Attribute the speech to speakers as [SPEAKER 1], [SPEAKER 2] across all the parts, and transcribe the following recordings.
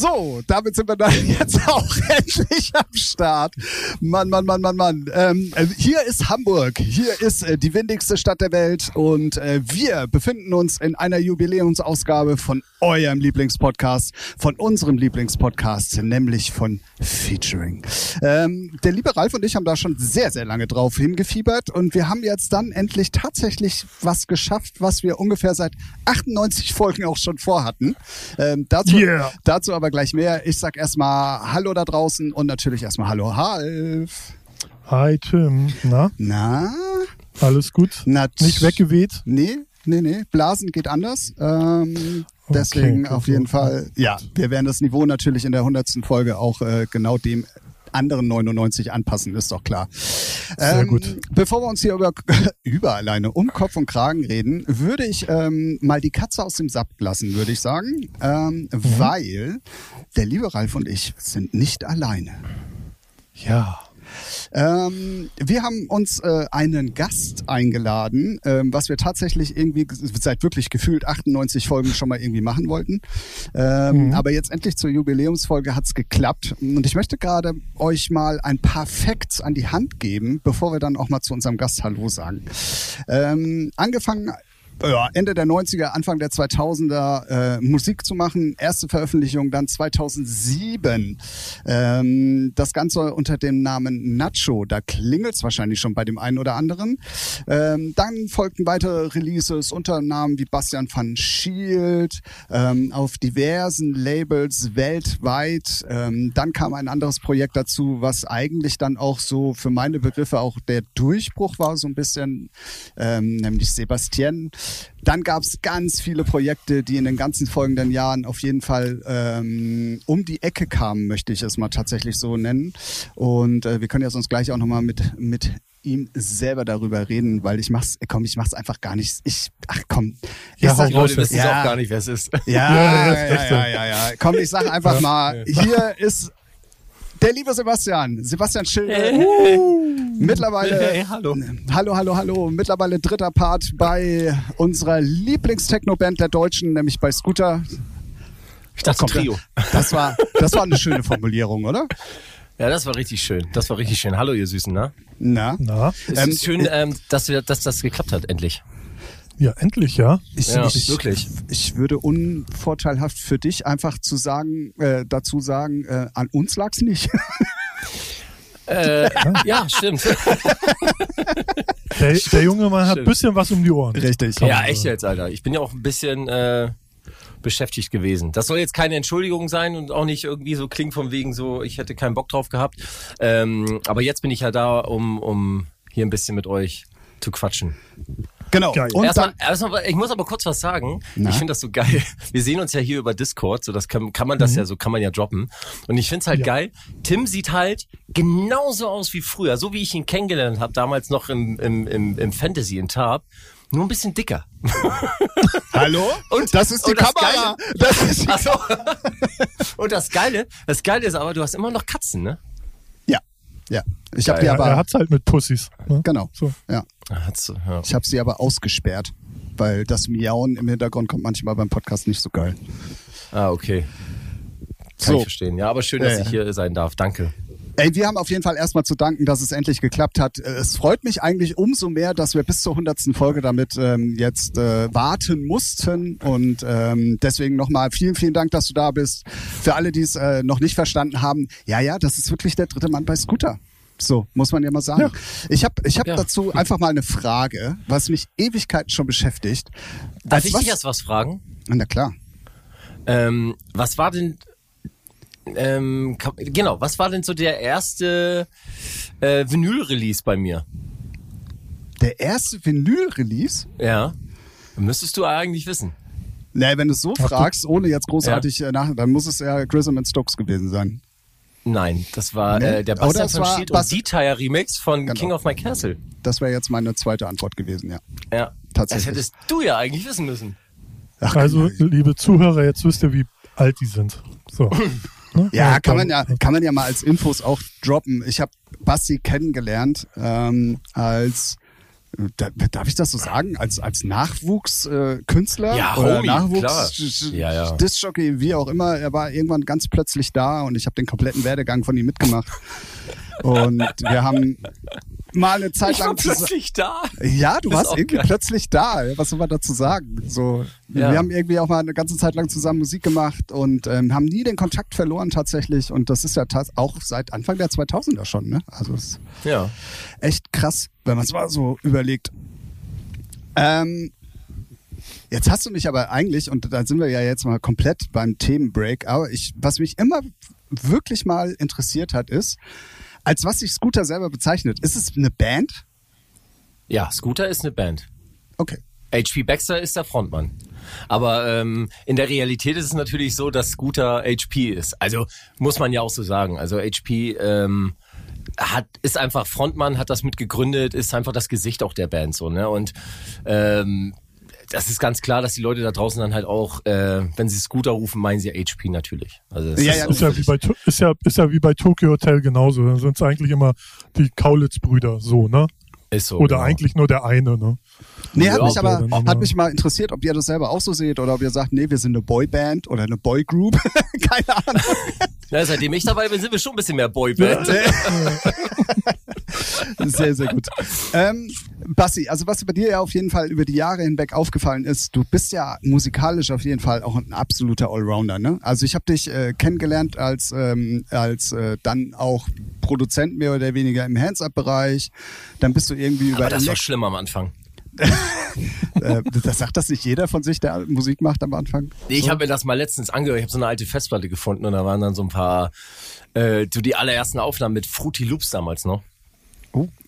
[SPEAKER 1] So, damit sind wir dann jetzt auch endlich am Start. Mann, Mann, Mann, Mann, Mann. Ähm, äh, hier ist Hamburg. Hier ist äh, die windigste Stadt der Welt und äh, wir befinden uns in einer Jubiläumsausgabe von eurem Lieblingspodcast, von unserem Lieblingspodcast, nämlich von Featuring. Ähm, der liebe Ralf und ich haben da schon sehr, sehr lange drauf hingefiebert und wir haben jetzt dann endlich tatsächlich was geschafft, was wir ungefähr seit 98 Folgen auch schon vorhatten. Ähm, dazu,
[SPEAKER 2] Yeah.
[SPEAKER 1] dazu aber gleich mehr. Ich sag erstmal Hallo da draußen und natürlich erstmal Hallo Ralf.
[SPEAKER 2] Hi Tim, na,
[SPEAKER 1] Na?
[SPEAKER 2] alles gut?
[SPEAKER 1] Nat
[SPEAKER 2] Nicht weggeweht?
[SPEAKER 1] Nee, nee, nee. Blasen geht anders. Ähm, deswegen
[SPEAKER 2] gut,
[SPEAKER 1] auf
[SPEAKER 2] gut.
[SPEAKER 1] jeden Fall, ja, wir werden das Niveau natürlich in der 100. Folge auch äh, genau dem anderen 99 anpassen, ist doch klar.
[SPEAKER 2] Sehr
[SPEAKER 1] ähm,
[SPEAKER 2] gut.
[SPEAKER 1] Bevor wir uns hier über, über alleine um Kopf und Kragen reden, würde ich ähm, mal die Katze aus dem Sack lassen, würde ich sagen. Ähm,
[SPEAKER 2] Mhm.
[SPEAKER 1] Weil der liebe Ralf und ich sind nicht alleine.
[SPEAKER 2] Ja.
[SPEAKER 1] Ähm, wir haben uns äh, einen Gast eingeladen, ähm, was wir tatsächlich irgendwie seit wirklich gefühlt 98 Folgen schon mal irgendwie machen wollten. Ähm,
[SPEAKER 2] Mhm.
[SPEAKER 1] Aber jetzt endlich zur Jubiläumsfolge hat's geklappt. Und ich möchte gerade euch mal ein paar Facts an die Hand geben, bevor wir dann auch mal zu unserem Gast Hallo sagen. Ähm, angefangen ja, Ende der 90er, Anfang der 2000er äh, Musik zu machen. Erste Veröffentlichung dann 2007. Ähm, das Ganze unter dem Namen Nacho. Da klingelt's wahrscheinlich schon bei dem einen oder anderen. Ähm, dann folgten weitere Releases unter Namen wie Bastian van Schield ähm, auf diversen Labels weltweit. Ähm, dann kam ein anderes Projekt dazu, was eigentlich dann auch so für meine Begriffe auch der Durchbruch war, so ein bisschen, ähm, nämlich Sebastian. Dann gab es ganz viele Projekte, die in den ganzen folgenden Jahren auf jeden Fall ähm, um die Ecke kamen, möchte ich es mal tatsächlich so nennen. Und äh, wir können ja sonst gleich auch nochmal mit, mit ihm selber darüber reden, weil ich mach's, komm, ich mach's einfach gar nicht. Ich, ach komm. Ich
[SPEAKER 2] Ja,
[SPEAKER 1] sag-
[SPEAKER 3] Leute wissen
[SPEAKER 1] Ja.
[SPEAKER 3] auch gar nicht, wer es ist.
[SPEAKER 1] ja,
[SPEAKER 2] Ja,
[SPEAKER 1] ja, ja, ja. Komm, ich sag einfach mal, hier ist der liebe Sebastian, Sebastian Schilder. Mittlerweile,
[SPEAKER 3] Hey, hallo.
[SPEAKER 1] hallo, hallo, hallo. Mittlerweile dritter Part bei unserer Lieblingstechno-Band der Deutschen, nämlich bei Scooter.
[SPEAKER 3] Ich dachte
[SPEAKER 1] Komm,
[SPEAKER 3] Trio.
[SPEAKER 1] Das war, das war eine schöne Formulierung, oder?
[SPEAKER 3] Ja, das war richtig schön. Das war richtig schön. Hallo, ihr Süßen, ne?
[SPEAKER 1] Na?
[SPEAKER 2] Na,
[SPEAKER 3] Es
[SPEAKER 1] Ähm,
[SPEAKER 3] ist schön, ähm, dass, wir, dass das geklappt hat, endlich.
[SPEAKER 2] Ja, endlich, ja.
[SPEAKER 1] Ich,
[SPEAKER 3] Ja,
[SPEAKER 1] ich,
[SPEAKER 3] wirklich.
[SPEAKER 1] Ich würde unvorteilhaft für dich einfach zu sagen, äh, dazu sagen, äh, an uns lag's nicht.
[SPEAKER 3] Äh, ja, stimmt.
[SPEAKER 2] Der, der junge Mann hat ein bisschen was um die Ohren.
[SPEAKER 1] Richtig.
[SPEAKER 2] Kann
[SPEAKER 3] ja, echt jetzt, Alter. Ich bin ja auch ein bisschen äh, beschäftigt gewesen. Das soll jetzt keine Entschuldigung sein und auch nicht irgendwie so klingen von wegen so, ich hätte keinen Bock drauf gehabt. Ähm, aber jetzt bin ich ja da, um, um hier ein bisschen mit euch zu quatschen.
[SPEAKER 1] Genau.
[SPEAKER 2] Geil.
[SPEAKER 1] Und
[SPEAKER 3] Erstmal, erstmal, ich muss aber kurz was sagen.
[SPEAKER 1] Na?
[SPEAKER 3] Ich finde das so geil. Wir sehen uns ja hier über Discord, so das kann, kann man das ja so kann man ja droppen. Und ich finde es halt
[SPEAKER 2] Ja.
[SPEAKER 3] geil. Tim sieht halt genauso aus wie früher, so wie ich ihn kennengelernt habe, damals noch im, im, im, im Fantasy in Tab. Nur ein bisschen dicker.
[SPEAKER 1] hallo?
[SPEAKER 3] Und-
[SPEAKER 1] das ist die
[SPEAKER 3] das
[SPEAKER 1] Kamera. Das ist die
[SPEAKER 3] Ach so. Und das Geile, das Geile ist aber, du hast immer noch Katzen, ne?
[SPEAKER 1] Ja, ja. Ich habe die
[SPEAKER 2] Ja,
[SPEAKER 1] aber
[SPEAKER 2] er hat's halt mit Pussys. Ne?
[SPEAKER 1] genau.
[SPEAKER 2] So.
[SPEAKER 1] Ja,
[SPEAKER 3] Hat's, ja.
[SPEAKER 1] ich habe sie aber ausgesperrt, weil das Miauen im Hintergrund kommt manchmal beim Podcast nicht so geil.
[SPEAKER 3] Ah, okay. Kann
[SPEAKER 1] So.
[SPEAKER 3] ich verstehen. Ja, aber schön, dass
[SPEAKER 1] Ja,
[SPEAKER 3] ich hier sein darf. Danke.
[SPEAKER 1] Ey, wir haben auf jeden Fall erstmal zu danken, dass es endlich geklappt hat. Äh, Es freut mich eigentlich umso mehr, dass wir bis zur hundertsten Folge damit ähm, jetzt äh, warten mussten. Und ähm, deswegen nochmal vielen, vielen Dank, dass du da bist. Für alle, die es äh, noch nicht verstanden haben, ja, ja, das ist wirklich der dritte Mann bei Scooter. So, muss man ja mal sagen.
[SPEAKER 2] Ja.
[SPEAKER 1] Ich habe ich hab
[SPEAKER 3] Ja.
[SPEAKER 1] dazu einfach mal eine Frage, was mich Ewigkeiten schon beschäftigt.
[SPEAKER 3] Darf
[SPEAKER 1] Als
[SPEAKER 3] ich
[SPEAKER 1] was-
[SPEAKER 3] dich erst was fragen?
[SPEAKER 1] Na klar.
[SPEAKER 3] Ähm, was war denn, ähm, genau, was war denn so der erste äh, Vinyl-Release bei mir?
[SPEAKER 1] Der erste Vinyl-Release?
[SPEAKER 3] Ja. Müsstest du eigentlich wissen.
[SPEAKER 1] Nee, wenn du es so fragst, ohne jetzt großartig äh, nach, dann muss es ja Grissom and Stokes gewesen sein.
[SPEAKER 3] Nein, das war
[SPEAKER 1] Nee.
[SPEAKER 3] äh, der Bastian von
[SPEAKER 1] Bas-
[SPEAKER 3] und D-Tire Remix von
[SPEAKER 1] Genau.
[SPEAKER 3] King of My Castle.
[SPEAKER 1] Das wäre jetzt meine zweite Antwort gewesen, ja.
[SPEAKER 3] Ja.
[SPEAKER 1] Tatsächlich.
[SPEAKER 3] Das hättest du ja eigentlich wissen müssen.
[SPEAKER 1] Ach,
[SPEAKER 2] Also, liebe Zuhörer, jetzt wisst ihr, wie alt die sind. So. Ne?
[SPEAKER 1] ja, kann man ja, kann man ja mal als Infos auch droppen. Ich habe Basti kennengelernt, ähm, als darf ich das so sagen? Als, als Nachwuchskünstler
[SPEAKER 3] Ja,
[SPEAKER 1] oder Nachwuchs
[SPEAKER 3] Ja, ja.
[SPEAKER 1] Discjockey, wie auch immer, er war irgendwann ganz plötzlich da und ich habe den kompletten Werdegang von ihm mitgemacht. Und wir haben mal eine Zeit
[SPEAKER 3] Ich war
[SPEAKER 1] lang zusammen.
[SPEAKER 3] plötzlich da.
[SPEAKER 1] Ja, du warst irgendwie
[SPEAKER 3] geil.
[SPEAKER 1] plötzlich da. Was soll man dazu sagen? So,
[SPEAKER 3] Ja.
[SPEAKER 1] wir haben irgendwie auch mal eine ganze Zeit lang zusammen Musik gemacht und ähm, haben nie den Kontakt verloren tatsächlich. Und das ist ja auch seit Anfang der 2000er schon. Ne? Also es ist
[SPEAKER 3] Ja.
[SPEAKER 1] echt krass, wenn man es mal so überlegt. Ähm, jetzt hast du mich aber eigentlich, und da sind wir ja jetzt mal komplett beim Themenbreak, aber ich, was mich immer wirklich mal interessiert hat, ist, als was sich Scooter selber bezeichnet. Ist es eine Band?
[SPEAKER 3] Ja, Scooter ist eine Band.
[SPEAKER 1] Okay.
[SPEAKER 3] HP Baxter ist der Frontmann. Aber ähm, in der Realität ist es natürlich so, dass Scooter HP ist. Also muss man ja auch so sagen. Also HP ähm, hat ist einfach Frontmann, hat das mitgegründet, ist einfach das Gesicht auch der Band so. Ne? Und ähm, das ist ganz klar, dass die Leute da draußen dann halt auch, äh, wenn sie Scooter rufen, meinen sie HP natürlich. Also
[SPEAKER 1] Ja,
[SPEAKER 3] ist
[SPEAKER 1] ja,
[SPEAKER 2] Ist ja, wie bei, ist, ja, ist ja wie bei Tokyo Hotel genauso. Da sind es eigentlich immer die Kaulitz-Brüder, so, ne?
[SPEAKER 3] ist so.
[SPEAKER 2] Oder
[SPEAKER 3] genau.
[SPEAKER 2] eigentlich nur der eine, ne?
[SPEAKER 1] Nee, hat
[SPEAKER 3] Ja,
[SPEAKER 1] mich aber
[SPEAKER 2] dann
[SPEAKER 1] hat mich mal interessiert, ob ihr das selber auch so seht oder ob ihr sagt, nee, wir sind eine Boyband oder eine Boygroup. Keine Ahnung.
[SPEAKER 3] Ja, seitdem ich dabei bin, sind wir schon ein bisschen mehr Boyband.
[SPEAKER 1] Sehr, sehr gut. Ähm, Bassi, also was bei dir ja auf jeden Fall über die Jahre hinweg aufgefallen ist, du bist ja musikalisch auf jeden Fall auch ein absoluter Allrounder. Ne? Also ich habe dich äh, kennengelernt als, ähm, als äh, dann auch Produzent mehr oder weniger im Hands-Up-Bereich. Dann bist du irgendwie über
[SPEAKER 3] Aber das war schlimm am Anfang.
[SPEAKER 1] äh, das sagt das nicht jeder von sich, der Musik macht am Anfang.
[SPEAKER 3] Nee, ich habe mir das mal letztens angehört. Ich habe so eine alte Festplatte gefunden und da waren dann so ein paar, äh, du die allerersten Aufnahmen mit Fruity Loops damals noch.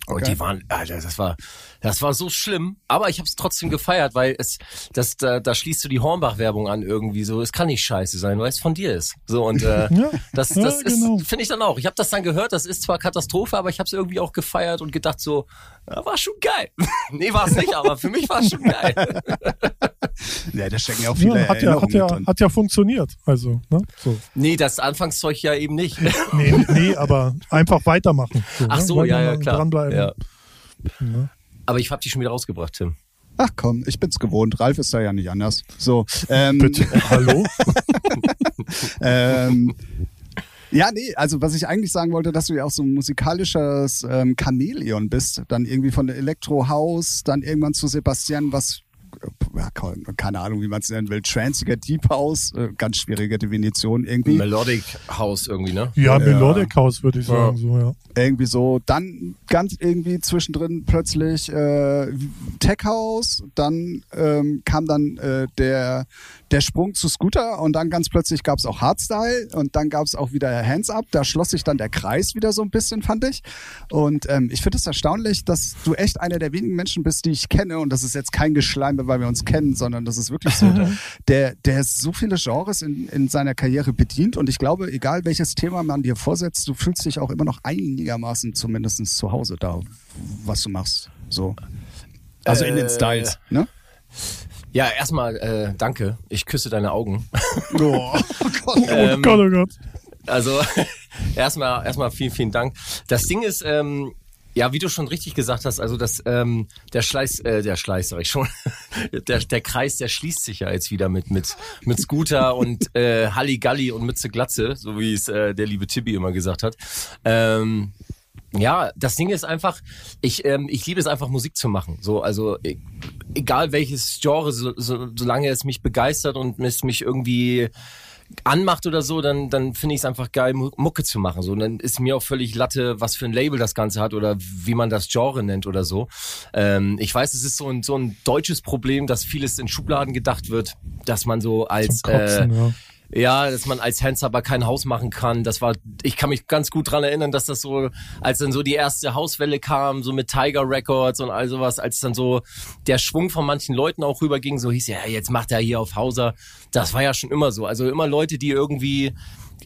[SPEAKER 1] Oh,
[SPEAKER 3] Und die waren, Alter, das war, das war so schlimm. Aber ich habe es trotzdem gefeiert, weil es, das, da, da schließt du die Hornbach-Werbung an irgendwie so. Es kann nicht scheiße sein, weil es von dir ist. So und äh,
[SPEAKER 2] Ja.
[SPEAKER 3] das,
[SPEAKER 2] Ja,
[SPEAKER 3] das
[SPEAKER 2] genau.
[SPEAKER 3] ist, finde ich dann auch. Ich habe das dann gehört. Das ist zwar Katastrophe, aber ich habe es irgendwie auch gefeiert und gedacht so, ja, war schon geil. nee, war es nicht, aber für mich war es schon geil.
[SPEAKER 1] Ja, da stecken ja auch viele
[SPEAKER 2] Ja, hat, ja, hat, ja,
[SPEAKER 1] drin.
[SPEAKER 2] hat ja funktioniert. Also, ne? So.
[SPEAKER 3] nee, das Anfangszeug ja eben nicht.
[SPEAKER 2] Nee, nee, aber einfach weitermachen. So,
[SPEAKER 3] Ach
[SPEAKER 2] ne?
[SPEAKER 3] so, ja, ja,
[SPEAKER 2] Weitermachen,
[SPEAKER 3] klar.
[SPEAKER 2] Dranbleiben.
[SPEAKER 3] Ja.
[SPEAKER 2] Ne?
[SPEAKER 3] Aber ich habe die schon wieder rausgebracht, Tim.
[SPEAKER 1] Ach komm, ich bin's gewohnt. Ralf ist da ja nicht anders. So, ähm,
[SPEAKER 2] Bitte, hallo?
[SPEAKER 1] ähm, ja, nee, also was ich eigentlich sagen wollte, dass du ja auch so ein musikalisches ähm, Chamäleon bist. Dann irgendwie von der Elektro House, dann irgendwann zu Sebastian, was ja, keine Ahnung, wie man es nennen will, Transiger Deep House, äh, ganz schwierige Definition irgendwie.
[SPEAKER 3] Melodic House irgendwie, ne?
[SPEAKER 2] Ja, Melodic House würde ich sagen, so, ja.
[SPEAKER 1] irgendwie so, dann ganz irgendwie zwischendrin plötzlich äh, Tech House, dann ähm, kam dann äh, der der Sprung zu Scooter und dann ganz plötzlich gab es auch Hardstyle und dann gab es auch wieder Hands Up. Da schloss sich dann der Kreis wieder so ein bisschen, fand ich. Und ähm, ich finde es erstaunlich, dass du echt einer der wenigen Menschen bist, die ich kenne und das ist jetzt kein Geschleime, weil wir uns kennen, sondern das ist wirklich so, der der so viele Genres in, in seiner Karriere bedient und ich glaube, egal welches Thema man dir vorsetzt, du fühlst dich auch immer noch einigermaßen zumindest zu Hause da, was du machst. So. Also in den
[SPEAKER 3] Äh,
[SPEAKER 1] Styles, ne?
[SPEAKER 3] Ja, erstmal äh, danke. Ich küsse deine Augen.
[SPEAKER 1] Oh, Gott.
[SPEAKER 2] Oh
[SPEAKER 3] Ähm,
[SPEAKER 2] Gott, oh Gott.
[SPEAKER 3] Also erstmal erstmal vielen vielen Dank. Das Ding ist ähm, ja, wie du schon richtig gesagt hast, also das ähm, der Schleiß äh, der Schleiß sag ich schon. der der Kreis, der schließt sich ja jetzt wieder mit mit mit Scooter und äh, Halligalli und Mütze Glatze, so wie es äh, der liebe Tibi immer gesagt hat. Ähm, ja, das Ding ist einfach, ich, ähm, ich liebe es einfach Musik zu machen. So, also e- egal welches Genre, so, so, solange es mich begeistert und es mich irgendwie anmacht oder so, dann, dann finde ich es einfach geil, Mu- Mucke zu machen. So, und dann ist mir auch völlig Latte, was für ein Label das Ganze hat oder wie man das Genre nennt oder so. Ähm, ich weiß, es ist so ein, so ein deutsches Problem, dass vieles in Schubladen gedacht wird, dass man so als
[SPEAKER 2] Kotzen,
[SPEAKER 3] äh,
[SPEAKER 2] ja.
[SPEAKER 3] Ja, dass man als Handsaber kein Haus machen kann. Das war, ich kann mich ganz gut dran erinnern, dass das so, als dann so die erste Hauswelle kam, so mit Tiger Records und all sowas, als dann so der Schwung von manchen Leuten auch rüberging, so hieß ja, jetzt macht er hier auf Hauser. Das war ja schon immer so. Also immer Leute, die irgendwie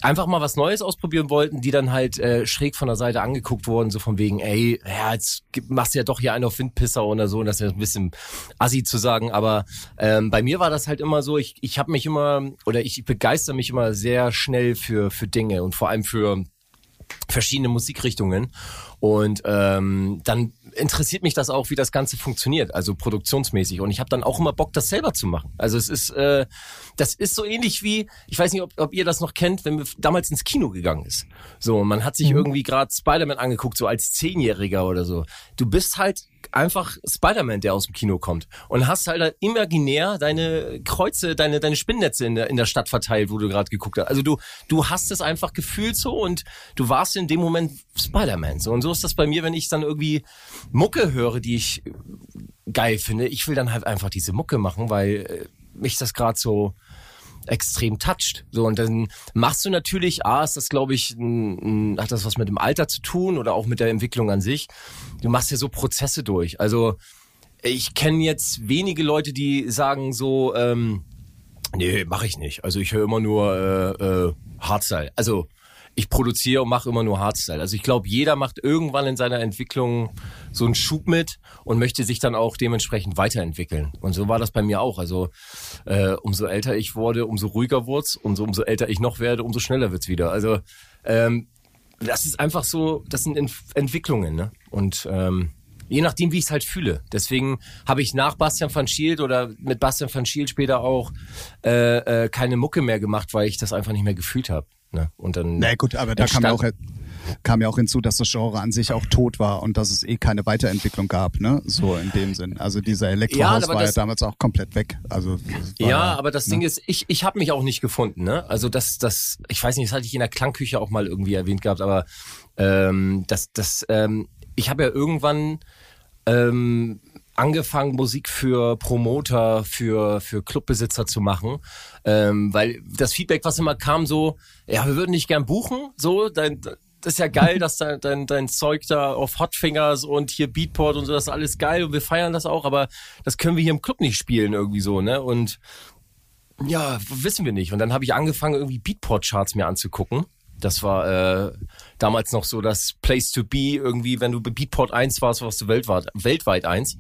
[SPEAKER 3] einfach mal was Neues ausprobieren wollten, die dann halt äh, schräg von der Seite angeguckt wurden, so von wegen, ey, ja, jetzt machst du ja doch hier einen auf Windpisser oder so, und das ist ja ein bisschen assi zu sagen, aber ähm, bei mir war das halt immer so, ich, ich habe mich immer, oder ich begeister mich immer sehr schnell für, für Dinge und vor allem für verschiedene Musikrichtungen. Und ähm, dann interessiert mich das auch, wie das Ganze funktioniert, also produktionsmäßig. Und ich habe dann auch immer Bock, das selber zu machen. Also es ist, äh, das ist so ähnlich wie, ich weiß nicht, ob, ob ihr das noch kennt, wenn man damals ins Kino gegangen ist. So, man hat sich mhm. irgendwie gerade Spider-Man angeguckt, so als Zehnjähriger oder so. Du bist halt einfach Spider-Man, der aus dem Kino kommt. Und hast halt imaginär deine Kreuze, deine, deine Spinnnetze in der, in der Stadt verteilt, wo du gerade geguckt hast. Also du, du hast es einfach gefühlt so und du warst in dem Moment Spider-Man. So. Und so ist das bei mir, wenn ich dann irgendwie Mucke höre, die ich geil finde. Ich will dann halt einfach diese Mucke machen, weil äh, mich das gerade so extrem toucht. So und dann machst du natürlich, ah, ist das glaube ich, ein, ein, hat das was mit dem Alter zu tun oder auch mit der Entwicklung an sich. Du machst ja so Prozesse durch. Also ich kenne jetzt wenige Leute, die sagen so, ähm, nee, mache ich nicht. Also ich höre immer nur äh, äh, Hardstyle. Also ich produziere und mache immer nur Hardstyle. Also ich glaube, jeder macht irgendwann in seiner Entwicklung so einen Schub mit und möchte sich dann auch dementsprechend weiterentwickeln. Und so war das bei mir auch. Also äh, umso älter ich wurde, umso ruhiger wurd's, umso umso älter ich noch werde, umso schneller wird's wieder. Also ähm, das ist einfach so, das sind Ent Entwicklungen, ne? Und ähm, je nachdem, wie ich es halt fühle. Deswegen habe ich nach Bastian van Schield oder mit Bastian van Schield später auch äh, äh, keine Mucke mehr gemacht, weil ich das einfach nicht mehr gefühlt habe. Ne? Und dann
[SPEAKER 1] Na gut, aber da kam ja, auch, kam ja auch hinzu, dass das Genre an sich auch tot war und dass es eh keine Weiterentwicklung gab, ne? So in dem Sinn. Also dieser Elektrohaus ja, war ja damals auch komplett weg. Also
[SPEAKER 3] ja, aber das ne? Ding ist, ich ich habe mich auch nicht gefunden, ne? Also das das ich weiß nicht, das hatte ich in der Klangküche auch mal irgendwie erwähnt gehabt, aber ähm, das das ähm, ich habe ja irgendwann ähm, angefangen, Musik für Promoter, für, für Clubbesitzer zu machen. Ähm, weil das Feedback, was immer kam, so, ja, wir würden dich gern buchen, so, dein, das ist ja geil, dass dein, dein, dein Zeug da auf Hotfingers und hier Beatport und so, das ist alles geil und wir feiern das auch, aber das können wir hier im Club nicht spielen irgendwie so, ne? Und ja, wissen wir nicht. Und dann habe ich angefangen, irgendwie Beatport-Charts mir anzugucken. Das war äh, damals noch so das Place to be, irgendwie, wenn du Beatport 1 warst, warst du weltweit, weltweit 1.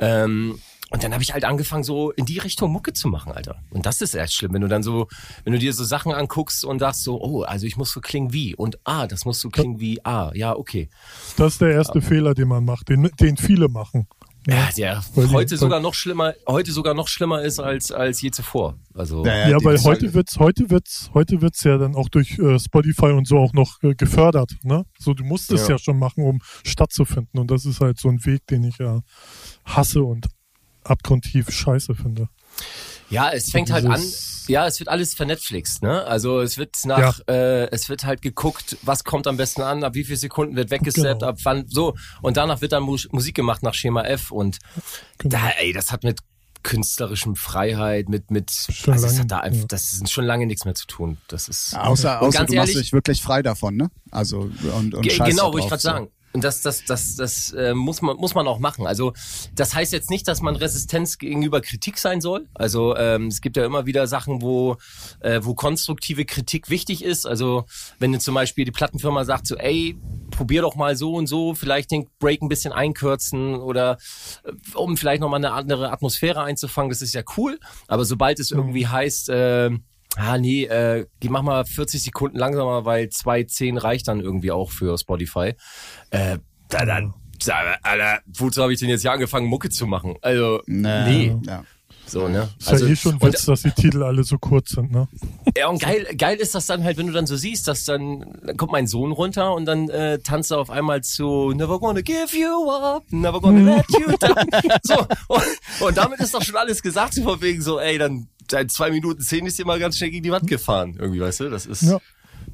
[SPEAKER 3] Ähm, und dann habe ich halt angefangen, so in die Richtung Mucke zu machen, Alter. Und das ist erst schlimm, wenn du dann so, wenn du dir so Sachen anguckst und sagst so, oh, also ich muss so klingen wie und ah, das muss so klingen wie ah, ja, okay.
[SPEAKER 2] Das ist der erste ja. Fehler, den man macht, den, den viele machen.
[SPEAKER 3] Ja, der heute sogar noch schlimmer, heute sogar noch schlimmer ist als als je zuvor. Also
[SPEAKER 2] ja, ja weil heute wird's, heute wird's, heute wird's ja dann auch durch äh, Spotify und so auch noch äh, gefördert. Ne? So, du musst es ja. ja schon machen, um stattzufinden. Und das ist halt so ein Weg, den ich ja hasse und abgrundtief scheiße finde.
[SPEAKER 3] Ja, es fängt halt an. Ja, es wird alles vernetflixt, ne? Also es wird nach, ja. äh, es wird halt geguckt, was kommt am besten an, ab wie viele Sekunden wird weggesnappt, genau. ab wann so und danach wird dann Musik gemacht nach Schema F und genau. da, ey, das hat mit künstlerischem Freiheit, mit mit
[SPEAKER 2] schon also
[SPEAKER 3] lange,
[SPEAKER 2] hat
[SPEAKER 3] da einfach, ja. das ist schon lange nichts mehr zu tun. Das ist
[SPEAKER 1] außer, außer du ehrlich, machst dich wirklich frei davon, ne? Also und, und
[SPEAKER 3] genau, wo ich gerade so. sagen. Und das, das, das, das äh, muss man muss man auch machen. Also das heißt jetzt nicht, dass man Resistenz gegenüber Kritik sein soll. Also ähm, es gibt ja immer wieder Sachen, wo äh, wo konstruktive Kritik wichtig ist. Also wenn zum Beispiel die Plattenfirma sagt so, ey, probier doch mal so und so, vielleicht den Break ein bisschen einkürzen oder äh, um vielleicht noch mal eine andere Atmosphäre einzufangen, das ist ja cool. Aber sobald es irgendwie heißt äh, ah nee, äh, mach mal 40 Sekunden langsamer, weil 2,10 reicht dann irgendwie auch für Spotify. Äh, da, dann, Alter, wozu habe ich denn jetzt hier angefangen, Mucke zu machen? Also, nee. nee. Ja. So, ne?
[SPEAKER 2] Ist also, ja eh schon Witz, dass die Titel alle so kurz sind, ne?
[SPEAKER 3] Ja, und geil, geil ist das dann halt, wenn du dann so siehst, dass dann, dann kommt mein Sohn runter und dann äh, tanzt er auf einmal zu Never gonna give you up, never gonna let you down. so, und, und damit ist doch schon alles gesagt, so von wegen so, ey, dann seit zwei Minuten zehn ist dir mal ganz schnell gegen die Wand gefahren. Irgendwie, weißt du? Das ist ja.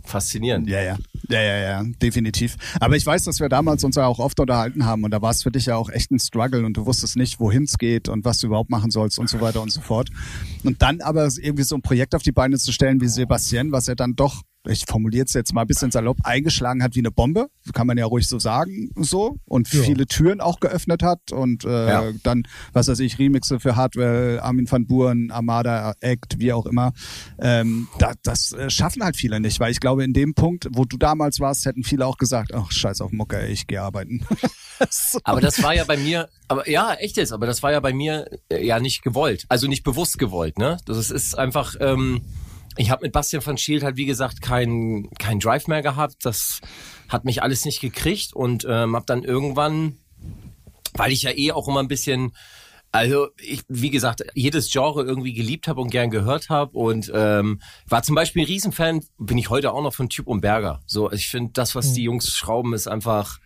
[SPEAKER 3] Faszinierend.
[SPEAKER 1] Ja, ja. Ja, ja, ja, definitiv. Aber ich weiß, dass wir damals uns ja auch oft unterhalten haben und da war es für dich ja auch echt ein Struggle und du wusstest nicht, wohin es geht und was du überhaupt machen sollst und so weiter und so fort. Und dann aber irgendwie so ein Projekt auf die Beine zu stellen wie Sebastian, was ja dann doch ich formuliere es jetzt mal ein bisschen salopp, eingeschlagen hat wie eine Bombe, kann man ja ruhig so sagen, so und ja. viele Türen auch geöffnet hat und äh, ja. dann, was weiß ich, Remixe für Hardware, Armin van Buren, Armada, Act, wie auch immer. Ähm, da, das äh, schaffen halt viele nicht, weil ich glaube, in dem Punkt, wo du damals warst, hätten viele auch gesagt, ach scheiß auf Mucke, ich gehe arbeiten.
[SPEAKER 3] so. Aber das war ja bei mir, aber ja, echt jetzt, aber das war ja bei mir äh, ja nicht gewollt, also nicht bewusst gewollt, ne? Das ist einfach ähm, ich habe mit Bastian van Schield halt, wie gesagt, keinen kein Drive mehr gehabt. Das hat mich alles nicht gekriegt und ähm, habe dann irgendwann, weil ich ja eh auch immer ein bisschen also ich, wie gesagt, jedes Genre irgendwie geliebt habe und gern gehört habe und ähm, war zum Beispiel ein Riesenfan, bin ich heute auch noch von Typ und Berger. So, ich finde das, was die hm. Jungs schrauben, ist einfach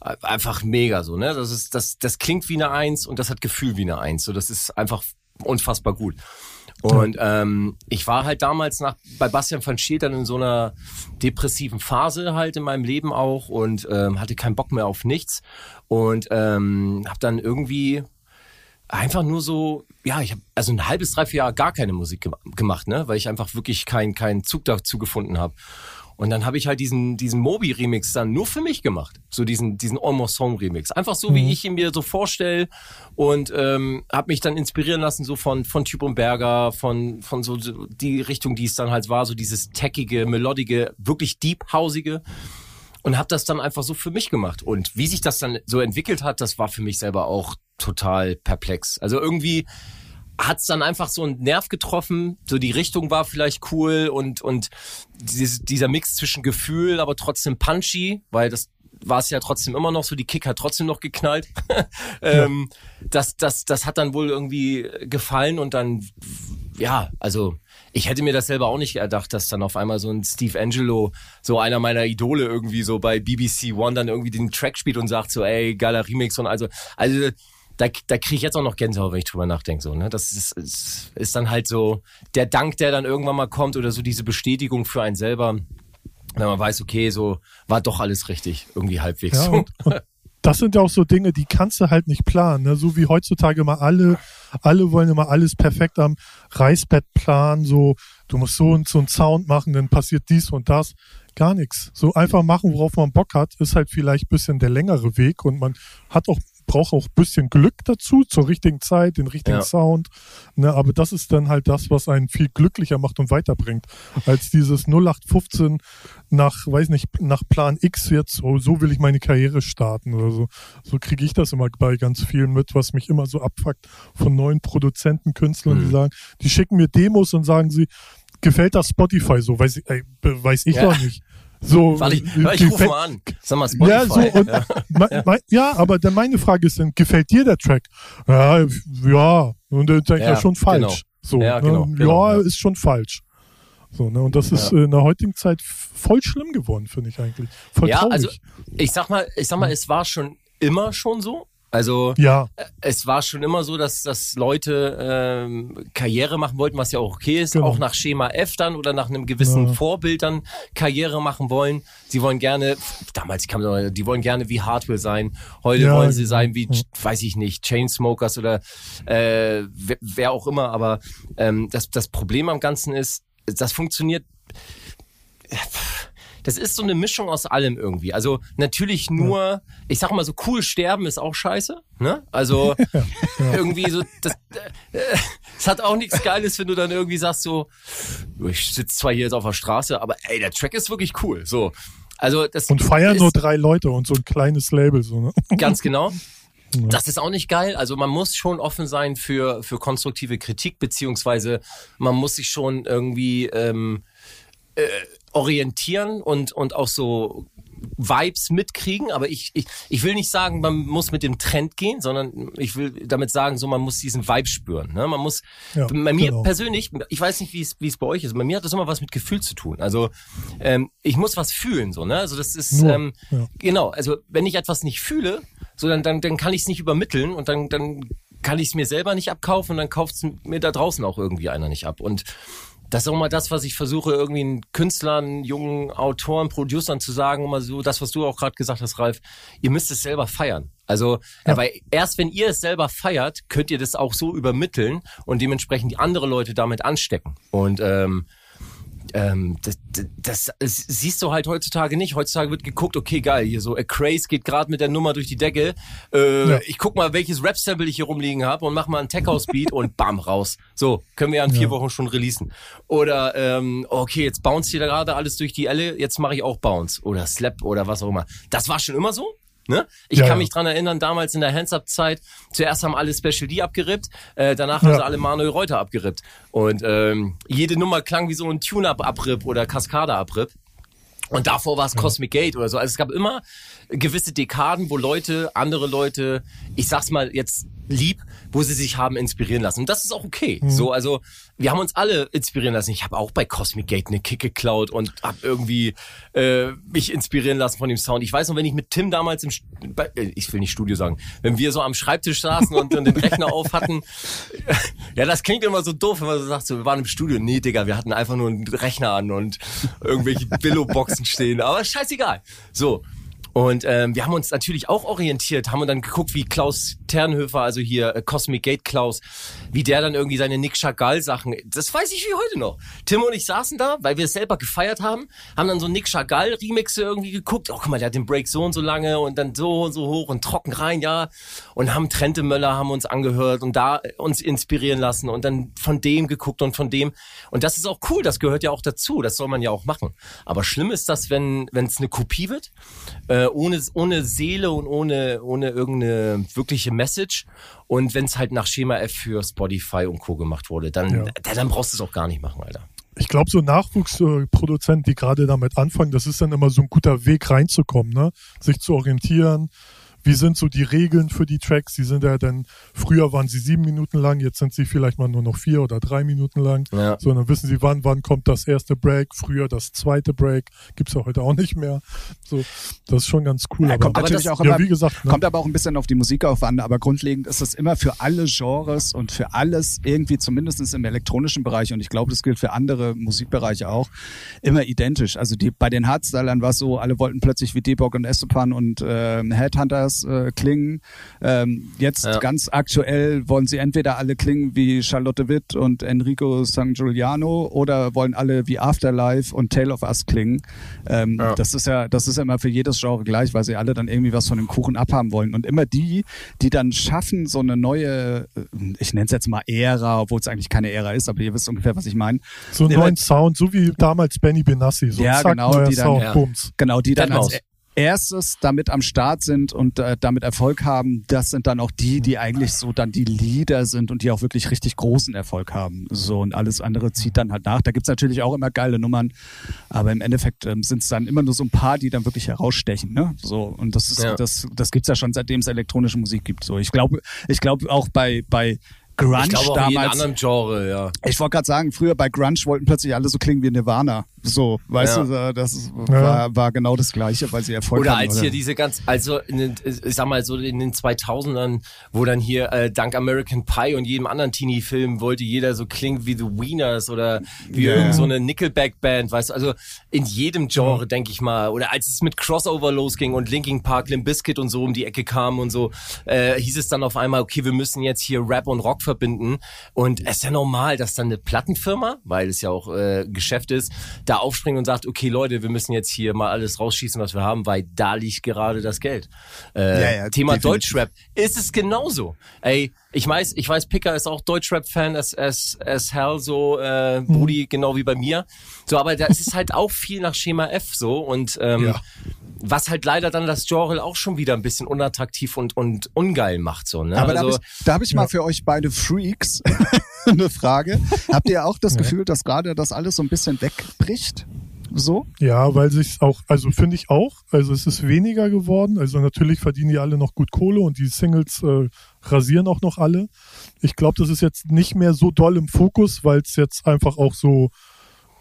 [SPEAKER 3] einfach mega so, ne? Das ist das das klingt wie eine Eins und das hat Gefühl wie eine Eins. So, das ist einfach unfassbar gut. Und ähm, ich war halt damals nach bei Bastian van Schiel dann in so einer depressiven Phase halt in meinem Leben auch und ähm, hatte keinen Bock mehr auf nichts und ähm, habe dann irgendwie einfach nur so, ja, ich habe also ein halbes, dreiviertel Jahr gar keine Musik ge gemacht, ne, weil ich einfach wirklich keinen keinen Zug dazu gefunden habe. Und dann habe ich halt diesen diesen Moby Remix dann nur für mich gemacht, so diesen diesen Almost Song Remix, einfach so mhm. wie ich ihn mir so vorstelle und ähm, habe mich dann inspirieren lassen so von von Typ und Berger, von von so die Richtung, die es dann halt war, so dieses tackige, melodige, wirklich deep hausige und habe das dann einfach so für mich gemacht. Und wie sich das dann so entwickelt hat, das war für mich selber auch total perplex. Also irgendwie hat's dann einfach so einen Nerv getroffen. So die Richtung war vielleicht cool und und dieses, dieser Mix zwischen Gefühl, aber trotzdem punchy, weil das war es ja trotzdem immer noch so, die Kick hat trotzdem noch geknallt. ähm, das, das, das hat dann wohl irgendwie gefallen und dann, ja, also ich hätte mir das selber auch nicht erdacht, dass dann auf einmal so ein Steve Angelo, so einer meiner Idole irgendwie so bei BBC One dann irgendwie den Track spielt und sagt so, ey, geiler Remix und also, also da, da kriege ich jetzt auch noch Gänsehaut, wenn ich drüber nachdenke. So, ne? Das ist, ist, ist dann halt so der Dank, der dann irgendwann mal kommt oder so diese Bestätigung für einen selber, wenn man weiß, okay, so war doch alles richtig, irgendwie halbwegs. Ja,
[SPEAKER 2] und, und das sind ja auch so Dinge, die kannst du halt nicht planen. Ne? So wie heutzutage immer alle, alle wollen immer alles perfekt am Reißbett planen. So, du musst so und so einen Sound machen, dann passiert dies und das. Gar nichts. So einfach machen, worauf man Bock hat, ist halt vielleicht ein bisschen der längere Weg und man hat auch braucht auch ein bisschen Glück dazu, zur richtigen Zeit, den richtigen ja. Sound. Ne, aber das ist dann halt das, was einen viel glücklicher macht und weiterbringt, als dieses 0815 nach, weiß nicht, nach Plan X jetzt, oh, so will ich meine Karriere starten oder so. So kriege ich das immer bei ganz vielen mit, was mich immer so abfuckt von neuen Produzenten, Künstlern, mhm. die sagen, die schicken mir Demos und sagen sie, gefällt das Spotify so? Weiß, ey, weiß ich ja. doch nicht. So,
[SPEAKER 3] Warte, ich, ich rufe mal an. Sag mal Spotify.
[SPEAKER 2] Ja, so, und, ja. Mein, mein, ja, aber dann meine Frage ist dann, gefällt dir der Track? Ja, ja, und dann denke ich ja, schon falsch. Genau. So, ja, genau, ne? genau, ja, ist schon falsch. So, ne? Und das ist ja. in der heutigen Zeit voll schlimm geworden, finde ich eigentlich. Voll ja, traurig. also
[SPEAKER 3] ich sag mal, ich sag mal, es war schon immer schon so. Also
[SPEAKER 2] ja.
[SPEAKER 3] Äh, es war schon immer so, dass, dass Leute ähm, Karriere machen wollten, was ja auch okay ist, genau. auch nach Schema F dann oder nach einem gewissen ja. Vorbild dann Karriere machen wollen. Sie wollen gerne, damals kam die wollen gerne wie Hardware sein. Heute ja, wollen sie genau. sein wie, weiß ich nicht, Chainsmokers oder äh, wer, wer auch immer. Aber ähm, das, das Problem am Ganzen ist, das funktioniert das ist so eine Mischung aus allem irgendwie. Also natürlich nur, ja. ich sag mal so cool sterben ist auch scheiße, ne? Also ja. irgendwie so das, äh, es hat auch nichts geiles, wenn du dann irgendwie sagst so ich sitze zwar hier jetzt auf der Straße, aber ey, der Track ist wirklich cool, so. Also das
[SPEAKER 2] und feiern nur drei Leute und so ein kleines Label so, ne?
[SPEAKER 3] Ganz genau. Das ist auch nicht geil. Also man muss schon offen sein für, für konstruktive Kritik, beziehungsweise man muss sich schon irgendwie ähm, äh, orientieren und, und auch so Vibes mitkriegen, aber ich, ich, ich will nicht sagen, man muss mit dem Trend gehen, sondern ich will damit sagen, so man muss diesen Vibe spüren. Ne? Man muss, ja, bei mir genau. persönlich, ich weiß nicht, wie es, wie es bei euch ist, bei mir hat das immer was mit Gefühl zu tun. Also ähm, ich muss was fühlen, so, ne? Also das ist Nur, ähm, ja. genau, also wenn ich etwas nicht fühle, so dann, dann, dann kann ich es nicht übermitteln und dann, dann kann ich es mir selber nicht abkaufen und dann kauft es mir da draußen auch irgendwie einer nicht ab. Und das ist auch mal das, was ich versuche, irgendwie Künstlern, jungen Autoren, Producern zu sagen, immer so das, was du auch gerade gesagt hast, Ralf, ihr müsst es selber feiern. Also, ja. weil erst wenn ihr es selber feiert, könnt ihr das auch so übermitteln und dementsprechend die andere Leute damit anstecken. Und ähm, ähm, das, das, das siehst du halt heutzutage nicht. Heutzutage wird geguckt, okay, geil, hier so, a Craze geht gerade mit der Nummer durch die Decke. Äh, ja. Ich guck mal, welches Rap-Sample ich hier rumliegen habe und mach mal einen Tech-House-Beat und bam, raus. So, können wir ja in vier ja. Wochen schon releasen. Oder, ähm, okay, jetzt bounce hier gerade alles durch die Elle, jetzt mache ich auch Bounce. Oder Slap oder was auch immer. Das war schon immer so. Ne? Ich
[SPEAKER 2] Ja,
[SPEAKER 3] kann
[SPEAKER 2] ja.
[SPEAKER 3] mich dran erinnern, damals in der Hands-Up-Zeit, zuerst haben alle Special D abgerippt, äh, danach haben
[SPEAKER 2] Ja.
[SPEAKER 3] sie alle Manuel Reuter abgerippt. Und ähm, jede Nummer klang wie so ein Tune-Up-Abripp oder Kaskade-Abripp. Und davor war es Cosmic Gate oder so. Also es gab immer gewisse Dekaden, wo Leute, andere Leute, ich sag's mal jetzt lieb, wo sie sich haben inspirieren lassen. Und das ist auch okay. So, also wir haben uns alle inspirieren lassen. Ich habe auch bei Cosmic Gate eine Kick geklaut und habe irgendwie äh, mich inspirieren lassen von dem Sound. Ich weiß noch, wenn ich mit Tim damals im, bei, äh, ich will nicht Studio sagen, wenn wir so am Schreibtisch saßen und, und den Rechner auf hatten, ja, das klingt immer so doof, wenn man so sagt, so, wir waren im Studio. Nee, Digga, wir hatten einfach nur einen Rechner an und irgendwelche Billo-Boxen stehen. Aber scheißegal. So. Und ähm, wir haben uns natürlich auch orientiert, haben dann geguckt, wie Klaus Ternhöfer, also hier äh, Cosmic Gate Klaus, wie der dann irgendwie seine Nick Chagall Sachen, das weiß ich wie heute noch. Tim und ich saßen da, weil wir es selber gefeiert haben, haben dann so Nick Chagall Remixe irgendwie geguckt. Oh, guck mal, der hat den Break so und so lange und dann so und so hoch und trocken rein, ja. Und haben Trente Möller haben uns angehört und da äh, uns inspirieren lassen und dann von dem geguckt und von dem. Und das ist auch cool, das gehört ja auch dazu, das soll man ja auch machen. Aber schlimm ist das, wenn wenn es eine Kopie wird, äh, ohne ohne Seele und ohne ohne irgendeine wirkliche Message. Und wenn es halt nach Schema F für Spotify und Co. gemacht wurde, dann,
[SPEAKER 2] Ja.
[SPEAKER 3] da- dann brauchst du es auch gar nicht machen, Alter.
[SPEAKER 2] Ich glaube, so Nachwuchsproduzenten, die gerade damit anfangen, das ist dann immer so ein guter Weg reinzukommen, ne? Sich zu orientieren. Wie sind so die Regeln für die Tracks? Die sind ja dann, früher waren sie sieben Minuten lang, jetzt sind sie vielleicht mal nur noch vier oder drei Minuten lang.
[SPEAKER 3] Ja.
[SPEAKER 2] So, dann wissen sie, wann, wann kommt das erste Break, früher das zweite Break. Gibt's ja heute auch nicht mehr. So, das ist schon ganz cool.
[SPEAKER 1] Ja,
[SPEAKER 2] aber,
[SPEAKER 1] kommt natürlich
[SPEAKER 3] das-
[SPEAKER 1] auch
[SPEAKER 2] ja,
[SPEAKER 1] immer,
[SPEAKER 2] wie gesagt, ne?
[SPEAKER 1] kommt aber auch ein bisschen auf die Musik auf an, aber grundlegend ist es immer für alle Genres und für alles irgendwie, zumindest im elektronischen Bereich, und ich glaube, das gilt für andere Musikbereiche auch, immer identisch. Also die, bei den Hardstylern war es so, alle wollten plötzlich wie Debog und Estepan und ähm, Headhunters äh, klingen. Ähm, jetzt
[SPEAKER 3] Ja.
[SPEAKER 1] ganz aktuell wollen sie entweder alle klingen wie Charlotte Witt und Enrico San Giuliano oder wollen alle wie Afterlife und Tale of Us klingen. Ähm,
[SPEAKER 3] Ja.
[SPEAKER 1] Das ist ja, das ist ja immer für jedes Genre gleich, weil sie alle dann irgendwie was von dem Kuchen abhaben wollen. Und immer die, die dann schaffen, so eine neue, äh, ich nenne es jetzt mal Ära, obwohl es eigentlich keine Ära ist, aber ihr wisst ungefähr, was ich meine.
[SPEAKER 2] so einen
[SPEAKER 1] immer-
[SPEAKER 2] neuen Sound, so wie damals Benny Benassi. So
[SPEAKER 1] Ja,
[SPEAKER 2] zack,
[SPEAKER 1] genau,
[SPEAKER 2] neuer
[SPEAKER 1] die dann-
[SPEAKER 2] Sound,
[SPEAKER 3] ja.
[SPEAKER 2] Bums.
[SPEAKER 1] Genau, die dann als
[SPEAKER 3] Deadmau5.
[SPEAKER 1] Erstes damit am Start sind und äh, damit Erfolg haben, das sind dann auch die, die eigentlich so dann die Leader sind und die auch wirklich richtig großen Erfolg haben. So und alles andere zieht dann halt nach. Da gibt's natürlich auch immer geile Nummern, aber im Endeffekt ähm, sind es dann immer nur so ein paar, die dann wirklich herausstechen. Ne? So und das ist
[SPEAKER 3] Ja.
[SPEAKER 1] das das gibt's ja schon seitdem es elektronische Musik gibt. So ich glaube ich glaube auch bei bei Grunge
[SPEAKER 3] Ich glaube auch in
[SPEAKER 1] damals.
[SPEAKER 3] anderen Genre, ja.
[SPEAKER 1] Ich wollte gerade sagen, früher bei Grunge wollten plötzlich alle so klingen wie Nirvana. So, weißt
[SPEAKER 3] Ja.
[SPEAKER 1] du, äh, das war, war genau das Gleiche, weil sie Erfolg
[SPEAKER 3] Oder
[SPEAKER 1] hatten.
[SPEAKER 3] als hier diese ganz, also in den, ich sag mal so in den 2000ern, wo dann hier äh, dank American Pie und jedem anderen Teenie-Film wollte jeder so klingen wie The Wieners oder wie
[SPEAKER 1] Ja.
[SPEAKER 3] irgend so eine Nickelback-Band, weißt du, also in jedem Genre, denke ich mal. Oder als es mit Crossover losging und Linkin Park, Limp Bizkit und so um die Ecke kamen und so, äh, hieß es dann auf einmal, okay, wir müssen jetzt hier Rap und Rock verbinden. Und es ist ja normal, dass dann eine Plattenfirma, weil es ja auch äh, Geschäft ist, da aufspringt und sagt, okay Leute, wir müssen jetzt hier mal alles rausschießen, was wir haben, weil da liegt gerade das Geld. Äh,
[SPEAKER 1] Ja, ja,
[SPEAKER 3] Thema
[SPEAKER 1] definitiv.
[SPEAKER 3] Deutschrap ist es genauso. Ey, ich weiß, ich weiß, Picker ist auch Deutschrap-Fan as, as, as hell, so äh, Brudi, genau wie bei mir. So, aber da ist es halt auch viel nach Schema F so und ähm,
[SPEAKER 2] Ja.
[SPEAKER 3] Was halt leider dann das Genre auch schon wieder ein bisschen unattraktiv und, und ungeil macht. So, ne?
[SPEAKER 1] Aber
[SPEAKER 3] also,
[SPEAKER 1] da habe ich, da hab ich mal für euch beide Freaks eine Frage. Habt ihr auch das Gefühl, dass gerade das alles so ein bisschen wegbricht? So?
[SPEAKER 2] Ja, weil sich auch, also finde ich auch, also es ist weniger geworden. Also natürlich verdienen die alle noch gut Kohle und die Singles äh, rasieren auch noch alle. Ich glaube, das ist jetzt nicht mehr so doll im Fokus, weil es jetzt einfach auch so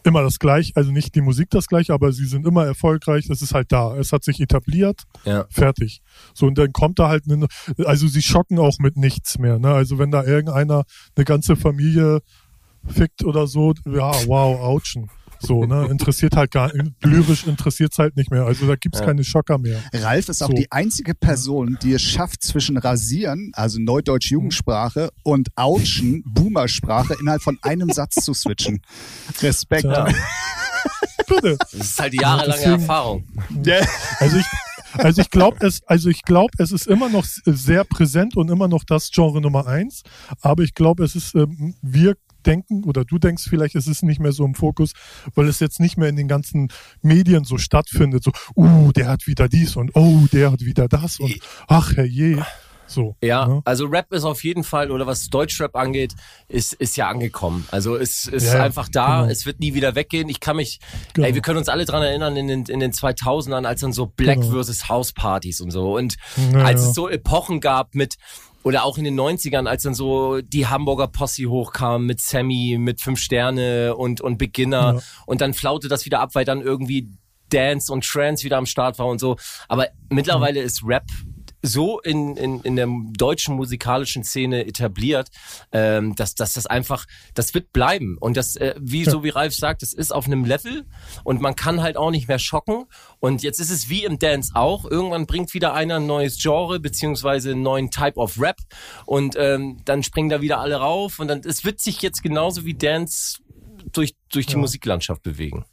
[SPEAKER 2] immer das gleiche, also nicht die Musik das gleiche, aber sie sind immer erfolgreich. Es ist halt da. Es hat sich etabliert.
[SPEAKER 3] ja.
[SPEAKER 2] Fertig. So, und dann kommt da halt eine, also sie schocken auch mit nichts mehr, ne? Also wenn da irgendeiner eine ganze Familie fickt oder so, ja, wow, ouchen. So, ne? Interessiert halt gar lyrisch interessiert's halt nicht mehr. Also da gibt's
[SPEAKER 3] Ja.
[SPEAKER 2] keine Schocker mehr.
[SPEAKER 1] Ralf ist auch
[SPEAKER 2] So.
[SPEAKER 1] die einzige Person, die es schafft, zwischen Rasieren, also Neudeutsch Jugendsprache, und Autschen, Boomersprache, innerhalb von einem Satz zu switchen. Respekt.
[SPEAKER 2] Tja. Bitte.
[SPEAKER 3] Das ist halt die jahrelange
[SPEAKER 2] Deswegen-
[SPEAKER 3] Erfahrung.
[SPEAKER 1] Ja.
[SPEAKER 2] Also ich, also ich glaube, es, also ich glaube, es ist immer noch sehr präsent und immer noch das Genre Nummer eins. Aber ich glaube, es ist, ähm, wir denken oder du denkst vielleicht, es ist nicht mehr so im Fokus, weil es jetzt nicht mehr in den ganzen Medien so stattfindet. So, uh, der hat wieder dies und oh, der hat wieder das und ach herrje. So,
[SPEAKER 3] ja,
[SPEAKER 2] ne?
[SPEAKER 3] also Rap ist auf jeden Fall, oder was Deutschrap angeht, ist, ist ja angekommen. Also es ist
[SPEAKER 2] Ja, ja,
[SPEAKER 3] einfach da,
[SPEAKER 2] genau.
[SPEAKER 3] es wird nie wieder weggehen. Ich kann mich,
[SPEAKER 2] Genau.
[SPEAKER 3] ey, wir können uns alle dran erinnern in den, in den 2000ern, als dann so Black
[SPEAKER 2] Genau.
[SPEAKER 3] versus House Partys und so. Und
[SPEAKER 2] Ja,
[SPEAKER 3] als
[SPEAKER 2] ja.
[SPEAKER 3] es so Epochen gab mit, oder auch in den 90ern, als dann so die Hamburger Posse hochkam mit Sammy, mit Fünf Sterne und, und Beginner
[SPEAKER 2] Ja.
[SPEAKER 3] und dann flaute das wieder ab, weil dann irgendwie Dance und Trance wieder am Start war und so. Aber mittlerweile ist Rap so in, in, in der deutschen musikalischen Szene etabliert, ähm, dass, dass das einfach, das wird bleiben. Und das, äh, wie so wie Ralf sagt, das ist auf einem Level und man kann halt auch nicht mehr schocken. Und jetzt ist es wie im Dance auch. Irgendwann bringt wieder einer ein neues Genre, beziehungsweise einen neuen Type of Rap und ähm, dann springen da wieder alle rauf und dann, es wird sich jetzt genauso wie Dance durch, durch die
[SPEAKER 2] Ja.
[SPEAKER 3] Musiklandschaft bewegen.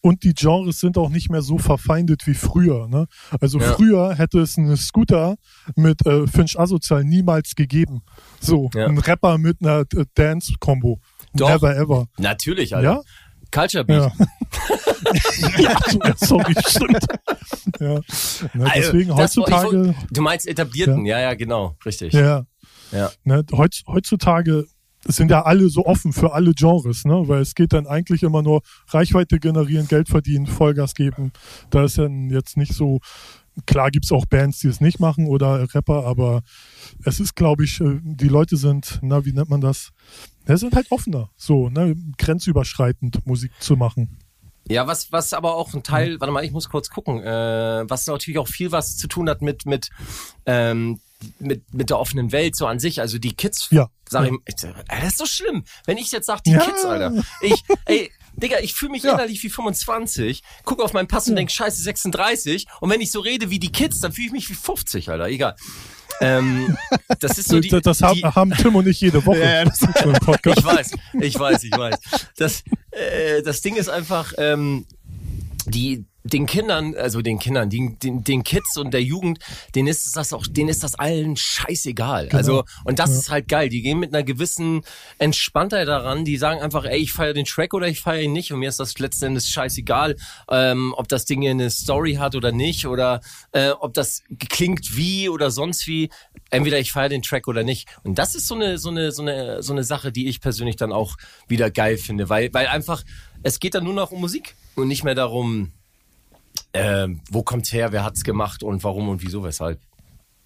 [SPEAKER 2] Und- die Genres sind auch nicht mehr so verfeindet wie früher. Ne? Also
[SPEAKER 3] Ja.
[SPEAKER 2] früher hätte es einen Scooter mit äh, Finch Asozial niemals gegeben. So,
[SPEAKER 3] Ja.
[SPEAKER 2] ein Rapper mit einer äh, Dance-Kombo. Never ever.
[SPEAKER 3] Natürlich, Alter.
[SPEAKER 2] Ja?
[SPEAKER 3] Culture Beat.
[SPEAKER 2] Ja. ja, so- ja, sorry, stimmt. Ja. Ne,
[SPEAKER 3] Also,
[SPEAKER 2] deswegen
[SPEAKER 3] war- ich
[SPEAKER 2] heutzutage.
[SPEAKER 3] wollt- Du meinst etablierten, ja, ja, genau, richtig.
[SPEAKER 2] Ja.
[SPEAKER 3] Ja.
[SPEAKER 2] Ne, heutz, heutzutage sind ja alle so offen für alle Genres, ne? Weil es geht dann eigentlich immer nur Reichweite generieren, Geld verdienen, Vollgas geben. Da ist dann jetzt nicht so, klar gibt's auch Bands, die es nicht machen oder Rapper, aber es ist, glaube ich, äh, die Leute sind, na, wie nennt man das? Ja, sind halt offener, so, ne, grenzüberschreitend Musik zu machen.
[SPEAKER 3] Ja, was, was aber auch ein Teil, warte mal, ich muss kurz gucken, äh, was natürlich auch viel was zu tun hat mit, mit, ähm, mit, mit der offenen Welt so an sich. Also die Kids,
[SPEAKER 2] Ja.
[SPEAKER 3] sag ich, äh, das ist so schlimm. Wenn ich jetzt sag, die
[SPEAKER 2] Ja.
[SPEAKER 3] Kids, Alter. Ich, ey, Digga, ich fühle mich
[SPEAKER 2] Ja.
[SPEAKER 3] innerlich wie 25, guck auf meinen Pass und denk, scheiße, 36. Und wenn ich so rede wie die Kids, dann fühle ich mich wie 50, Alter. Egal. Ähm, das ist so die,
[SPEAKER 2] das das haben,
[SPEAKER 3] die,
[SPEAKER 2] haben Tim und ich jede Woche.
[SPEAKER 1] Ja, das-
[SPEAKER 2] im Podcast.
[SPEAKER 3] ich weiß, ich weiß, ich weiß. Das, äh, das Ding ist einfach, ähm, die den Kindern, also den Kindern, den, den, den Kids und der Jugend, denen ist das auch, denen ist das allen scheißegal. Also und das
[SPEAKER 2] Ja.
[SPEAKER 3] ist halt geil. Die gehen mit einer gewissen Entspanntheit daran. Die sagen einfach, ey, ich feiere den Track oder ich feiere ihn nicht. Und mir ist das letzten Endes scheißegal, ähm, ob das Ding hier eine Story hat oder nicht oder äh, ob das klingt wie oder sonst wie. Entweder ich feiere den Track oder nicht. Und das ist so eine so eine so eine so eine Sache, die ich persönlich dann auch wieder geil finde, weil weil einfach es geht dann nur noch um Musik und nicht mehr darum, ähm, wo kommt's her, wer hat's gemacht und warum und wieso, weshalb.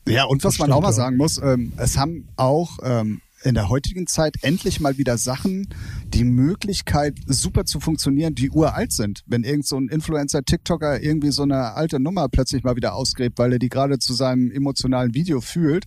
[SPEAKER 1] Ja, und was man auch mal sagen muss, ähm, es haben auch ähm, in der heutigen Zeit endlich mal wieder Sachen die Möglichkeit, super zu funktionieren, die uralt sind. Wenn irgend so ein Influencer, TikToker irgendwie so eine alte Nummer plötzlich mal wieder ausgräbt, weil er die gerade zu seinem emotionalen Video fühlt,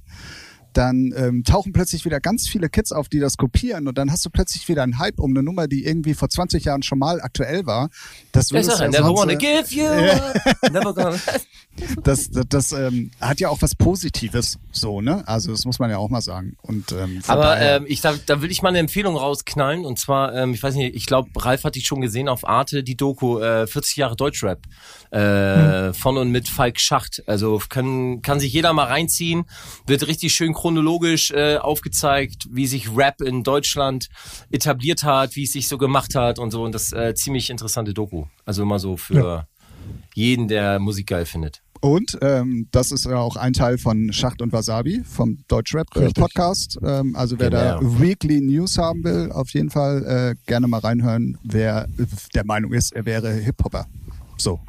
[SPEAKER 1] dann ähm, tauchen plötzlich wieder ganz viele Kids auf, die das kopieren und dann hast du plötzlich wieder einen Hype um eine Nummer, die irgendwie vor 20 Jahren schon mal aktuell war. Das würde ja
[SPEAKER 3] never wanna
[SPEAKER 1] äh,
[SPEAKER 3] give you, never gonna.
[SPEAKER 1] das, das, das ähm, hat ja auch was Positives, so, ne? Also das muss man ja auch mal sagen. Und ähm,
[SPEAKER 3] Aber ähm, ich, da, da will ich mal eine Empfehlung rausknallen und zwar, ähm, ich weiß nicht, ich glaube, Ralf hat die schon gesehen auf Arte, die Doku äh, 40 Jahre Deutschrap äh, von und mit Falk Schacht. Also kann, kann sich jeder mal reinziehen, wird richtig schön chronologisch äh, aufgezeigt, wie sich Rap in Deutschland etabliert hat, wie es sich so gemacht hat und so und das äh, ziemlich interessante Doku. Also immer so für jeden, der Musik geil findet.
[SPEAKER 1] und ähm, das ist ja auch ein Teil von Schacht und Wasabi vom Deutschrap äh. Podcast. Ähm, also wer da
[SPEAKER 3] Genau.
[SPEAKER 1] Weekly News haben will, auf jeden Fall äh, gerne mal reinhören, wer der Meinung ist, er wäre Hip-Hopper. So.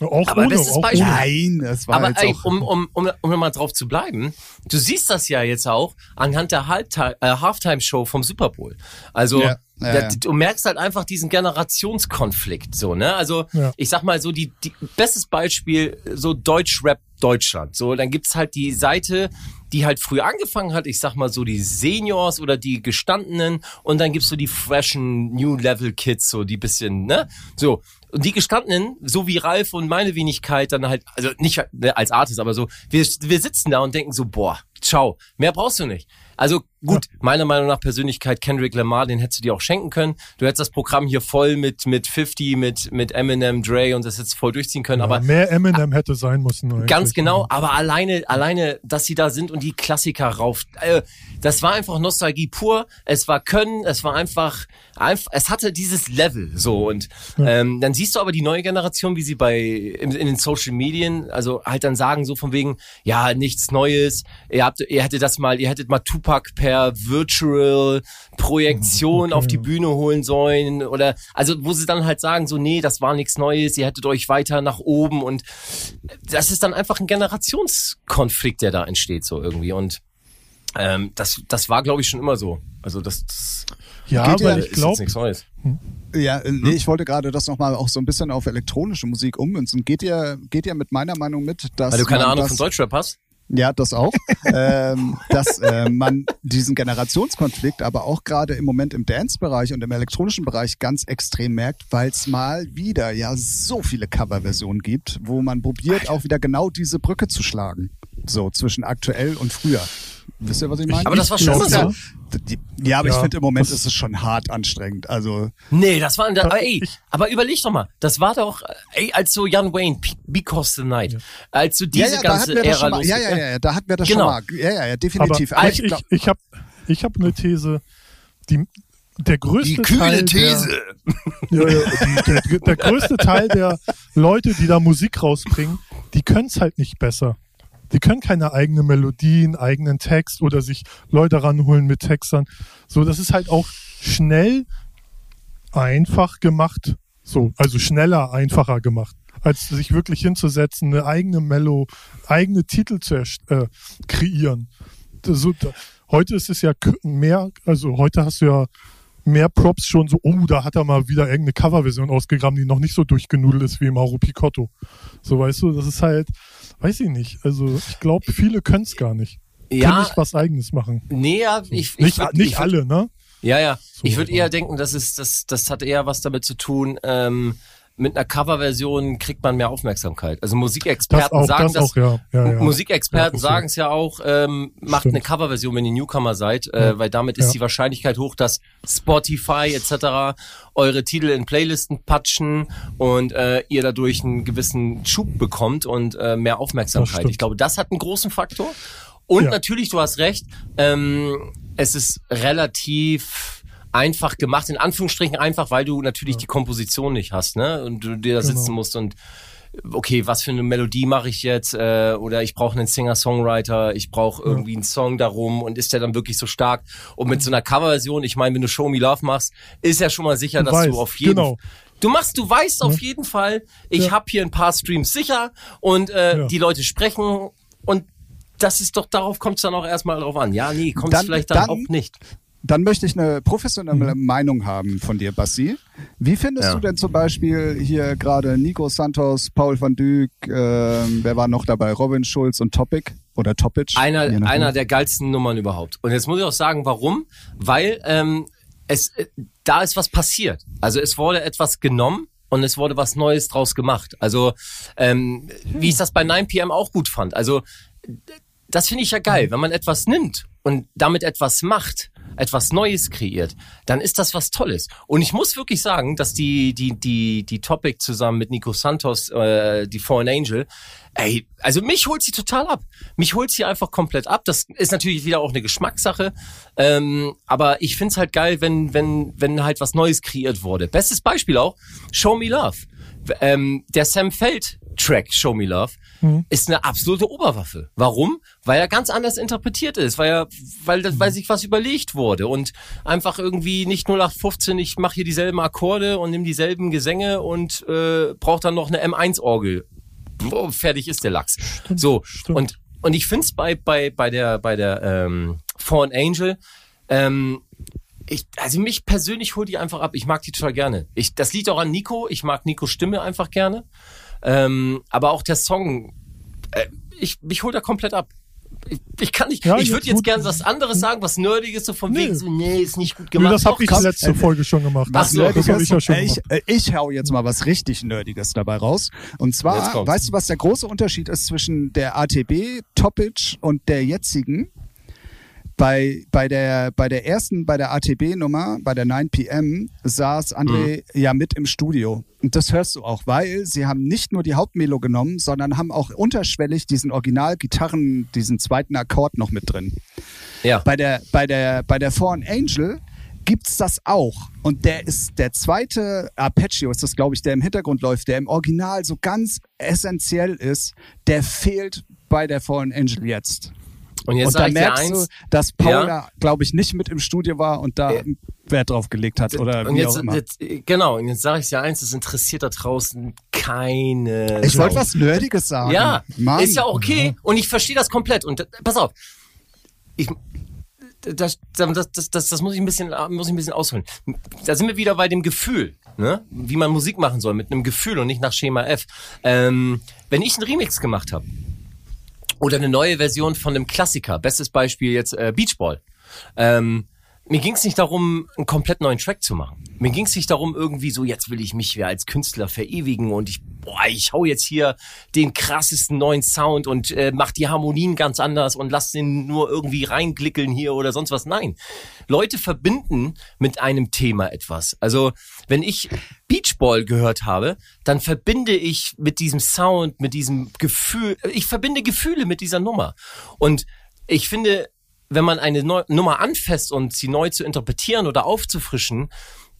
[SPEAKER 2] Auch
[SPEAKER 3] Aber
[SPEAKER 2] ohne,
[SPEAKER 3] bestes
[SPEAKER 2] auch
[SPEAKER 3] Beispiel.
[SPEAKER 1] Nein, das war
[SPEAKER 3] Aber
[SPEAKER 1] jetzt
[SPEAKER 3] ey,
[SPEAKER 1] auch.
[SPEAKER 3] um, um, um, um mal drauf zu bleiben, du siehst das ja jetzt auch anhand der Halbti- äh, Halftime-Show vom Super Bowl. Also
[SPEAKER 1] Ja, ja, ja.
[SPEAKER 3] du merkst halt einfach diesen Generationskonflikt so, ne? Also
[SPEAKER 2] Ja.
[SPEAKER 3] ich sag mal so, die, die bestes Beispiel, so Deutschrap Deutschland. So, dann gibt's halt die Seite, die halt früher angefangen hat, ich sag mal so die Seniors oder die Gestandenen und dann gibt's so die freshen New Level Kids, so die bisschen, ne? So. Und die gestandenen, so wie Ralf und meine Wenigkeit dann halt, also nicht ne, als Artist, aber so, wir, wir sitzen da und denken so, boah, ciao, mehr brauchst du nicht. Also gut, ja. meiner Meinung nach Persönlichkeit Kendrick Lamar, den hättest du dir auch schenken können. Du hättest das Programm hier voll mit mit 50, mit mit Eminem, Dre und das jetzt voll durchziehen können. Ja, aber
[SPEAKER 2] mehr Eminem hätte sein müssen.
[SPEAKER 3] Eigentlich. Ganz genau. Aber alleine alleine, dass sie da sind und die Klassiker rauf, äh, das war einfach Nostalgie pur. Es war Können, es war einfach einfach, es hatte dieses Level so und ja. ähm, dann siehst du aber die neue Generation, wie sie bei in, in den Social Medien, also halt dann sagen so von wegen, ja nichts Neues. Ihr habt, ihr hättet das mal, ihr hättet mal Tupac Tupac per Virtual Projektion okay. auf die Bühne holen sollen oder also wo sie dann halt sagen so nee, das war nichts Neues, ihr hättet euch weiter nach oben und das ist dann einfach ein Generationskonflikt, der da entsteht so irgendwie und ähm, das das war glaube ich schon immer so. Also das, das
[SPEAKER 2] ja, aber ich glaube
[SPEAKER 1] hm? Ja, äh, nee, ich wollte gerade das nochmal auch so ein bisschen auf elektronische Musik ummünzen. Geht ihr, geht ihr mit meiner Meinung mit, dass.
[SPEAKER 3] Weil du keine Ahnung von Deutschrap hast?
[SPEAKER 1] Ja, das auch. ähm, dass äh, man diesen Generationskonflikt aber auch gerade im Moment im Dance-Bereich und im elektronischen Bereich ganz extrem merkt, weil es mal wieder ja so viele Coverversionen gibt, wo man probiert, auch wieder genau diese Brücke zu schlagen. So zwischen aktuell und früher. Wisst ihr, was ich meine?
[SPEAKER 3] Aber das war schon
[SPEAKER 1] so. Ja, aber ja, ich finde im Moment ist es schon hart anstrengend. Also
[SPEAKER 3] nee, das war aber, ey, aber überleg doch mal, das war doch ey, als so Jan Wayne Because the Night, als so diese ja, ja, ganze Ära
[SPEAKER 1] mal, Ja, ja, ja, da hatten wir das genau. schon mal. Ja, ja, ja, definitiv.
[SPEAKER 2] Aber, aber ich ich, ich habe ich habe eine These, die der größte
[SPEAKER 3] die kühle
[SPEAKER 2] Teil
[SPEAKER 3] These.
[SPEAKER 2] Der, ja, ja, die, der, der größte Teil der Leute, die da Musik rausbringen, die können es halt nicht besser. Die können keine eigene Melodien, eigenen Text oder sich Leute ranholen mit Textern. So, das ist halt auch schnell einfach gemacht. So, also schneller, einfacher gemacht, als sich wirklich hinzusetzen, eine eigene Mello, eigene Titel zu äh, kreieren. So, da, heute ist es ja mehr, also heute hast du ja mehr Props schon so, oh, da hat er mal wieder irgendeine Coverversion ausgegraben, die noch nicht so durchgenudelt ist wie Mauro Picotto. So, weißt du, das ist halt, weiß ich nicht. Also, ich glaube, viele können es gar nicht. Ja. Können nicht was Eigenes machen.
[SPEAKER 3] Nee, ja, ich,
[SPEAKER 2] ich, nicht,
[SPEAKER 3] würd,
[SPEAKER 2] nicht ich alle, ne?
[SPEAKER 3] Ja, ja. So, ich würde eher denken, das ist, das, das hat eher was damit zu tun, ähm, mit einer Coverversion kriegt man mehr Aufmerksamkeit. Also Musikexperten das auch, sagen das,
[SPEAKER 2] das auch, ja. Ja, ja.
[SPEAKER 3] Musikexperten ja, sagen es ja auch, ähm, macht Stimmt. eine Coverversion, wenn ihr Newcomer seid, äh, weil damit ist die Wahrscheinlichkeit hoch, dass Spotify etc. eure Titel in Playlisten patchen und äh, ihr dadurch einen gewissen Schub bekommt und äh, mehr Aufmerksamkeit. Ich glaube, das hat einen großen Faktor. Und natürlich, du hast recht, ähm, es ist relativ einfach gemacht, in Anführungsstrichen einfach, weil du natürlich ja. die Komposition nicht hast, ne? Und du dir da genau. sitzen musst und okay, was für eine Melodie mache ich jetzt? Äh, oder ich brauche einen Singer-Songwriter, ich brauche irgendwie einen Song darum und ist der dann wirklich so stark? Und mit so einer Coverversion, ich meine, wenn du Show Me Love machst, ist ja schon mal sicher, du dass weißt, du auf jeden
[SPEAKER 2] genau.
[SPEAKER 3] Du machst, du weißt ja. auf jeden Fall, ich ja. habe hier ein paar Streams sicher und äh, ja. die Leute sprechen und das ist doch, darauf kommt es dann auch erstmal drauf an. Ja, nee, kommt es vielleicht dann, dann, auch nicht.
[SPEAKER 1] Dann möchte ich eine professionelle mhm. Meinung haben von dir, Bassi. Wie findest ja. du denn zum Beispiel hier gerade Nico Santos, Paul van Dyk, äh, wer war noch dabei? Robin Schulz und Topic oder Topic?
[SPEAKER 3] Einer, einer der geilsten Nummern überhaupt. Und jetzt muss ich auch sagen, warum? Weil ähm, es äh, da ist was passiert. Also es wurde etwas genommen und es wurde was Neues draus gemacht. Also ähm, wie ich das bei 9pm auch gut fand. Also das finde ich ja geil, wenn man etwas nimmt und damit etwas macht etwas Neues kreiert, dann ist das was Tolles. Und ich muss wirklich sagen, dass die, die, die, die Topic zusammen mit Nico Santos, äh, die Fallen Angel, ey, also mich holt sie total ab. Mich holt sie einfach komplett ab. Das ist natürlich wieder auch eine Geschmackssache. Ähm, aber ich find's halt geil, wenn, wenn, wenn halt was Neues kreiert wurde. Bestes Beispiel auch, Show Me Love. Ähm, der Sam Feld Track Show Me Love mhm. ist eine absolute Oberwaffe. Warum? Weil er ganz anders interpretiert ist, weil er, weil, das, weil sich was überlegt wurde und einfach irgendwie nicht 0815, ich mache hier dieselben Akkorde und nimm dieselben Gesänge und äh, braucht dann noch eine M1-Orgel. Oh, fertig ist der Lachs. Stimmt, so stimmt. und und ich find's bei bei bei der bei der ähm, Fallen Angel ähm, ich, also mich persönlich holt die einfach ab. Ich mag die total gerne. Ich, das liegt auch an Nico. Ich mag Nikos Stimme einfach gerne. Ähm, aber auch der Song, äh, ich, mich holt er komplett ab. ich, ich kann nicht, ja, ich würde jetzt gerne was anderes sagen, was Nerdiges, so von nee. wegen so, nee, ist nicht gut gemacht.
[SPEAKER 2] Nee, das habe ich letzte Folge schon gemacht.
[SPEAKER 1] Was so, das hab ich ja schon ich, gemacht. Äh, ich hau jetzt mal was richtig Nerdiges dabei raus. Und zwar, weißt du, was der große Unterschied ist zwischen der ATB Topic und der jetzigen? Bei, bei, der, bei der ersten, bei der ATB-Nummer, bei der 9pm, saß André mhm. ja mit im Studio. Und das hörst du auch, weil sie haben nicht nur die Hauptmelo genommen, sondern haben auch unterschwellig diesen Original-Gitarren, diesen zweiten Akkord noch mit drin. Ja. Bei der, bei der, bei der Fallen Angel gibt's das auch. Und der ist der zweite Arpeggio, ist das, glaube ich, der im Hintergrund läuft, der im Original so ganz essentiell ist, der fehlt bei der Fallen Angel jetzt. Und jetzt und da merkst eins, du, dass Paula, ja. glaube ich, nicht mit im Studio war und da ja. Wert drauf gelegt hat oder und wie
[SPEAKER 3] jetzt,
[SPEAKER 1] auch immer.
[SPEAKER 3] Jetzt, genau, und jetzt sage ich dir eins, es interessiert da draußen keine.
[SPEAKER 1] Ich wollte was Nerdiges sagen.
[SPEAKER 3] Ja, Mann. ist ja okay und ich verstehe das komplett. Und pass auf, ich, das, das, das, das, das muss ich ein bisschen, muss ich ein bisschen ausholen. Da sind wir wieder bei dem Gefühl, ne? wie man Musik machen soll, mit einem Gefühl und nicht nach Schema F. Ähm, wenn ich einen Remix gemacht habe, oder eine neue Version von einem Klassiker. Bestes Beispiel jetzt äh, Beachball. Ähm, mir ging es nicht darum, einen komplett neuen Track zu machen. Mir ging es nicht darum, irgendwie so, jetzt will ich mich als Künstler verewigen und ich, boah, ich hau jetzt hier den krassesten neuen Sound und äh, mach die Harmonien ganz anders und lass den nur irgendwie reinglickeln hier oder sonst was. Nein. Leute verbinden mit einem Thema etwas. Also, wenn ich Beachball gehört habe, dann verbinde ich mit diesem Sound, mit diesem Gefühl, ich verbinde Gefühle mit dieser Nummer. Und ich finde, wenn man eine Neu Nummer anfasst und sie neu zu interpretieren oder aufzufrischen,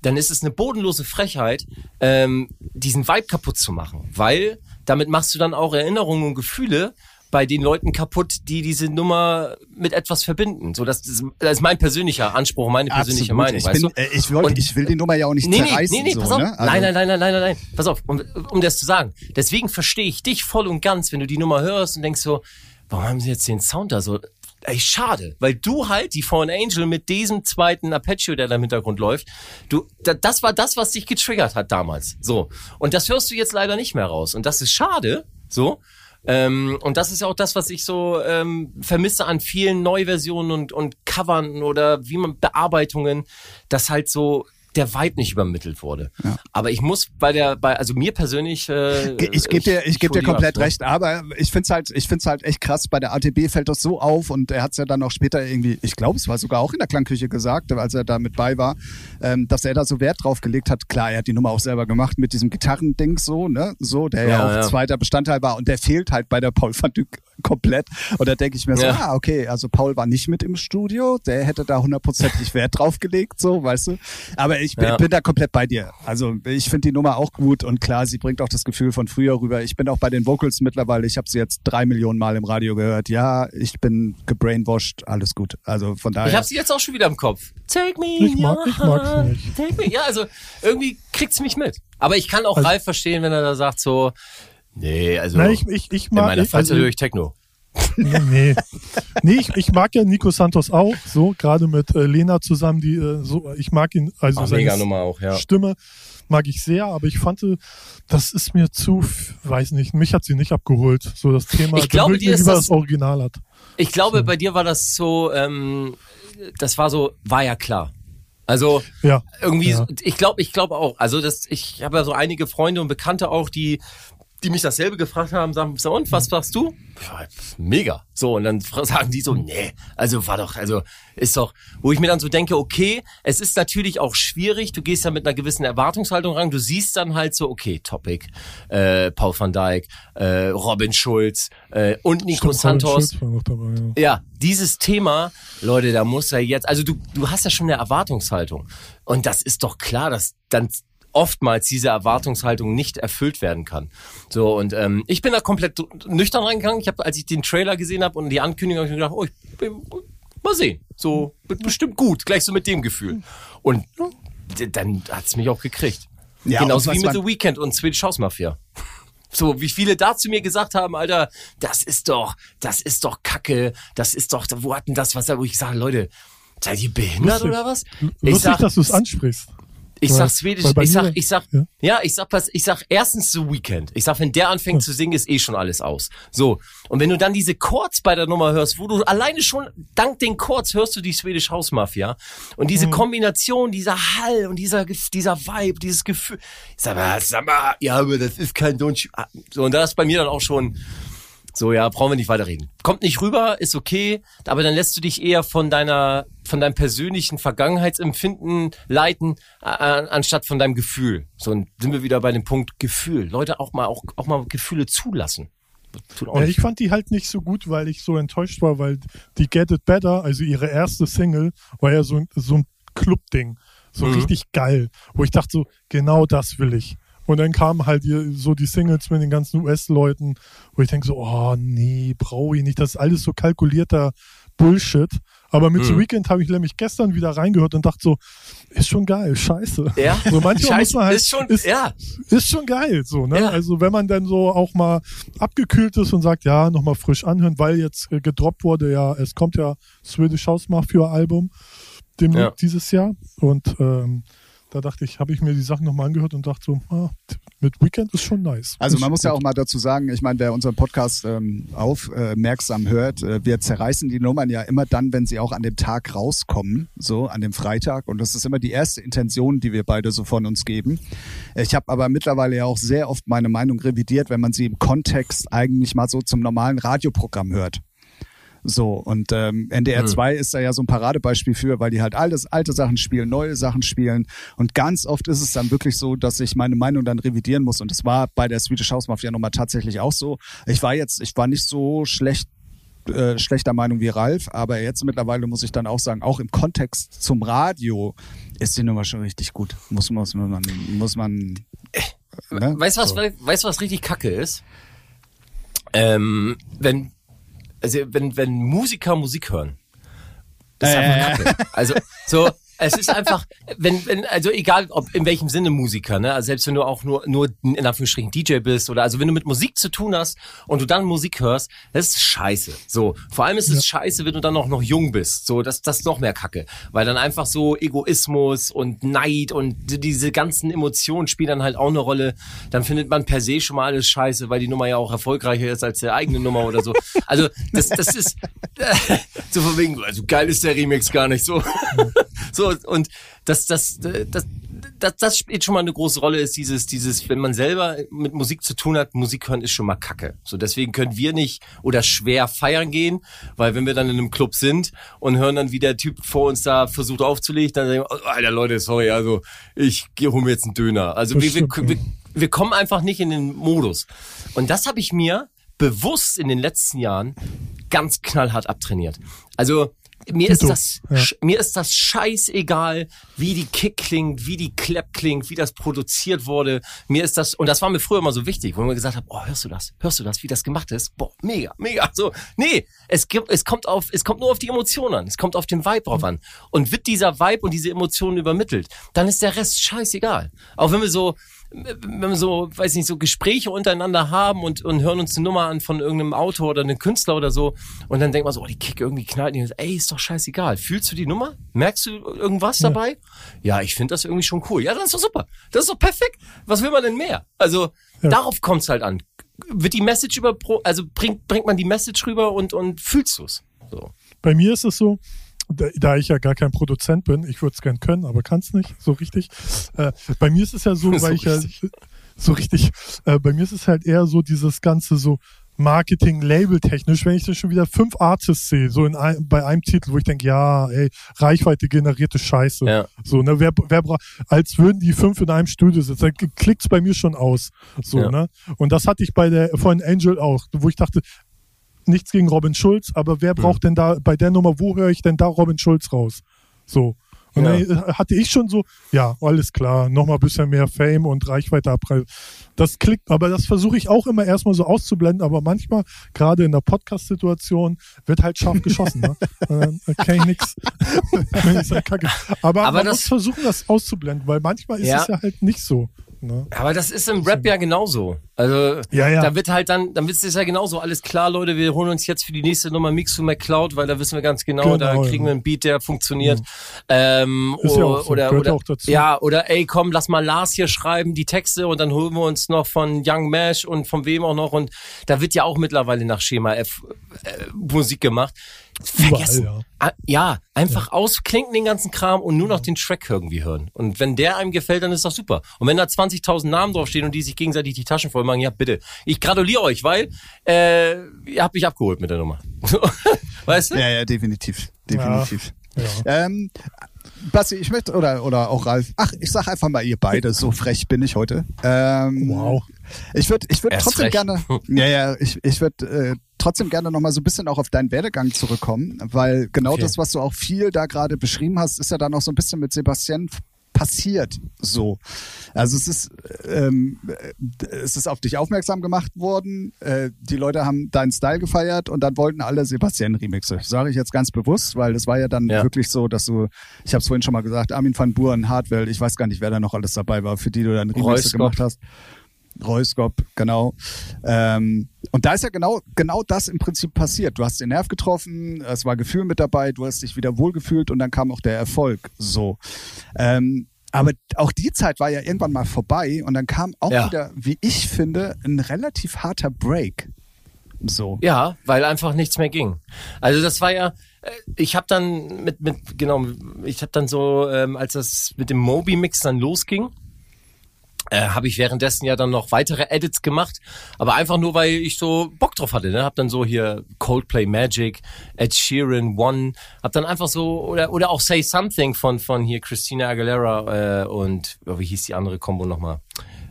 [SPEAKER 3] dann ist es eine bodenlose Frechheit, ähm, diesen Vibe kaputt zu machen. Weil damit machst du dann auch Erinnerungen und Gefühle bei den Leuten kaputt, die diese Nummer mit etwas verbinden. So, das, ist, das ist mein persönlicher Anspruch, meine persönliche Absolut. Meinung.
[SPEAKER 1] Ich,
[SPEAKER 3] weißt
[SPEAKER 1] bin,
[SPEAKER 3] du?
[SPEAKER 1] Äh, ich, will, ich will die Nummer ja auch nicht nee, zerreißen. Nee, nee, so,
[SPEAKER 3] pass auf.
[SPEAKER 1] Ne?
[SPEAKER 3] Also nein, nein, nein, nein, nein, nein, nein. Pass auf, um, um das zu sagen. Deswegen verstehe ich dich voll und ganz, wenn du die Nummer hörst und denkst so, warum haben sie jetzt den Sound da so? Ey, schade, weil du halt die Fallen Angel mit diesem zweiten Apache, der da im Hintergrund läuft, du, das war das, was dich getriggert hat damals. So. Und das hörst du jetzt leider nicht mehr raus. Und das ist schade, so. Ähm, und das ist ja auch das, was ich so ähm, vermisse an vielen Neuversionen und, und Covern oder wie man Bearbeitungen, dass halt so der Vibe nicht übermittelt wurde. Ja. Aber ich muss bei der, bei, also mir persönlich. Äh,
[SPEAKER 1] ich gebe dir, ich, ich gebe dir komplett ab, recht. Aber ich finde es halt, ich finde halt echt krass. Bei der ATB fällt das so auf und er hat es ja dann auch später irgendwie, ich glaube, es war sogar auch in der Klangküche gesagt, als er da mit bei war, ähm, dass er da so Wert drauf gelegt hat. Klar, er hat die Nummer auch selber gemacht mit diesem Gitarrending so, ne, so, der ja, ja auch ja. zweiter Bestandteil war und der fehlt halt bei der Paul van Dyk komplett. Und da denke ich mir so, ja. ah, okay, also Paul war nicht mit im Studio, der hätte da hundertprozentig Wert drauf gelegt, so, weißt du. Aber ich ja. bin da komplett bei dir. Also ich finde die Nummer auch gut und klar, sie bringt auch das Gefühl von früher rüber. Ich bin auch bei den Vocals mittlerweile, ich habe sie jetzt drei Millionen Mal im Radio gehört. Ja, ich bin gebrainwashed, alles gut. Also von daher.
[SPEAKER 3] Ich habe sie jetzt auch schon wieder im Kopf. Take me
[SPEAKER 2] ich mag, ich mag's nicht.
[SPEAKER 3] Take me. Ja, also irgendwie kriegt's mich mit. Aber ich kann auch also, Ralf verstehen, wenn er da sagt so, Nee, also
[SPEAKER 2] Nein, ich, ich, ich mag,
[SPEAKER 3] in meiner Freizeit also, höre ich Techno.
[SPEAKER 2] Nee, nee. ich, ich mag ja Nico Santos auch, so, gerade mit äh, Lena zusammen, die äh, so, ich mag ihn, also
[SPEAKER 3] Ach, seine auch, ja.
[SPEAKER 2] Stimme mag ich sehr, aber ich fand, äh, das ist mir zu, weiß nicht, mich hat sie nicht abgeholt, so das Thema,
[SPEAKER 3] ich glaube, dir ist
[SPEAKER 2] das, das Original hat.
[SPEAKER 3] Ich glaube, so. bei dir war das so, ähm, das war so, war ja klar. Also ja, irgendwie, ja. ich glaube, ich glaube auch. Also das, ich habe ja so einige Freunde und Bekannte auch, die die mich dasselbe gefragt haben, sagen, so, und was sagst du? Ja, mega. So, und dann sagen die so, nee, also war doch, also ist doch, wo ich mir dann so denke, okay, es ist natürlich auch schwierig, du gehst ja mit einer gewissen Erwartungshaltung ran, du siehst dann halt so, okay, Topic, äh, Paul van Dijk, äh, Robin Schulz äh, und Nico Stimmt, Santos. Dabei, ja. ja, dieses Thema, Leute, da muss er jetzt, also du, du hast ja schon eine Erwartungshaltung. Und das ist doch klar, dass dann oftmals diese Erwartungshaltung nicht erfüllt werden kann. So und ähm, ich bin da komplett nüchtern reingegangen. Ich habe, als ich den Trailer gesehen habe und die Ankündigung, habe ich gedacht, oh, ich bin, mal sehen, so bestimmt gut, gleich so mit dem Gefühl. Und dann hat's mich auch gekriegt. Ja, Genauso wie mit The Weekend und Swedish House Mafia. So, wie viele da zu mir gesagt haben, Alter, das ist doch, das ist doch Kacke, das ist doch, wo hatten das was, wo ich sage, Leute, seid ihr behindert
[SPEAKER 2] lustig,
[SPEAKER 3] oder was?
[SPEAKER 2] Ich lustig, sag, dass du es ansprichst.
[SPEAKER 3] Ich sag Swedish, ich sag, ich sag, ja? ja, ich sag was, ich sag erstens The Weekend. Ich sag, wenn der anfängt ja. zu singen, ist eh schon alles aus. So. Und wenn du dann diese Chords bei der Nummer hörst, wo du alleine schon, dank den Chords hörst du die Swedish House Mafia. Und diese mhm. Kombination, dieser Hall und dieser, dieser Vibe, dieses Gefühl. Sag mal, sag mal, ja, aber das ist kein Don't you, So, und da ist bei mir dann auch schon, so, ja, brauchen wir nicht weiterreden. Kommt nicht rüber, ist okay, aber dann lässt du dich eher von deiner, von deinem persönlichen Vergangenheitsempfinden leiten, anstatt von deinem Gefühl. So, und sind wir wieder bei dem Punkt Gefühl. Leute auch mal, auch, auch mal Gefühle zulassen.
[SPEAKER 2] Ja, ich fand die halt nicht so gut, weil ich so enttäuscht war, weil die Get It Better, also ihre erste Single, war ja so, so ein Club-Ding. So mhm. richtig geil. Wo ich dachte so, genau das will ich. Und dann kamen halt so die Singles mit den ganzen US-Leuten, wo ich denke so, oh nee, brauche ich nicht. Das ist alles so kalkulierter Bullshit. Aber mit hm. The Weekend habe ich nämlich gestern wieder reingehört und dachte so, ist schon geil, scheiße.
[SPEAKER 3] Ja.
[SPEAKER 2] So manchmal
[SPEAKER 3] scheiße, muss man halt, ist schon,
[SPEAKER 2] ist,
[SPEAKER 3] ja.
[SPEAKER 2] ist schon geil, so, ne? Ja. Also wenn man dann so auch mal abgekühlt ist und sagt, ja, nochmal frisch anhören, weil jetzt äh, gedroppt wurde, ja, es kommt ja Swedish House Mafia Album dem ja. dieses Jahr und ähm, da dachte ich, habe ich mir die Sachen nochmal angehört und dachte so, ah, mit Weekend ist schon nice.
[SPEAKER 1] Also man muss ja auch mal dazu sagen, ich meine, wer unseren Podcast ähm, aufmerksam äh, hört, äh, wir zerreißen die Nummern ja immer dann, wenn sie auch an dem Tag rauskommen, so an dem Freitag. Und das ist immer die erste Intention, die wir beide so von uns geben. Ich habe aber mittlerweile ja auch sehr oft meine Meinung revidiert, wenn man sie im Kontext eigentlich mal so zum normalen Radioprogramm hört. So, und ähm, NDR 2 mhm. ist da ja so ein Paradebeispiel für, weil die halt alles alte Sachen spielen, neue Sachen spielen. Und ganz oft ist es dann wirklich so, dass ich meine Meinung dann revidieren muss. Und das war bei der Swedish House Mafia nochmal tatsächlich auch so. Ich war jetzt, ich war nicht so schlecht äh, schlechter Meinung wie Ralf, aber jetzt mittlerweile muss ich dann auch sagen, auch im Kontext zum Radio ist die Nummer schon richtig gut. Muss, muss, muss man, muss man.
[SPEAKER 3] Äh, ne? Weißt du was, so. weißt, was richtig kacke ist? Ähm, wenn also wenn, wenn Musiker Musik hören, das ist einfach Kacke. Also so, es ist einfach, wenn, wenn, also egal, ob in welchem Sinne Musiker, ne? Also selbst wenn du auch nur, nur in Anführungsstrichen DJ bist oder also wenn du mit Musik zu tun hast und du dann Musik hörst, das ist scheiße. So. Vor allem ist es ja. scheiße, wenn du dann auch noch jung bist. So, das, das ist noch mehr Kacke. Weil dann einfach so Egoismus und Neid und diese ganzen Emotionen spielen dann halt auch eine Rolle. Dann findet man per se schon mal alles scheiße, weil die Nummer ja auch erfolgreicher ist als der eigene Nummer oder so. Also, das, das ist, äh, so von wegen, also geil ist der Remix gar nicht so. so, und das, das, das, das, das spielt schon mal eine große Rolle, ist dieses, dieses, wenn man selber mit Musik zu tun hat, Musik hören ist schon mal Kacke. So, deswegen können wir nicht oder schwer feiern gehen, weil wenn wir dann in einem Club sind und hören dann, wie der Typ vor uns da versucht aufzulegen, dann sagen wir, oh, Alter Leute, sorry, also ich gehe hol mir jetzt einen Döner. Also wir, wir, wir, wir kommen einfach nicht in den Modus. Und das habe ich mir bewusst in den letzten Jahren ganz knallhart abtrainiert. Also mir ist das, ja. mir ist das scheißegal, wie die Kick klingt, wie die Clap klingt, wie das produziert wurde. Mir ist das, und das war mir früher immer so wichtig, wo man gesagt hat, oh, hörst du das? Hörst du das, wie das gemacht ist? Boah, mega, mega. So, nee, es gibt, es kommt auf, es kommt nur auf die Emotionen an. Es kommt auf den Vibe drauf an. Und wird dieser Vibe und diese Emotionen übermittelt, dann ist der Rest scheißegal. Auch wenn wir so, wenn wir so, weiß nicht, so Gespräche untereinander haben und, und hören uns eine Nummer an von irgendeinem Autor oder einem Künstler oder so und dann denkt man so, oh, die Kick irgendwie knallt nicht. Ey, ist doch scheißegal. Fühlst du die Nummer? Merkst du irgendwas ja. dabei? Ja, ich finde das irgendwie schon cool. Ja, das ist doch super. Das ist doch perfekt. Was will man denn mehr? Also, ja. darauf kommt's halt an. Wird die Message über, also bringt, bringt man die Message rüber und, und fühlst du's? So.
[SPEAKER 2] Bei mir ist es so, da, da ich ja gar kein Produzent bin, ich würde es gern können, aber kann es nicht so richtig. Äh, bei mir ist es ja so, so weil ich ja so richtig, äh, bei mir ist es halt eher so dieses ganze so Marketing, Label-technisch, wenn ich dann schon wieder fünf Artists sehe, so in ein, bei einem Titel, wo ich denke, ja, ey, Reichweite generierte Scheiße. Ja. So, ne, wer, wer als würden die fünf in einem Studio sitzen, dann klickt's bei mir schon aus. So, ja. ne? Und das hatte ich bei der von Angel auch, wo ich dachte, nichts gegen Robin Schulz, aber wer braucht denn da bei der Nummer, wo höre ich denn da Robin Schulz raus? So. Und ja. dann hatte ich schon so, ja, alles klar, nochmal ein bisschen mehr Fame und Reichweite abreißen. Das klickt, aber das versuche ich auch immer erstmal so auszublenden, aber manchmal, gerade in der Podcast-Situation, wird halt scharf geschossen. ne? Dann kann ich nichts. Aber, aber man das, muss versuchen, das auszublenden, weil manchmal ist ja. es ja halt nicht so. Ne?
[SPEAKER 3] Aber das ist im Rap ja genauso. Also
[SPEAKER 2] Ja, ja.
[SPEAKER 3] da wird halt dann, dann ist es ja genauso alles klar, Leute, wir holen uns jetzt für die nächste Nummer Mix to McCloud, weil da wissen wir ganz genau,
[SPEAKER 2] Genau,
[SPEAKER 3] da kriegen
[SPEAKER 2] ja.
[SPEAKER 3] Wir einen Beat, der funktioniert. Ähm,
[SPEAKER 2] Ist ja
[SPEAKER 3] o-
[SPEAKER 2] auch so,
[SPEAKER 3] oder,
[SPEAKER 2] gehört
[SPEAKER 3] oder,
[SPEAKER 2] auch dazu.
[SPEAKER 3] ja, oder ey, komm, lass mal Lars hier schreiben, die Texte und dann holen wir uns noch von Young Mash und von wem auch noch und da wird ja auch mittlerweile nach Schema F äh, Musik gemacht. Vergessen.
[SPEAKER 2] Ja.
[SPEAKER 3] Ah, ja, einfach ausklinken den ganzen Kram und nur noch den Track irgendwie hören. Und wenn der einem gefällt, dann ist das super. Und wenn da 20.000 Namen draufstehen und die sich gegenseitig die Taschen voll machen, ja bitte. Ich gratuliere euch, weil äh, ihr habt mich abgeholt mit der Nummer. weißt du?
[SPEAKER 1] Ja, ja, definitiv. Definitiv.
[SPEAKER 2] Ja.
[SPEAKER 1] Ähm, Basti, ich möchte, oder, oder auch Ralf, ach, ich sag einfach mal ihr beide, so frech bin ich heute. Ähm,
[SPEAKER 2] Wow.
[SPEAKER 1] Ich würde ich würd trotzdem
[SPEAKER 3] frech.
[SPEAKER 1] gerne, ja, ja, ich, ich würde äh, trotzdem gerne nochmal so ein bisschen auch auf deinen Werdegang zurückkommen, weil genau
[SPEAKER 3] Okay.
[SPEAKER 1] das, was du auch viel da gerade beschrieben hast, ist ja dann auch so ein bisschen mit Sebastian passiert so. Also es ist, ähm, äh, es ist auf dich aufmerksam gemacht worden, äh, die Leute haben deinen Style gefeiert und dann wollten alle Sebastian-Remixe. Sage ich jetzt ganz bewusst, weil das war ja dann
[SPEAKER 3] Ja.
[SPEAKER 1] wirklich so, dass du, ich habe es vorhin schon mal gesagt, Armin van Buuren, Hardwell, ich weiß gar nicht, wer da noch alles dabei war, für die du dann Remixe gemacht hast. Reuskop, genau. Ähm, und da ist ja genau, genau das im Prinzip passiert. Du hast den Nerv getroffen, es war Gefühl mit dabei, du hast dich wieder wohlgefühlt und dann kam auch der Erfolg. So. Ähm, aber auch die Zeit war ja irgendwann mal vorbei und dann kam auch
[SPEAKER 3] Ja.
[SPEAKER 1] wieder, wie ich finde, ein relativ harter Break. So.
[SPEAKER 3] Ja, weil einfach nichts mehr ging. Also das war ja, äh, ich habe dann mit, mit genau, ich habe dann so, ähm, als das mit dem Moby-Mix dann losging, äh, habe ich währenddessen ja dann noch weitere Edits gemacht, aber einfach nur, weil ich so Bock drauf hatte. Ne? Hab dann so hier Coldplay Magic, Ed Sheeran, One, hab dann einfach so, oder, oder auch Say Something von, von hier Christina Aguilera äh, und, oh, wie hieß die andere Combo nochmal?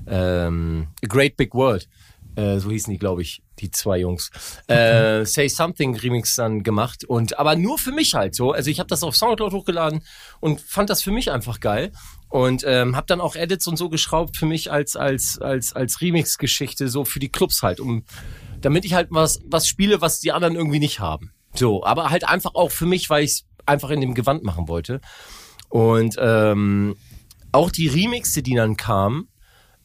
[SPEAKER 3] Ähm, A Great Big World. Äh, so hießen die, glaube ich, die zwei Jungs. Äh, Say Something Remix dann gemacht und aber nur für mich halt so. Also ich habe das auf Soundcloud hochgeladen und fand das für mich einfach geil und ähm, habe dann auch Edits und so geschraubt für mich als als als als Remix-Geschichte so für die Clubs halt, um damit ich halt was was spiele, was die anderen irgendwie nicht haben. So, aber halt einfach auch für mich, weil ich es einfach in dem Gewand machen wollte. Und ähm, auch die Remixe, die dann kamen,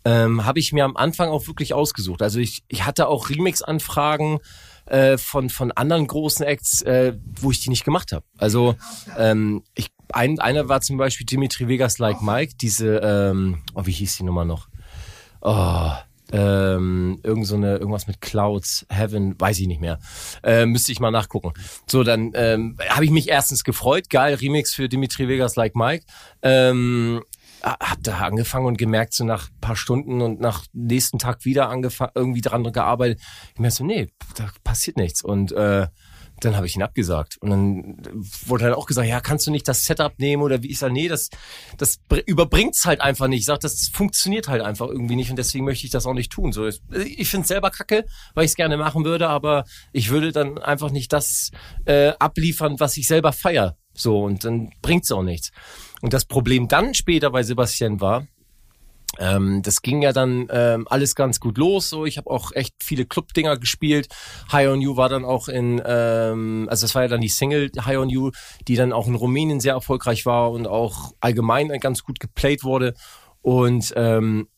[SPEAKER 3] ähm, habe ich mir am Anfang auch wirklich ausgesucht. Also ich, ich hatte auch Remix-Anfragen äh, von, von anderen großen Acts, äh, wo ich die nicht gemacht habe. Also ähm, ich, ein, einer war zum Beispiel Dimitri Vegas Like Mike, diese, ähm, oh, wie hieß die Nummer noch? Oh, ähm, irgend so eine, irgendwas mit Clouds, Heaven, weiß ich nicht mehr. Äh, müsste ich mal nachgucken. So, dann ähm, habe ich mich erstens gefreut, geil, Remix für Dimitri Vegas Like Mike. Ähm, hab da angefangen und gemerkt, so nach paar Stunden und nach nächsten Tag wieder angefangen, irgendwie dran gearbeitet. Ich merkte so, nee, da passiert nichts. Und äh, dann habe ich ihn abgesagt. Und dann wurde halt auch gesagt, ja, kannst du nicht das Setup nehmen oder wie ich sage, nee, das, das überbringt's halt einfach nicht. Ich sag, das funktioniert halt einfach irgendwie nicht und deswegen möchte ich das auch nicht tun. So, ich finde selber kacke, weil ich es gerne machen würde, aber ich würde dann einfach nicht das äh, abliefern, was ich selber feier. So, und dann bringt's auch nichts. Und das Problem dann später bei Sebastian war, ähm, das ging ja dann ähm, alles ganz gut los. So, ich habe auch echt viele Club-Dinger gespielt. High on You war dann auch in, ähm, also das war ja dann die Single High on You, die dann auch in Rumänien sehr erfolgreich war und auch allgemein ganz gut geplayt wurde. Und ähm,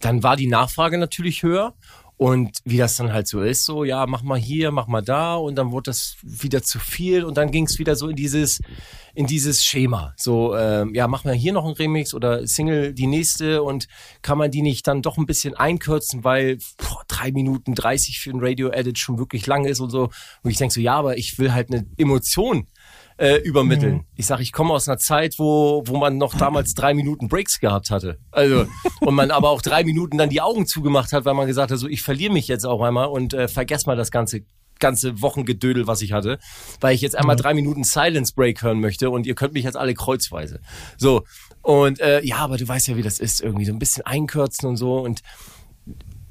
[SPEAKER 3] dann war die Nachfrage natürlich höher. Und wie das dann halt so ist, so, ja, mach mal hier, mach mal da und dann wurde das wieder zu viel und dann ging es wieder so in dieses, in dieses Schema. So, ähm, ja, mach mal hier noch ein Remix oder Single die nächste und kann man die nicht dann doch ein bisschen einkürzen, weil boah, drei Minuten 30 für ein Radio-Edit schon wirklich lang ist und so. Und ich denk so, ja, aber ich will halt eine Emotion äh, übermitteln.
[SPEAKER 2] Mhm.
[SPEAKER 3] Ich sage, ich komme aus einer Zeit, wo, wo man noch damals drei Minuten Breaks gehabt hatte. Also, und man aber auch drei Minuten dann die Augen zugemacht hat, weil man gesagt hat, so ich verliere mich jetzt auch einmal und äh, vergess mal das ganze ganze Wochengedödel, was ich hatte, weil ich jetzt einmal drei Minuten Silence Break hören möchte und ihr könnt mich jetzt alle kreuzweise. So, und äh, ja, aber du weißt ja, wie das ist, irgendwie so ein bisschen einkürzen und so und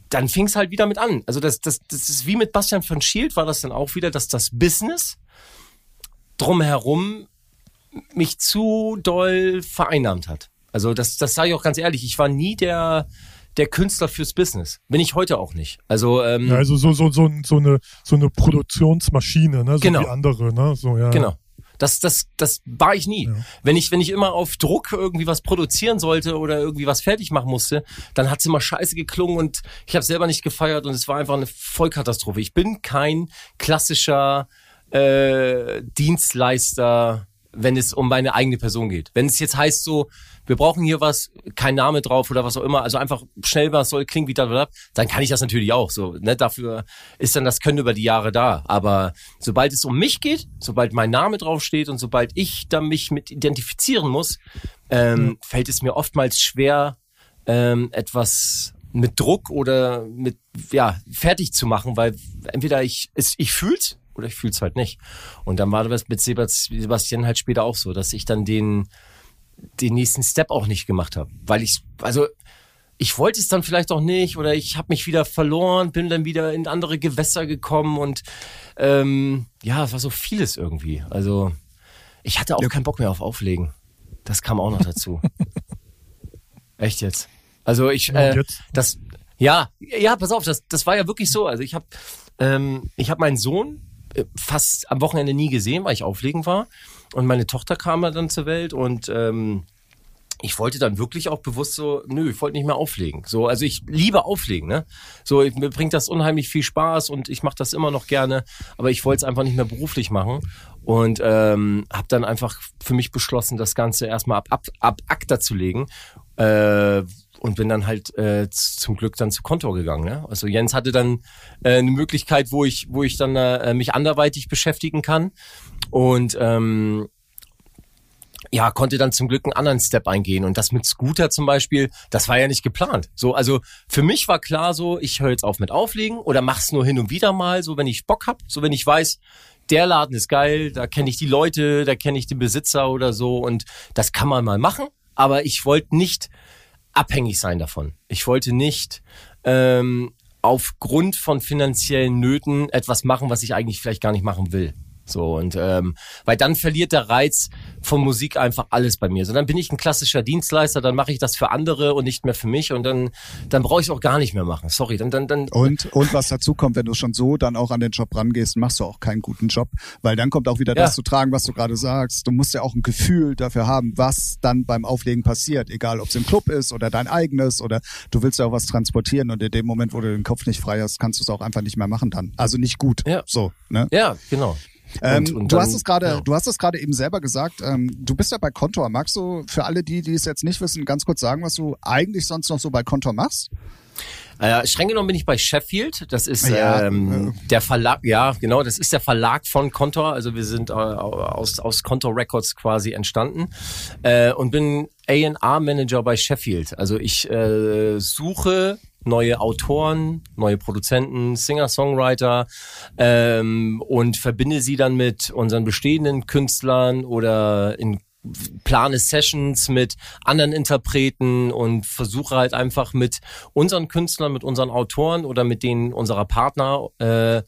[SPEAKER 3] dann fing es halt wieder mit an. Also das, das, das ist wie mit Bastian von Schild war das dann auch wieder, dass das Business drumherum mich zu doll vereinnahmt hat. Also das, das sage ich auch ganz ehrlich. Ich war nie der, der Künstler fürs Business. Bin ich heute auch nicht. Also, ähm,
[SPEAKER 2] Ja, also so, so, so, so, eine, so eine Produktionsmaschine, ne? so
[SPEAKER 3] Genau.
[SPEAKER 2] wie andere. Ne? So, ja.
[SPEAKER 3] genau. Das, das, das war ich nie. Ja. Wenn ich, wenn ich immer auf Druck irgendwie was produzieren sollte oder irgendwie was fertig machen musste, dann hat's immer scheiße geklungen und ich habe selber nicht gefeiert und es war einfach eine Vollkatastrophe. Ich bin kein klassischer äh, Dienstleister, wenn es um meine eigene Person geht. Wenn es jetzt heißt so, wir brauchen hier was, kein Name drauf oder was auch immer, also einfach schnell was soll klingen wie da, dann kann ich das natürlich auch so. Ne? Dafür ist dann das Können über die Jahre da. Aber sobald es um mich geht, sobald mein Name draufsteht und sobald ich da mich mit identifizieren muss, ähm, mhm. fällt es mir oftmals schwer, ähm, etwas mit Druck oder mit ja fertig zu machen, weil entweder ich es, ich fühl's oder ich fühl's halt nicht. Und dann war das mit Sebastian halt später auch so, dass ich dann den den nächsten Step auch nicht gemacht habe, weil ich also ich wollte es dann vielleicht auch nicht oder ich habe mich wieder verloren, bin dann wieder in andere Gewässer gekommen und ähm, ja, es war so vieles irgendwie. Also ich hatte auch ja. keinen Bock mehr auf Auflegen. Das kam auch noch dazu. Echt jetzt? Also ich, äh, das, ja, ja, pass auf, das, das war ja wirklich so. Also ich habe, ähm, ich habe meinen Sohn fast am Wochenende nie gesehen, weil ich auflegen war. Und meine Tochter kam dann zur Welt und ähm, ich wollte dann wirklich auch bewusst so, nö, ich wollte nicht mehr auflegen. So, also ich liebe auflegen, ne? So, ich, mir bringt das unheimlich viel Spaß und ich mache das immer noch gerne, aber ich wollte es einfach nicht mehr beruflich machen und ähm, habe dann einfach für mich beschlossen, das Ganze erstmal ab, ab, ab ACTA zu legen. Äh, und bin dann halt äh, zum Glück dann zu Kontor gegangen. Ne? Also Jens hatte dann äh, eine Möglichkeit, wo ich, wo ich dann äh, mich anderweitig beschäftigen kann und ähm, ja, konnte dann zum Glück einen anderen Step eingehen. Und das mit Scooter zum Beispiel, das war ja nicht geplant. So, also für mich war klar so, ich höre jetzt auf mit Auflegen oder mach's nur hin und wieder mal, so wenn ich Bock hab, so wenn ich weiß, der Laden ist geil, da kenne ich die Leute, da kenne ich den Besitzer oder so und das kann man mal machen. Aber ich wollte nicht abhängig sein davon. Ich wollte nicht ähm, aufgrund von finanziellen Nöten etwas machen, was ich eigentlich vielleicht gar nicht machen will. So und ähm, weil dann verliert der Reiz von Musik einfach alles bei mir. So dann bin ich ein klassischer Dienstleister, dann mache ich das für andere und nicht mehr für mich und dann dann brauche ich auch gar nicht mehr machen. Sorry, dann dann dann
[SPEAKER 1] und und was dazu kommt, wenn du schon so dann auch an den Job rangehst, machst du auch keinen guten Job, weil dann kommt auch wieder ja. das zu tragen, was du gerade sagst. Du musst ja auch ein Gefühl dafür haben, was dann beim Auflegen passiert, egal ob es im Club ist oder dein eigenes oder du willst ja auch was transportieren und in dem Moment, wo du den Kopf nicht frei hast, kannst du es auch einfach nicht mehr machen dann. Also nicht gut.
[SPEAKER 3] Ja.
[SPEAKER 1] So, ne?
[SPEAKER 3] Ja, genau.
[SPEAKER 1] Ähm, und, und du dann, hast es gerade, ja. du hast es gerade eben selber gesagt. Ähm, du bist ja bei Contour. Magst du für alle die, die es jetzt nicht wissen, ganz kurz sagen, was du eigentlich sonst noch so bei Contour machst?
[SPEAKER 3] Äh, streng genommen bin ich bei Sheffield. Das ist ja, ähm, äh. der Verlag, ja, genau, das ist der Verlag von Contour. Also wir sind äh, aus, aus Contour Records quasi entstanden äh, und bin A&R-Manager bei Sheffield. Also ich äh, suche neue Autoren, neue Produzenten, Singer-Songwriter ähm, und verbinde sie dann mit unseren bestehenden Künstlern oder in plane Sessions mit anderen Interpreten und versuche halt einfach mit unseren Künstlern, mit unseren Autoren oder mit denen unserer Partner äh,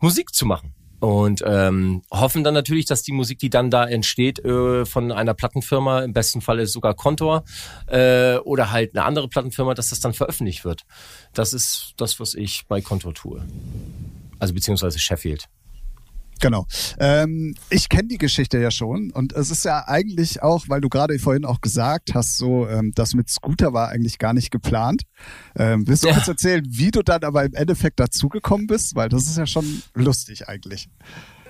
[SPEAKER 3] Musik zu machen und ähm, hoffen dann natürlich, dass die Musik, die dann da entsteht, äh, von einer Plattenfirma, im besten Fall ist sogar Kontor äh, oder halt eine andere Plattenfirma, dass das dann veröffentlicht wird. Das ist das, was ich bei Kontor tue. Also beziehungsweise Sheffield.
[SPEAKER 1] Genau. Ähm, ich kenne die Geschichte ja schon und es ist ja eigentlich auch, weil du gerade vorhin auch gesagt hast, so ähm, das mit Scooter war eigentlich gar nicht geplant. Ähm, willst du ja. kurz erzählen, wie du dann aber im Endeffekt dazugekommen bist? Weil das ist ja schon lustig eigentlich.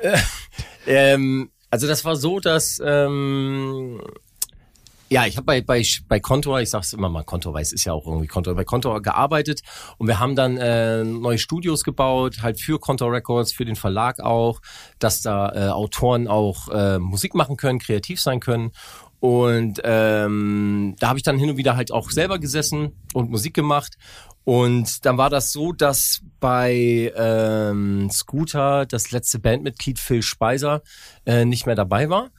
[SPEAKER 3] ähm, also das war so, dass ähm, ja, ich habe bei, bei, bei Contour, ich sag's immer mal Contour, weil es ist ja auch irgendwie Contour, bei Contour gearbeitet und wir haben dann äh, neue Studios gebaut, halt für Contour Records, für den Verlag auch, dass da äh, Autoren auch äh, Musik machen können, kreativ sein können. Und ähm, da habe ich dann hin und wieder halt auch selber gesessen und Musik gemacht. Und dann war das so, dass bei ähm, Scooter das letzte Bandmitglied Phil Speiser äh, nicht mehr dabei war.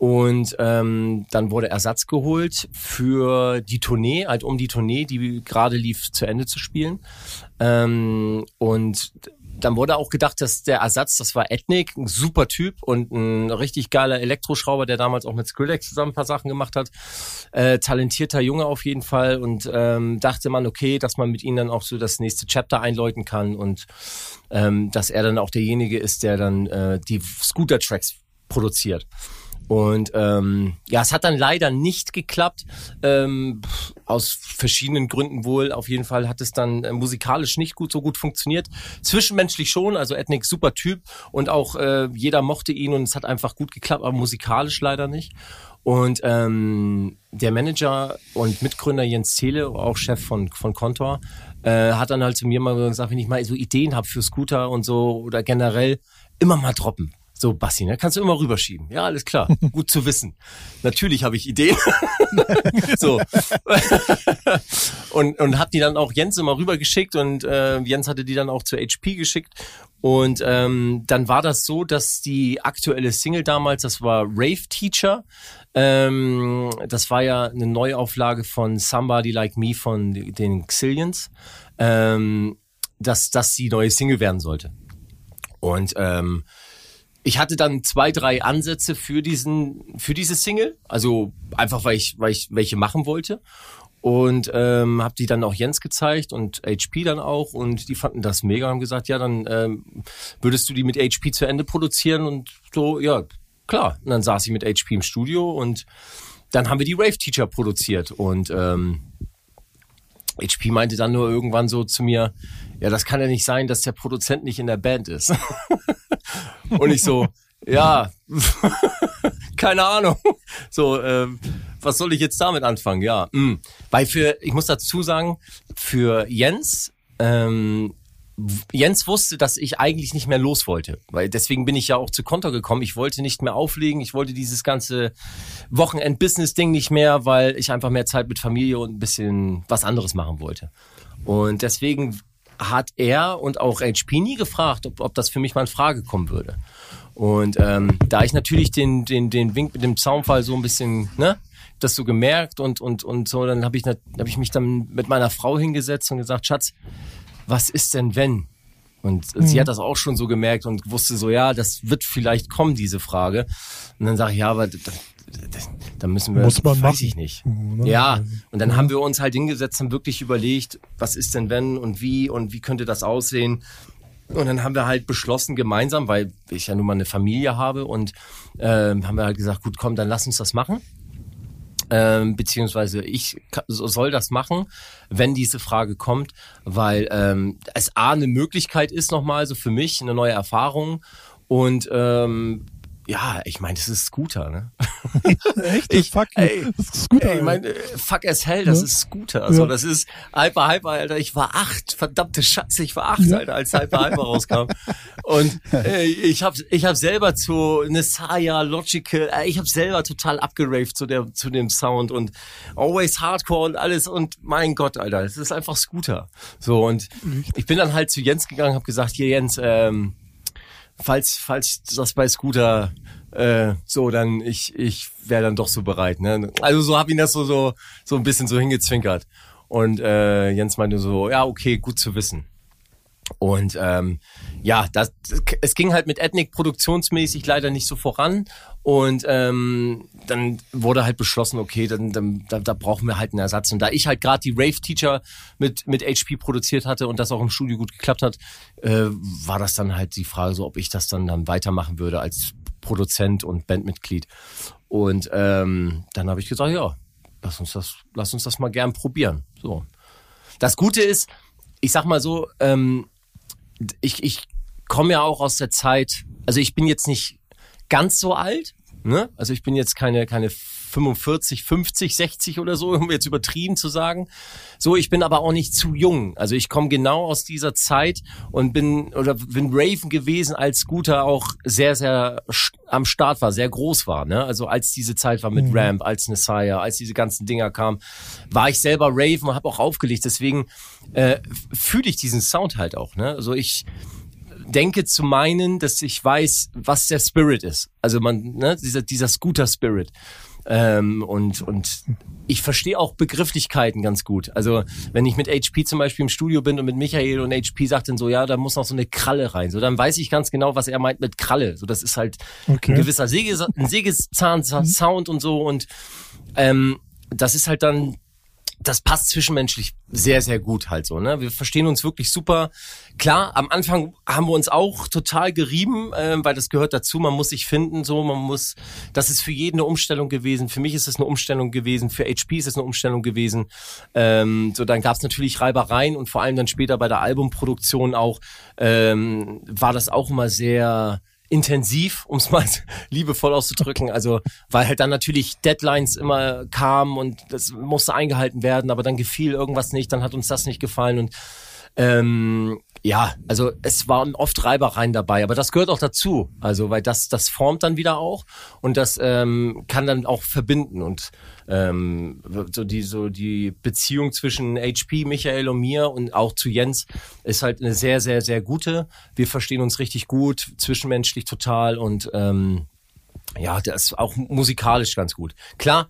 [SPEAKER 3] Und ähm, dann wurde Ersatz geholt für die Tournee, halt um die Tournee, die gerade lief, zu Ende zu spielen. Ähm, und dann wurde auch gedacht, dass der Ersatz, das war Ethnic, ein super Typ und ein richtig geiler Elektroschrauber, der damals auch mit Skrillex zusammen ein paar Sachen gemacht hat. Äh, talentierter Junge auf jeden Fall und ähm, dachte man, okay, dass man mit ihm dann auch so das nächste Chapter einläuten kann und ähm, dass er dann auch derjenige ist, der dann äh, die Scooter-Tracks produziert. Und ähm, ja, es hat dann leider nicht geklappt, ähm, aus verschiedenen Gründen wohl. Auf jeden Fall hat es dann äh, musikalisch nicht gut so gut funktioniert. Zwischenmenschlich schon, also Ethnic super Typ und auch äh, jeder mochte ihn und es hat einfach gut geklappt, aber musikalisch leider nicht. Und ähm, der Manager und Mitgründer Jens Zele, auch Chef von, von Contor, äh, hat dann halt zu mir mal gesagt, wenn ich mal so Ideen habe für Scooter und so oder generell, immer mal droppen. So, Bassi, ne? Kannst du immer rüberschieben. Ja, alles klar. Gut zu wissen. Natürlich habe ich Ideen. so. und, und hab die dann auch Jens immer rübergeschickt und äh, Jens hatte die dann auch zu HP geschickt. Und ähm, dann war das so, dass die aktuelle Single damals, das war Rave Teacher. Ähm, das war ja eine Neuauflage von Somebody Like Me von den Xillions, ähm, dass das die neue Single werden sollte. Und ähm, ich hatte dann zwei, drei Ansätze für diesen, für diese Single. Also einfach, weil ich, weil ich welche machen wollte. Und ähm, habe die dann auch Jens gezeigt und HP dann auch und die fanden das mega und haben gesagt, ja, dann ähm, würdest du die mit HP zu Ende produzieren und so, ja, klar. Und dann saß ich mit HP im Studio und dann haben wir die Rave Teacher produziert und ähm, HP meinte dann nur irgendwann so zu mir, ja, das kann ja nicht sein, dass der Produzent nicht in der Band ist. Und ich so, ja, keine Ahnung. So, ähm, was soll ich jetzt damit anfangen? Ja, mh. Mm. weil für, ich muss dazu sagen, für Jens, ähm, Jens wusste, dass ich eigentlich nicht mehr los wollte, weil deswegen bin ich ja auch zu Konter gekommen. Ich wollte nicht mehr auflegen, ich wollte dieses ganze Wochenend-Business-Ding nicht mehr, weil ich einfach mehr Zeit mit Familie und ein bisschen was anderes machen wollte. Und deswegen hat er und auch HP nie gefragt, ob, ob das für mich mal in Frage kommen würde. Und ähm, da ich natürlich den, den, den Wink mit dem Zaunfall so ein bisschen, ne, das so gemerkt und, und, und so, dann habe ich, hab ich mich dann mit meiner Frau hingesetzt und gesagt, Schatz, was ist denn wenn? Und mhm. sie hat das auch schon so gemerkt und wusste so, ja, das wird vielleicht kommen, diese Frage. Und dann sage ich, ja, aber da müssen wir,
[SPEAKER 2] Muss man
[SPEAKER 3] weiß
[SPEAKER 2] machen.
[SPEAKER 3] ich nicht. Ja, und dann haben wir uns halt hingesetzt, haben wirklich überlegt, was ist denn wenn und wie und wie könnte das aussehen. Und dann haben wir halt beschlossen gemeinsam, weil ich ja nun mal eine Familie habe und äh, haben wir halt gesagt, gut, komm, dann lass uns das machen. Ähm, beziehungsweise ich soll das machen, wenn diese Frage kommt, weil ähm, es A eine Möglichkeit ist nochmal so für mich, eine neue Erfahrung und ähm, ja, ich meine, das ist Scooter, ne?
[SPEAKER 2] Echt? Ich, fuck, ey,
[SPEAKER 3] das ist Scooter. Ey, ich meine, fuck as hell, das ja? ist Scooter. Also, ja. das ist Hyper Hyper, Alter. Ich war acht, verdammte Scheiße, ich war acht, ja. Alter, als Hyper Hyper rauskam. Und ey, ich habe ich hab selber zu Nesaya, Logical, äh, ich habe selber total abgeraved zu, der, zu dem Sound und Always Hardcore und alles. Und mein Gott, Alter, es ist einfach Scooter. So, und ich bin dann halt zu Jens gegangen, habe gesagt, hier Jens, ähm, falls, falls das bei Scooter äh, so, dann ich, ich wäre dann doch so bereit. Ne? Also so habe ich das so, so, so ein bisschen so hingezwinkert. Und äh, Jens meinte so, ja, okay, gut zu wissen. Und ähm, ja, das, es ging halt mit Ethnic produktionsmäßig leider nicht so voran. Und ähm, dann wurde halt beschlossen, okay, dann, dann da, da brauchen wir halt einen Ersatz. Und da ich halt gerade die Rave Teacher mit mit HP produziert hatte und das auch im Studio gut geklappt hat, äh, war das dann halt die Frage, so ob ich das dann dann weitermachen würde als Produzent und Bandmitglied. Und ähm, dann habe ich gesagt, ja, lass uns das, lass uns das mal gern probieren. So. Das Gute ist, ich sag mal so, ähm, ich, ich komme ja auch aus der Zeit, also ich bin jetzt nicht ganz so alt, ne? Also ich bin jetzt keine, keine 45, 50, 60 oder so, um jetzt übertrieben zu sagen. So, ich bin aber auch nicht zu jung. Also ich komme genau aus dieser Zeit und bin oder bin Raven gewesen, als Scooter auch sehr, sehr am Start war, sehr groß war. Ne? Also als diese Zeit war mit mhm. Ramp, als Messiah, als diese ganzen Dinger kamen, war ich selber Raven und habe auch aufgelegt. Deswegen äh, fühle ich diesen Sound halt auch. Ne? Also ich denke zu meinen, dass ich weiß, was der Spirit ist. Also man, ne, dieser, dieser Scooter-Spirit. Ähm, und, und ich verstehe auch Begrifflichkeiten ganz gut. Also wenn ich mit HP zum Beispiel im Studio bin und mit Michael und HP sagt dann so, ja, da muss noch so eine Kralle rein. So, dann weiß ich ganz genau, was er meint mit Kralle. So, das ist halt okay. ein gewisser Sägezahn-Sound und so. Und ähm, das ist halt dann das passt zwischenmenschlich sehr, sehr gut halt so. Ne? Wir verstehen uns wirklich super. Klar, am Anfang haben wir uns auch total gerieben, äh, weil das gehört dazu. Man muss sich finden, so man muss. Das ist für jeden eine Umstellung gewesen. Für mich ist es eine Umstellung gewesen. Für HP ist es eine Umstellung gewesen. Ähm, so dann gab es natürlich Reibereien und vor allem dann später bei der Albumproduktion auch ähm, war das auch immer sehr intensiv, um es mal liebevoll auszudrücken. Also, weil halt dann natürlich Deadlines immer kamen und das musste eingehalten werden, aber dann gefiel irgendwas nicht, dann hat uns das nicht gefallen und ähm, ja, also es waren oft Reibereien dabei, aber das gehört auch dazu. Also weil das das formt dann wieder auch und das ähm, kann dann auch verbinden und ähm, so die so die Beziehung zwischen HP, Michael und mir und auch zu Jens ist halt eine sehr sehr sehr gute. Wir verstehen uns richtig gut, zwischenmenschlich total und ähm, ja, das ist auch musikalisch ganz gut. Klar,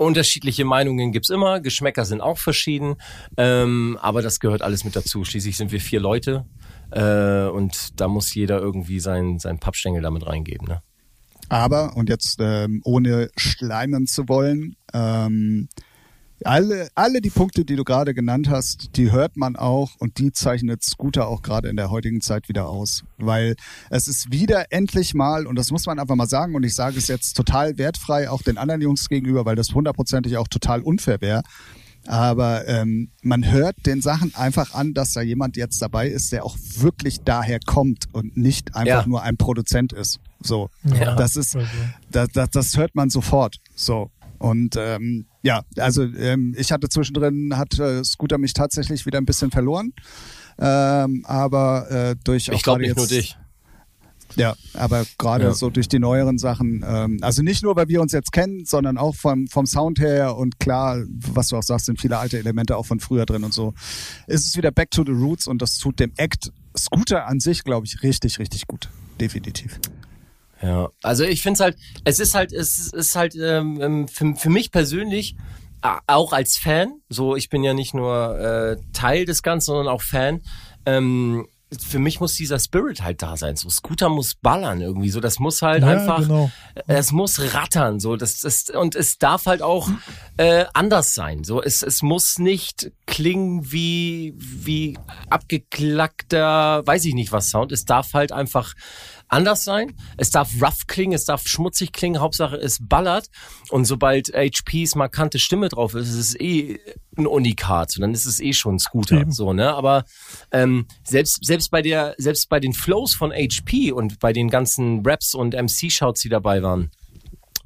[SPEAKER 3] Unterschiedliche Meinungen gibt's immer, Geschmäcker sind auch verschieden, ähm, aber das gehört alles mit dazu. Schließlich sind wir vier Leute äh, und da muss jeder irgendwie sein, sein Pappstängel damit reingeben. Ne?
[SPEAKER 1] Aber, und jetzt ähm, ohne schleimen zu wollen, ähm, alle, alle die Punkte, die du gerade genannt hast, die hört man auch und die zeichnet Scooter auch gerade in der heutigen Zeit wieder aus. Weil es ist wieder endlich mal, und das muss man einfach mal sagen, und ich sage es jetzt total wertfrei auch den anderen Jungs gegenüber, weil das hundertprozentig auch total unfair wäre. Aber ähm, man hört den Sachen einfach an, dass da jemand jetzt dabei ist, der auch wirklich daher kommt und nicht einfach ja. nur ein Produzent ist. So, ja. das ist, das, das, das hört man sofort. So, und ähm, ja, also ähm, ich hatte zwischendrin, hat äh, Scooter mich tatsächlich wieder ein bisschen verloren. Ähm, aber äh, durch
[SPEAKER 3] auch Ich glaube nicht jetzt, nur dich.
[SPEAKER 1] Ja, aber gerade ja. so durch die neueren Sachen, ähm, also nicht nur, weil wir uns jetzt kennen, sondern auch vom, vom Sound her und klar, was du auch sagst, sind viele alte Elemente auch von früher drin und so. Ist es wieder back to the roots und das tut dem Act Scooter an sich, glaube ich, richtig, richtig gut. Definitiv.
[SPEAKER 3] Ja, also ich finde es halt, es ist halt, es ist halt ähm, ähm, für, für mich persönlich auch als Fan, so ich bin ja nicht nur äh, Teil des Ganzen, sondern auch Fan. Ähm, für mich muss dieser Spirit halt da sein. So Scooter muss ballern irgendwie. So, das muss halt ja, einfach, genau. es muss rattern. So, das ist und es darf halt auch äh, anders sein. So, es es muss nicht klingen wie wie abgeklackter, weiß ich nicht was Sound. Es darf halt einfach anders sein. Es darf rough klingen, es darf schmutzig klingen. Hauptsache es ballert. Und sobald HPs markante Stimme drauf ist, ist es eh ein Unikat. Und dann ist es eh schon ein Scooter. Eben. So, ne? Aber ähm, selbst, selbst bei der, selbst bei den Flows von HP und bei den ganzen Raps und MC-Shouts, die dabei waren,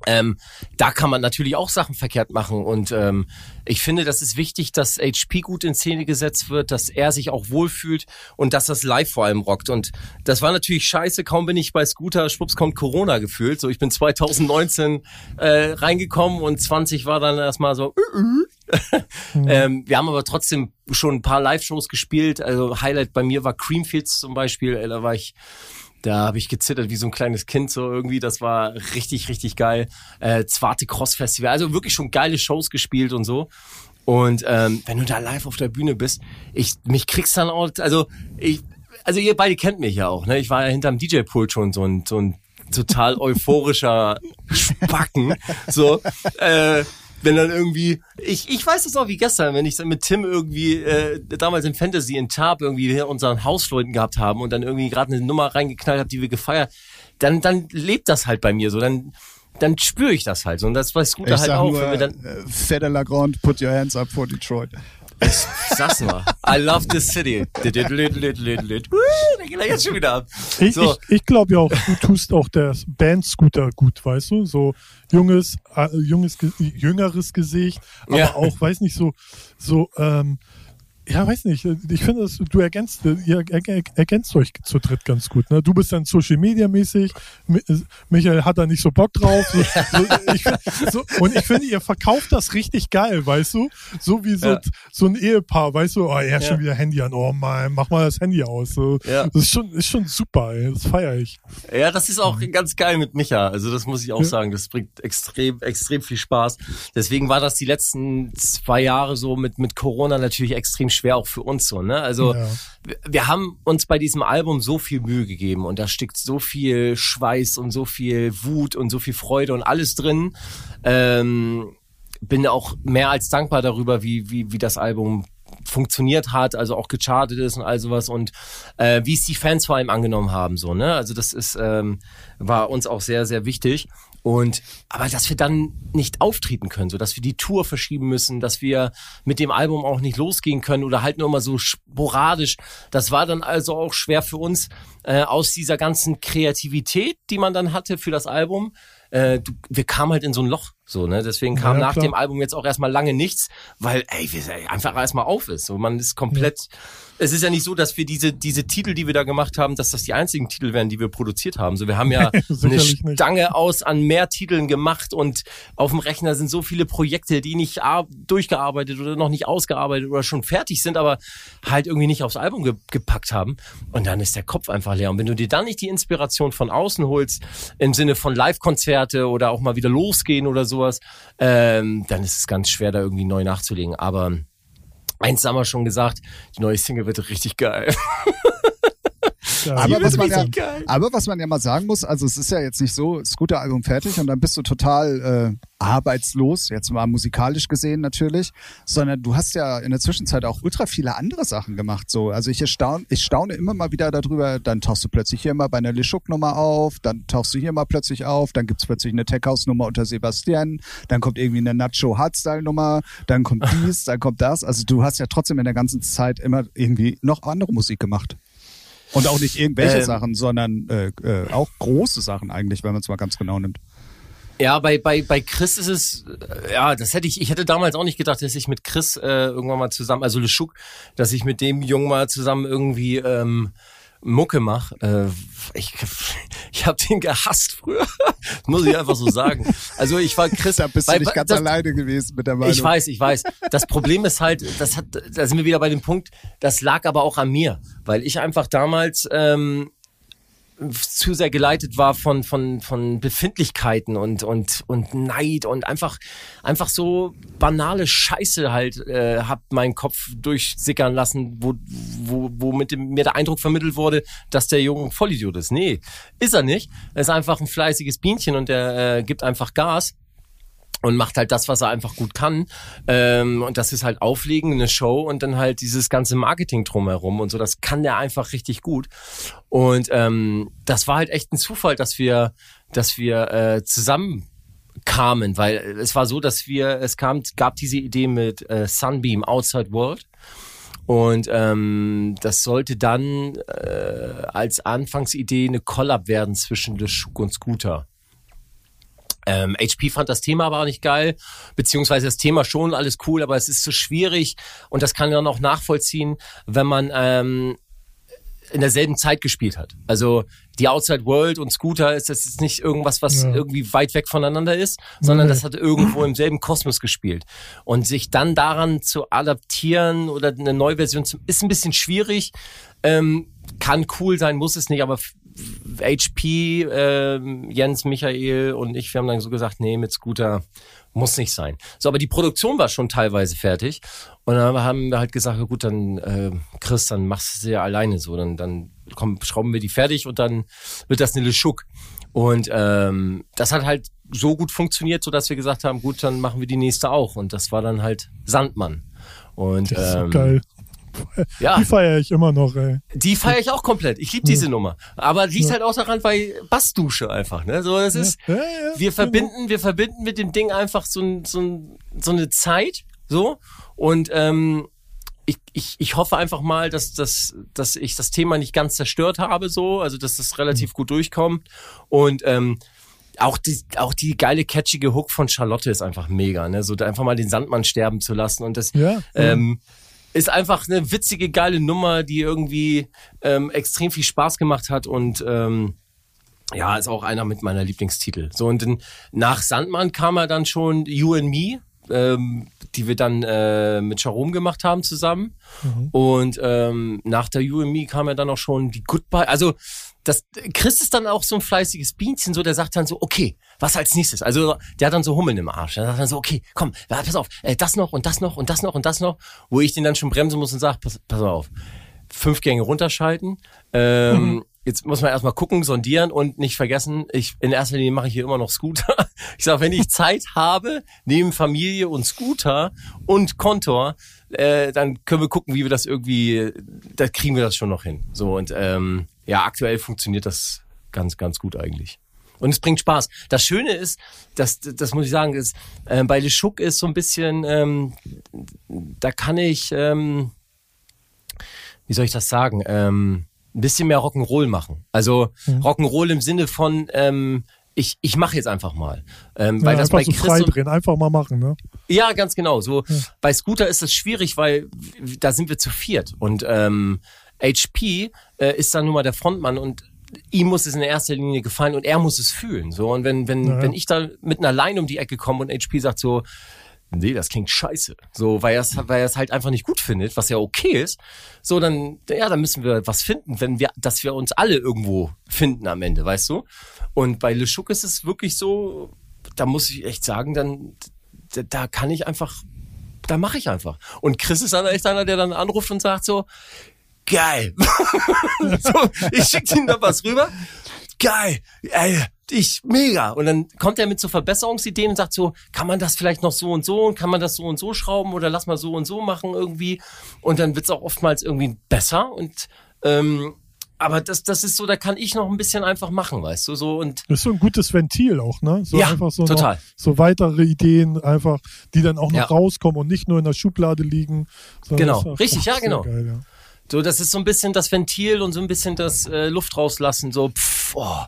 [SPEAKER 3] ähm, da kann man natürlich auch Sachen verkehrt machen und ähm, ich finde, das ist wichtig, dass HP gut in Szene gesetzt wird, dass er sich auch wohlfühlt und dass das live vor allem rockt. Und das war natürlich scheiße. Kaum bin ich bei Scooter, schwupps kommt Corona gefühlt. So, ich bin 2019 äh, reingekommen und 20 war dann erstmal so. Äh, äh. mhm. ähm, wir haben aber trotzdem schon ein paar Live-Shows gespielt. Also Highlight bei mir war Creamfields zum Beispiel. Da war ich da habe ich gezittert wie so ein kleines Kind so irgendwie. Das war richtig, richtig geil. Äh, Zwarte Cross Festival. Also wirklich schon geile Shows gespielt und so. Und ähm, wenn du da live auf der Bühne bist, ich mich kriegst dann auch, also ich, also ihr beide kennt mich ja auch, ne? Ich war ja hinterm DJ-Pult schon so ein, so ein total euphorischer Spacken. So, äh, wenn dann irgendwie, ich, ich weiß das auch wie gestern, wenn ich mit Tim irgendwie äh, damals in Fantasy in Tab irgendwie unseren Hausleuten gehabt haben und dann irgendwie gerade eine Nummer reingeknallt habe, die wir gefeiert, dann, dann lebt das halt bei mir so. Dann, dann spüre ich das halt so. Und das weiß Scooter halt auch.
[SPEAKER 1] Nur,
[SPEAKER 3] wenn wir
[SPEAKER 1] dann, äh, Feder Lagrande, put your hands up for Detroit.
[SPEAKER 3] Ich sag's nur. I love this city. da geht er jetzt schon wieder ab.
[SPEAKER 2] Ich, so. ich, ich glaube ja auch, du tust auch der Band-Scooter gut, weißt du? So junges, äh, junges, jüngeres Gesicht, aber ja. auch, weiß nicht, so, so, ähm, ja, weiß nicht. Ich finde, du ergänzt, ihr ergänzt euch zu dritt ganz gut. Ne? Du bist dann Social Media mäßig. Michael hat da nicht so Bock drauf. So, so, ich, so, und ich finde, ihr verkauft das richtig geil, weißt du? So wie so, ja. so ein Ehepaar, weißt du? Oh, er hat ja. schon wieder Handy an. Oh mein, mach mal das Handy aus. So, ja. Das ist schon, ist schon super. Ey. Das feiere ich.
[SPEAKER 3] Ja, das ist auch ganz geil mit Micha. Also das muss ich auch sagen. Das bringt extrem, extrem viel Spaß. Deswegen war das die letzten zwei Jahre so mit mit Corona natürlich extrem schwer auch für uns so, ne? Also ja. wir haben uns bei diesem Album so viel Mühe gegeben und da steckt so viel Schweiß und so viel Wut und so viel Freude und alles drin. Ähm, bin auch mehr als dankbar darüber, wie, wie, wie das Album funktioniert hat, also auch gechartet ist und all sowas und äh, wie es die Fans vor allem angenommen haben, so, ne? Also das ist, ähm, war uns auch sehr, sehr wichtig. Und aber dass wir dann nicht auftreten können, so dass wir die Tour verschieben müssen, dass wir mit dem Album auch nicht losgehen können oder halt nur mal so sporadisch. Das war dann also auch schwer für uns äh, aus dieser ganzen Kreativität, die man dann hatte für das Album, äh, du, wir kamen halt in so ein Loch. So, ne? Deswegen kam ja, nach dem Album jetzt auch erstmal lange nichts, weil, ey, einfach erstmal auf ist. So, man ist komplett. Ja. Es ist ja nicht so, dass wir diese, diese Titel, die wir da gemacht haben, dass das die einzigen Titel wären, die wir produziert haben. So, wir haben ja eine Stange nicht. aus an mehr Titeln gemacht und auf dem Rechner sind so viele Projekte, die nicht durchgearbeitet oder noch nicht ausgearbeitet oder schon fertig sind, aber halt irgendwie nicht aufs Album ge gepackt haben. Und dann ist der Kopf einfach leer. Und wenn du dir dann nicht die Inspiration von außen holst, im Sinne von Live-Konzerte oder auch mal wieder losgehen oder so, sowas, ähm, dann ist es ganz schwer, da irgendwie neu nachzulegen. Aber eins haben wir schon gesagt, die neue Single wird richtig geil.
[SPEAKER 1] aber, was man ja, aber was man ja mal sagen muss, also es ist ja jetzt nicht so, das gute Album fertig und dann bist du total äh, arbeitslos, jetzt mal musikalisch gesehen natürlich, sondern du hast ja in der Zwischenzeit auch ultra viele andere Sachen gemacht. So, also ich staune, ich staune immer mal wieder darüber, dann tauchst du plötzlich hier mal bei einer Lischuk-Nummer auf, dann tauchst du hier mal plötzlich auf, dann gibt's plötzlich eine Tech-House-Nummer unter Sebastian, dann kommt irgendwie eine Nacho-Hardstyle-Nummer, dann kommt dies, dann kommt das. Also du hast ja trotzdem in der ganzen Zeit immer irgendwie noch andere Musik gemacht. Und auch nicht irgendwelche ähm, Sachen, sondern äh, äh, auch große Sachen eigentlich, wenn man es mal ganz genau nimmt.
[SPEAKER 3] Ja, bei, bei, bei Chris ist es, äh, ja, das hätte ich, ich hätte damals auch nicht gedacht, dass ich mit Chris äh, irgendwann mal zusammen, also Le Schuck, dass ich mit dem Jungen mal zusammen irgendwie ähm, Mucke mache. Äh, ich ich habe den gehasst früher, muss ich einfach so sagen. Also ich war Chris.
[SPEAKER 1] Da bist du nicht ganz das, alleine gewesen mit der Meinung.
[SPEAKER 3] Ich weiß, ich weiß. Das Problem ist halt, das hat, da sind wir wieder bei dem Punkt, das lag aber auch an mir, weil ich einfach damals ähm, zu sehr geleitet war von von von Befindlichkeiten und und und Neid und einfach einfach so banale Scheiße halt äh, hab meinen Kopf durchsickern lassen, wo wo wo mit dem, mir der Eindruck vermittelt wurde, dass der Junge Vollidiot ist. Nee, ist er nicht. Er ist einfach ein fleißiges Bienchen und der äh, gibt einfach Gas und macht halt das, was er einfach gut kann. Ähm, und das ist halt Auflegen, eine Show und dann halt dieses ganze Marketing drumherum und so. Das kann der einfach richtig gut. Und ähm, das war halt echt ein Zufall, dass wir, dass wir äh, zusammen kamen, weil es war so, dass wir, es kam, gab diese Idee mit äh, Sunbeam Outside World. Und ähm, das sollte dann äh, als Anfangsidee eine Collab werden zwischen The Schuck und Scooter. Ähm, HP fand das Thema aber nicht geil, beziehungsweise das Thema schon alles cool, aber es ist so schwierig und das kann man auch nachvollziehen, wenn man ähm, in derselben Zeit gespielt hat. Also die Outside World und Scooter ist das jetzt nicht irgendwas, was ja. irgendwie weit weg voneinander ist, sondern nee. das hat irgendwo im selben Kosmos gespielt. Und sich dann daran zu adaptieren oder eine neue Version zu, ist ein bisschen schwierig. Ähm, kann cool sein, muss es nicht, aber HP, äh, Jens, Michael und ich, wir haben dann so gesagt, nee, mit Scooter muss nicht sein. So, aber die Produktion war schon teilweise fertig. Und dann haben wir halt gesagt, ja gut, dann äh, Chris, dann machst du sie ja alleine so. Dann, dann komm, schrauben wir die fertig und dann wird das eine Le Schuck. Und ähm, das hat halt so gut funktioniert, so dass wir gesagt haben, gut, dann machen wir die nächste auch. Und das war dann halt Sandmann. Und
[SPEAKER 2] das ist ähm, geil. Ja. Die feiere ich immer noch, ey.
[SPEAKER 3] Die feiere ich auch komplett. Ich liebe diese ja. Nummer. Aber die ist halt auch daran bei Bassdusche einfach, ne? So, das ist, ja. wir verbinden, wir verbinden mit dem Ding einfach so, so, so eine Zeit, so. Und, ähm, ich, ich, ich hoffe einfach mal, dass, dass, dass ich das Thema nicht ganz zerstört habe, so, also dass das relativ mhm. gut durchkommt. Und ähm, auch die, auch die geile, catchige Hook von Charlotte ist einfach mega, ne? So einfach mal den Sandmann sterben zu lassen. Und das, ja, ähm, ist einfach eine witzige, geile Nummer, die irgendwie ähm, extrem viel Spaß gemacht hat und ähm, ja, ist auch einer mit meiner Lieblingstitel. So und in, nach Sandmann kam er dann schon You and Me, ähm, die wir dann äh, mit Jerome gemacht haben zusammen. Mhm. Und ähm, nach der You and Me kam er dann auch schon die Goodbye. Also das Chris ist dann auch so ein fleißiges Bienchen, so der sagt dann so, okay, was als nächstes? Also der hat dann so Hummeln im Arsch. Der sagt dann so, okay, komm, pass auf, äh, das noch und das noch und das noch und das noch, wo ich den dann schon bremsen muss und sag, pass, pass auf, fünf Gänge runterschalten, ähm, mhm. jetzt muss man erstmal gucken, sondieren und nicht vergessen, ich in erster Linie mache ich hier immer noch Scooter. Ich sage, wenn ich Zeit habe, neben Familie und Scooter und Kontor, äh, dann können wir gucken, wie wir das irgendwie, da kriegen wir das schon noch hin. So und ähm, ja, aktuell funktioniert das ganz, ganz gut eigentlich. Und es bringt Spaß. Das Schöne ist, das, das muss ich sagen, ist, äh, bei Le Schuck ist so ein bisschen, ähm, da kann ich, ähm, wie soll ich das sagen, ähm, ein bisschen mehr Rock'n'Roll machen. Also mhm. Rock'n'Roll im Sinne von, ähm, ich, ich mache jetzt einfach mal. Ähm,
[SPEAKER 2] ja, weil das bei so Chris frei drehen, einfach mal machen, ne?
[SPEAKER 3] Ja, ganz genau. So ja. bei Scooter ist es schwierig, weil da sind wir zu viert und ähm, HP äh, ist dann nun mal der Frontmann und ihm muss es in erster Linie gefallen und er muss es fühlen. So und wenn wenn ja. wenn ich da mit einer Line um die Ecke komme und HP sagt so nee, das klingt scheiße. So, weil er es, weil er es halt einfach nicht gut findet, was ja okay ist. So, dann, ja, dann müssen wir was finden, wenn wir, dass wir uns alle irgendwo finden am Ende, weißt du? Und bei Le Chouk ist es wirklich so, da muss ich echt sagen, dann, da, da kann ich einfach, da mache ich einfach. Und Chris ist dann echt einer, der dann anruft und sagt so, geil. so, ich schicke ihm da was rüber. Geil. Ey, ich mega. Und dann kommt er mit so Verbesserungsideen und sagt so, kann man das vielleicht noch so und so und kann man das so und so schrauben oder lass mal so und so machen irgendwie. Und dann wird's auch oftmals irgendwie besser und ähm, aber das, das ist so, da kann ich noch ein bisschen einfach machen, weißt du, so und.
[SPEAKER 2] Das ist so ein gutes Ventil auch, ne? So
[SPEAKER 3] ja, einfach
[SPEAKER 2] so
[SPEAKER 3] total.
[SPEAKER 2] Noch, so weitere Ideen einfach, die dann auch noch ja. rauskommen und nicht nur in der Schublade liegen.
[SPEAKER 3] Genau, richtig, ja, genau. Geil, ja. So, das ist so ein bisschen das Ventil und so ein bisschen das äh, Luft rauslassen, so, pff, oh,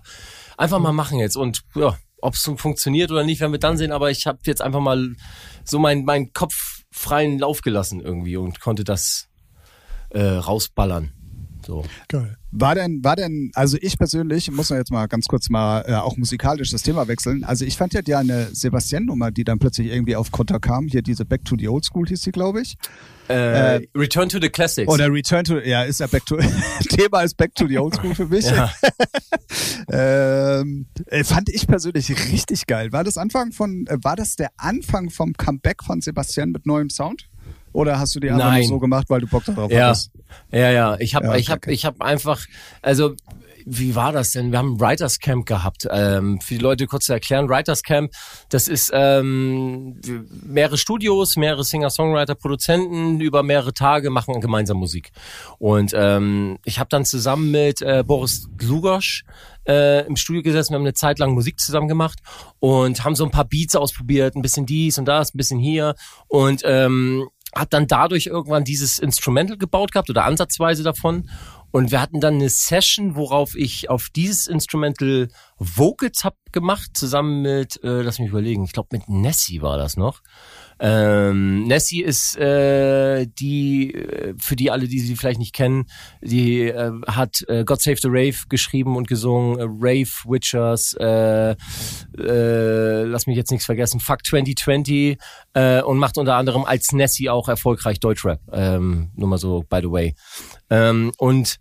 [SPEAKER 3] einfach mal machen jetzt und ja, ob es funktioniert oder nicht, werden wir dann sehen, aber ich habe jetzt einfach mal so meinen mein Kopf freien Lauf gelassen irgendwie und konnte das äh, rausballern. So.
[SPEAKER 1] Geil. War denn, war denn, also ich persönlich, muss man jetzt mal ganz kurz mal äh, auch musikalisch das Thema wechseln. Also ich fand ja die eine Sebastian-Nummer, die dann plötzlich irgendwie auf Konter kam. Hier diese Back to the Old School hieß sie, glaube ich.
[SPEAKER 3] Äh, äh, Return to the Classics.
[SPEAKER 1] Oder Return to, ja, ist ja Back to, Thema ist Back to the Old School für mich. ähm, äh, fand ich persönlich richtig geil. War das Anfang von, äh, war das der Anfang vom Comeback von Sebastian mit neuem Sound? Oder hast du die einfach so gemacht, weil du Bock darauf
[SPEAKER 3] ja.
[SPEAKER 1] hattest?
[SPEAKER 3] Ja, ja. Ich habe, ja, ich habe, ich habe einfach, also wie war das denn? Wir haben ein Writers Camp gehabt. Ähm, für die Leute kurz zu erklären, Writers Camp, das ist ähm, mehrere Studios, mehrere Singer-Songwriter, Produzenten über mehrere Tage machen gemeinsam Musik. Und ähm, ich habe dann zusammen mit äh, Boris Glugosch äh, im Studio gesessen, wir haben eine Zeit lang Musik zusammen gemacht und haben so ein paar Beats ausprobiert, ein bisschen dies und das, ein bisschen hier und ähm, hat dann dadurch irgendwann dieses Instrumental gebaut gehabt oder ansatzweise davon. Und wir hatten dann eine Session, worauf ich auf dieses Instrumental Vocals hab gemacht, zusammen mit, äh, lass mich überlegen, ich glaube mit Nessie war das noch. Ähm, Nessie ist äh, die, äh, für die alle, die sie vielleicht nicht kennen, die äh, hat äh, God Save the Rave geschrieben und gesungen, äh, Rave Witchers, äh, äh, lass mich jetzt nichts vergessen, Fuck 2020 äh, und macht unter anderem als Nessie auch erfolgreich Deutschrap. Ähm, nur mal so, by the way. Ähm, und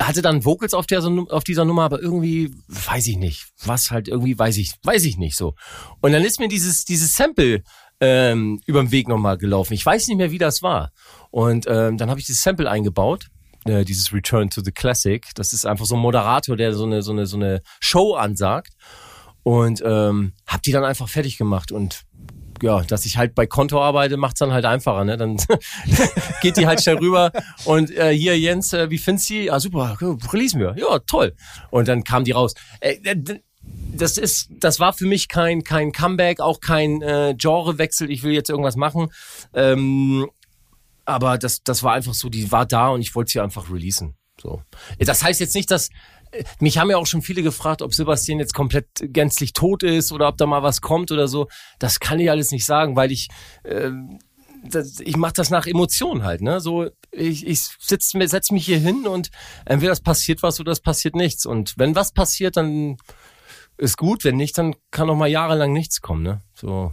[SPEAKER 3] hatte dann Vocals auf, der, auf dieser Nummer, aber irgendwie weiß ich nicht, was halt irgendwie weiß ich, weiß ich nicht so. Und dann ist mir dieses dieses Sample ähm, über den Weg nochmal gelaufen. Ich weiß nicht mehr, wie das war. Und ähm, dann habe ich dieses Sample eingebaut, äh, dieses Return to the Classic. Das ist einfach so ein Moderator, der so eine so eine so eine Show ansagt. Und ähm, hab die dann einfach fertig gemacht und ja, dass ich halt bei Konto arbeite, macht's dann halt einfacher. Ne? Dann geht die halt schnell rüber und äh, hier Jens, äh, wie findest du? Ah super, release mir. Ja, toll. Und dann kam die raus. Äh, äh das ist, das war für mich kein kein Comeback, auch kein äh, Genrewechsel. Ich will jetzt irgendwas machen. Ähm, aber das das war einfach so, die war da und ich wollte sie einfach releasen. So. Das heißt jetzt nicht, dass äh, mich haben ja auch schon viele gefragt, ob Sebastian jetzt komplett gänzlich tot ist oder ob da mal was kommt oder so. Das kann ich alles nicht sagen, weil ich äh, ich mache das nach Emotionen halt, ne? So ich, ich sitz, setz mich hier hin und entweder das passiert was oder es passiert nichts. Und wenn was passiert, dann ist gut. Wenn nicht, dann kann auch mal jahrelang nichts kommen. Ne? So.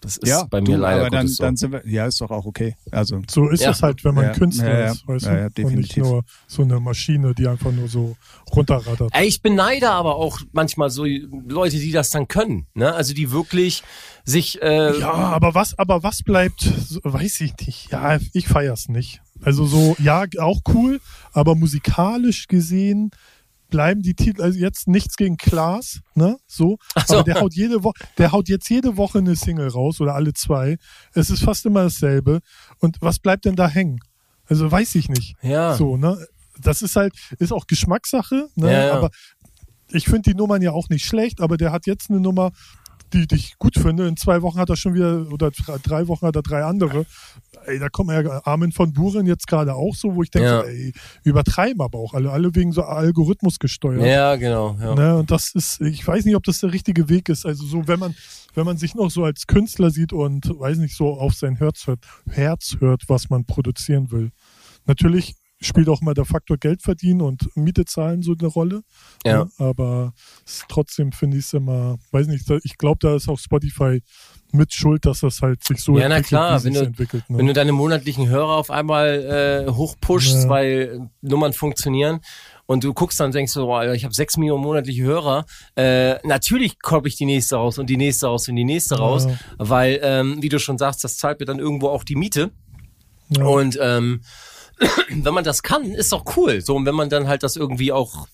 [SPEAKER 3] Das ist ja, bei mir du, leider
[SPEAKER 1] aber dann,
[SPEAKER 3] so.
[SPEAKER 1] dann sind wir, ja, ist doch auch okay. Also
[SPEAKER 2] so ist ja. es halt, wenn man ja, Künstler ja, ist, weißt du? Ja, und nicht nur so eine Maschine, die einfach nur so runterrattert.
[SPEAKER 3] Ey, ich beneide aber auch manchmal so Leute, die das dann können, ne? Also die wirklich sich. Äh,
[SPEAKER 2] ja, aber was, aber was bleibt, weiß ich nicht. Ja, ich feier's nicht. Also so, ja, auch cool, aber musikalisch gesehen bleiben die Titel, also jetzt nichts gegen Klaas, ne, so,
[SPEAKER 3] so.
[SPEAKER 2] aber der haut jede Woche, der haut jetzt jede Woche eine Single raus oder alle zwei. Es ist fast immer dasselbe. Und was bleibt denn da hängen? Also weiß ich nicht.
[SPEAKER 3] Ja.
[SPEAKER 2] So, ne? Das ist halt, ist auch Geschmackssache, ne?
[SPEAKER 3] Ja, ja.
[SPEAKER 2] Aber ich finde die Nummern ja auch nicht schlecht, aber der hat jetzt eine Nummer, die, die ich gut finde. In zwei Wochen hat er schon wieder, oder drei Wochen hat er drei andere. Ey, da kommen ja Armin von Buren jetzt gerade auch so, wo ich denke,
[SPEAKER 3] Ja.
[SPEAKER 2] ey, übertreiben aber auch alle, alle wegen so Algorithmus gesteuert.
[SPEAKER 3] Ja, genau. Ja.
[SPEAKER 2] Ne, und das ist, ich weiß nicht, ob das der richtige Weg ist. Also so, wenn man, wenn man sich noch so als Künstler sieht und weiß nicht, so auf sein Herz hört, Herz hört, was man produzieren will. Natürlich spielt auch mal der Faktor Geld verdienen und Miete zahlen so eine Rolle.
[SPEAKER 3] Ja.
[SPEAKER 2] Ne, aber trotzdem finde ich es immer, weiß nicht, ich glaube, da ist auch Spotify mit schuld, dass das halt sich so
[SPEAKER 3] Ja, na klar, wenn du-
[SPEAKER 2] entwickelt. Ne?
[SPEAKER 3] Wenn du deine monatlichen Hörer auf einmal äh, hochpushst,
[SPEAKER 2] Ja.
[SPEAKER 3] weil Nummern funktionieren und du guckst dann und denkst so, Alter, ich habe sechs Millionen monatliche Hörer, äh, natürlich koppe ich die nächste raus und die nächste raus und die nächste
[SPEAKER 2] Ja.
[SPEAKER 3] raus, weil, ähm, wie du schon sagst, das zahlt mir dann irgendwo auch die Miete.
[SPEAKER 2] ja.
[SPEAKER 3] Und ähm, wenn man das kann, ist doch cool. So, und wenn man dann halt das irgendwie auch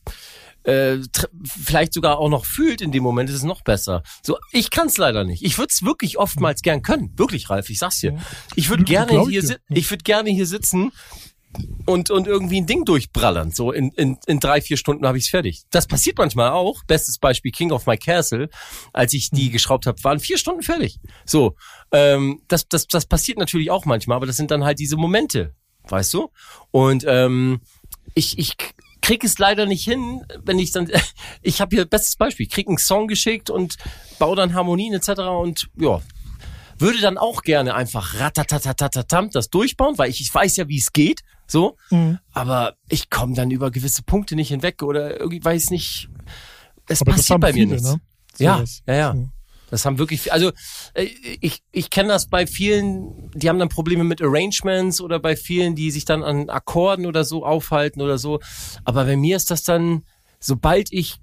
[SPEAKER 3] äh, vielleicht sogar auch noch fühlt in dem Moment, ist es noch besser. So, ich kann es leider nicht. Ich würde es wirklich oftmals gern können. Wirklich, Ralf, ich sag's dir. Ich würde gerne
[SPEAKER 2] ich
[SPEAKER 3] hier ich würde gerne hier sitzen und, und irgendwie ein Ding durchbrallern. So in, in, in drei, vier Stunden habe ich's fertig. Das passiert manchmal auch. Bestes Beispiel King of My Castle. Als ich die geschraubt habe, waren vier Stunden fertig. So, ähm, das, das, das passiert natürlich auch manchmal, aber das sind dann halt diese Momente, weißt du? Und ähm, ich, ich krieg es leider nicht hin, wenn ich dann, ich habe hier bestes Beispiel, ich krieg einen Song geschickt und baue dann Harmonien etc. und ja, würde dann auch gerne einfach ratatatatatam das durchbauen, weil ich, ich weiß ja, wie es geht, so,
[SPEAKER 2] Mhm.
[SPEAKER 3] aber ich komme dann über gewisse Punkte nicht hinweg oder irgendwie weiß nicht, es
[SPEAKER 2] Aber
[SPEAKER 3] passiert bei mir
[SPEAKER 2] viele,
[SPEAKER 3] nichts.
[SPEAKER 2] ne?
[SPEAKER 3] Ja,
[SPEAKER 2] Sowas.
[SPEAKER 3] ja, ja.
[SPEAKER 2] So.
[SPEAKER 3] Das haben wirklich, also äh, ich, ich kenne das bei vielen, die haben dann Probleme mit Arrangements oder bei vielen, die sich dann an Akkorden oder so aufhalten oder so. Aber bei mir ist das dann, sobald ich,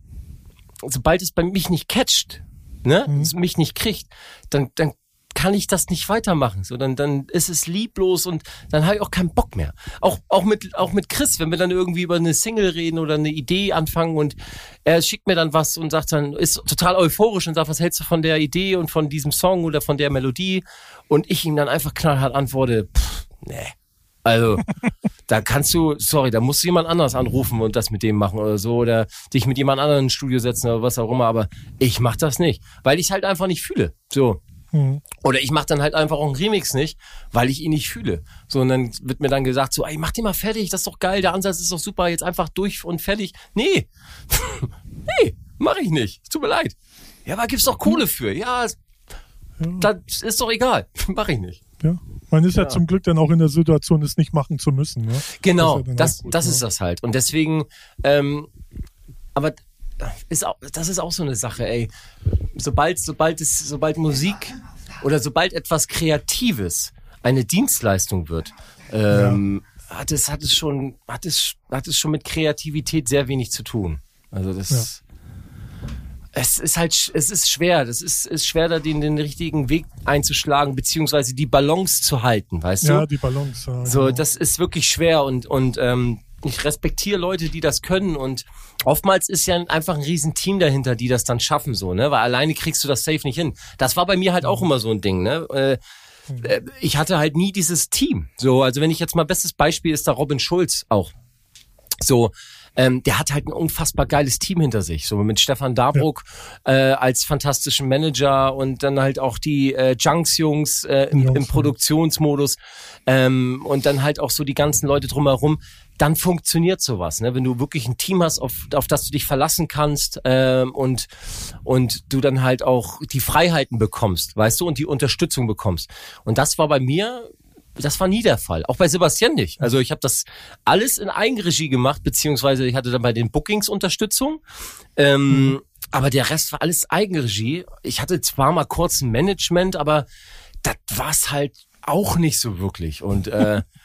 [SPEAKER 3] sobald es bei mich nicht catcht, ne, es mich nicht kriegt, dann, dann kann ich das nicht weitermachen. So, dann, dann ist es lieblos und dann habe ich auch keinen Bock mehr. Auch, auch mit, auch mit Chris, wenn wir dann irgendwie über eine Single reden oder eine Idee anfangen und er schickt mir dann was und sagt dann, ist total euphorisch und sagt, was hältst du von der Idee und von diesem Song oder von der Melodie? Und ich ihm dann einfach knallhart antworte, pff, nee. Also, da kannst du, sorry, da musst du jemand anders anrufen und das mit dem machen oder so oder dich mit jemand anderem ins Studio setzen oder was auch immer, aber ich mach das nicht, weil ich halt einfach nicht fühle. So.
[SPEAKER 2] Mhm.
[SPEAKER 3] Oder ich mache dann halt einfach auch einen Remix nicht, weil ich ihn nicht fühle. So, und dann wird mir dann gesagt, so, ey, mach den mal fertig, das ist doch geil, der Ansatz ist doch super, jetzt einfach durch und fertig. Nee, nee, mach ich nicht. Tut mir leid. Ja, aber gibt's doch Kohle für. Ja, es- das ist doch egal. mach ich nicht.
[SPEAKER 2] Ja. Man ist ja. zum Glück dann auch in der Situation, es nicht machen zu müssen. Ne?
[SPEAKER 3] Genau,
[SPEAKER 2] Das ist ja
[SPEAKER 3] das,
[SPEAKER 2] gut,
[SPEAKER 3] das
[SPEAKER 2] ne?
[SPEAKER 3] ist das halt. Und deswegen, ähm, aber ist auch, das ist auch so eine Sache, ey. Sobald, sobald es, sobald Musik oder sobald etwas Kreatives eine Dienstleistung wird, ähm, hat es, hat es schon, hat es, hat es schon mit Kreativität sehr wenig zu tun. Also das, es ist halt, es ist schwer. Das ist, ist schwer, da den, den richtigen Weg einzuschlagen, beziehungsweise die Balance zu halten, weißt du?
[SPEAKER 2] Ja, die Balance. Ja,
[SPEAKER 3] So,
[SPEAKER 2] genau.
[SPEAKER 3] das ist wirklich schwer und, und ähm, ich respektiere Leute, die das können und oftmals ist ja einfach ein Riesenteam dahinter, die das dann schaffen, so, ne? Weil alleine kriegst du das safe nicht hin. Das war bei mir halt auch immer so ein Ding, ne? Äh, äh, ich hatte halt nie dieses Team. So, also wenn ich jetzt mal bestes Beispiel ist da Robin Schulz auch. So, ähm, der hat halt ein unfassbar geiles Team hinter sich. So mit Stefan Dabruck äh, als fantastischen Manager und dann halt auch die äh, Junks-Jungs äh, im,
[SPEAKER 2] Jungs,
[SPEAKER 3] im
[SPEAKER 2] ja.
[SPEAKER 3] Produktionsmodus ähm, und dann halt auch so die ganzen Leute drumherum. Dann funktioniert sowas, ne? Wenn du wirklich ein Team hast, auf, auf das du dich verlassen kannst ähm, und und du dann halt auch die Freiheiten bekommst, weißt du, und die Unterstützung bekommst. Und das war bei mir das war nie der Fall. Auch bei Sebastian nicht. Also ich habe das alles in Eigenregie gemacht, beziehungsweise ich hatte dann bei den Bookings Unterstützung. Ähm, Aber der Rest war alles Eigenregie. Ich hatte zwar mal kurz ein Management, aber das war's halt auch nicht so wirklich. Und äh,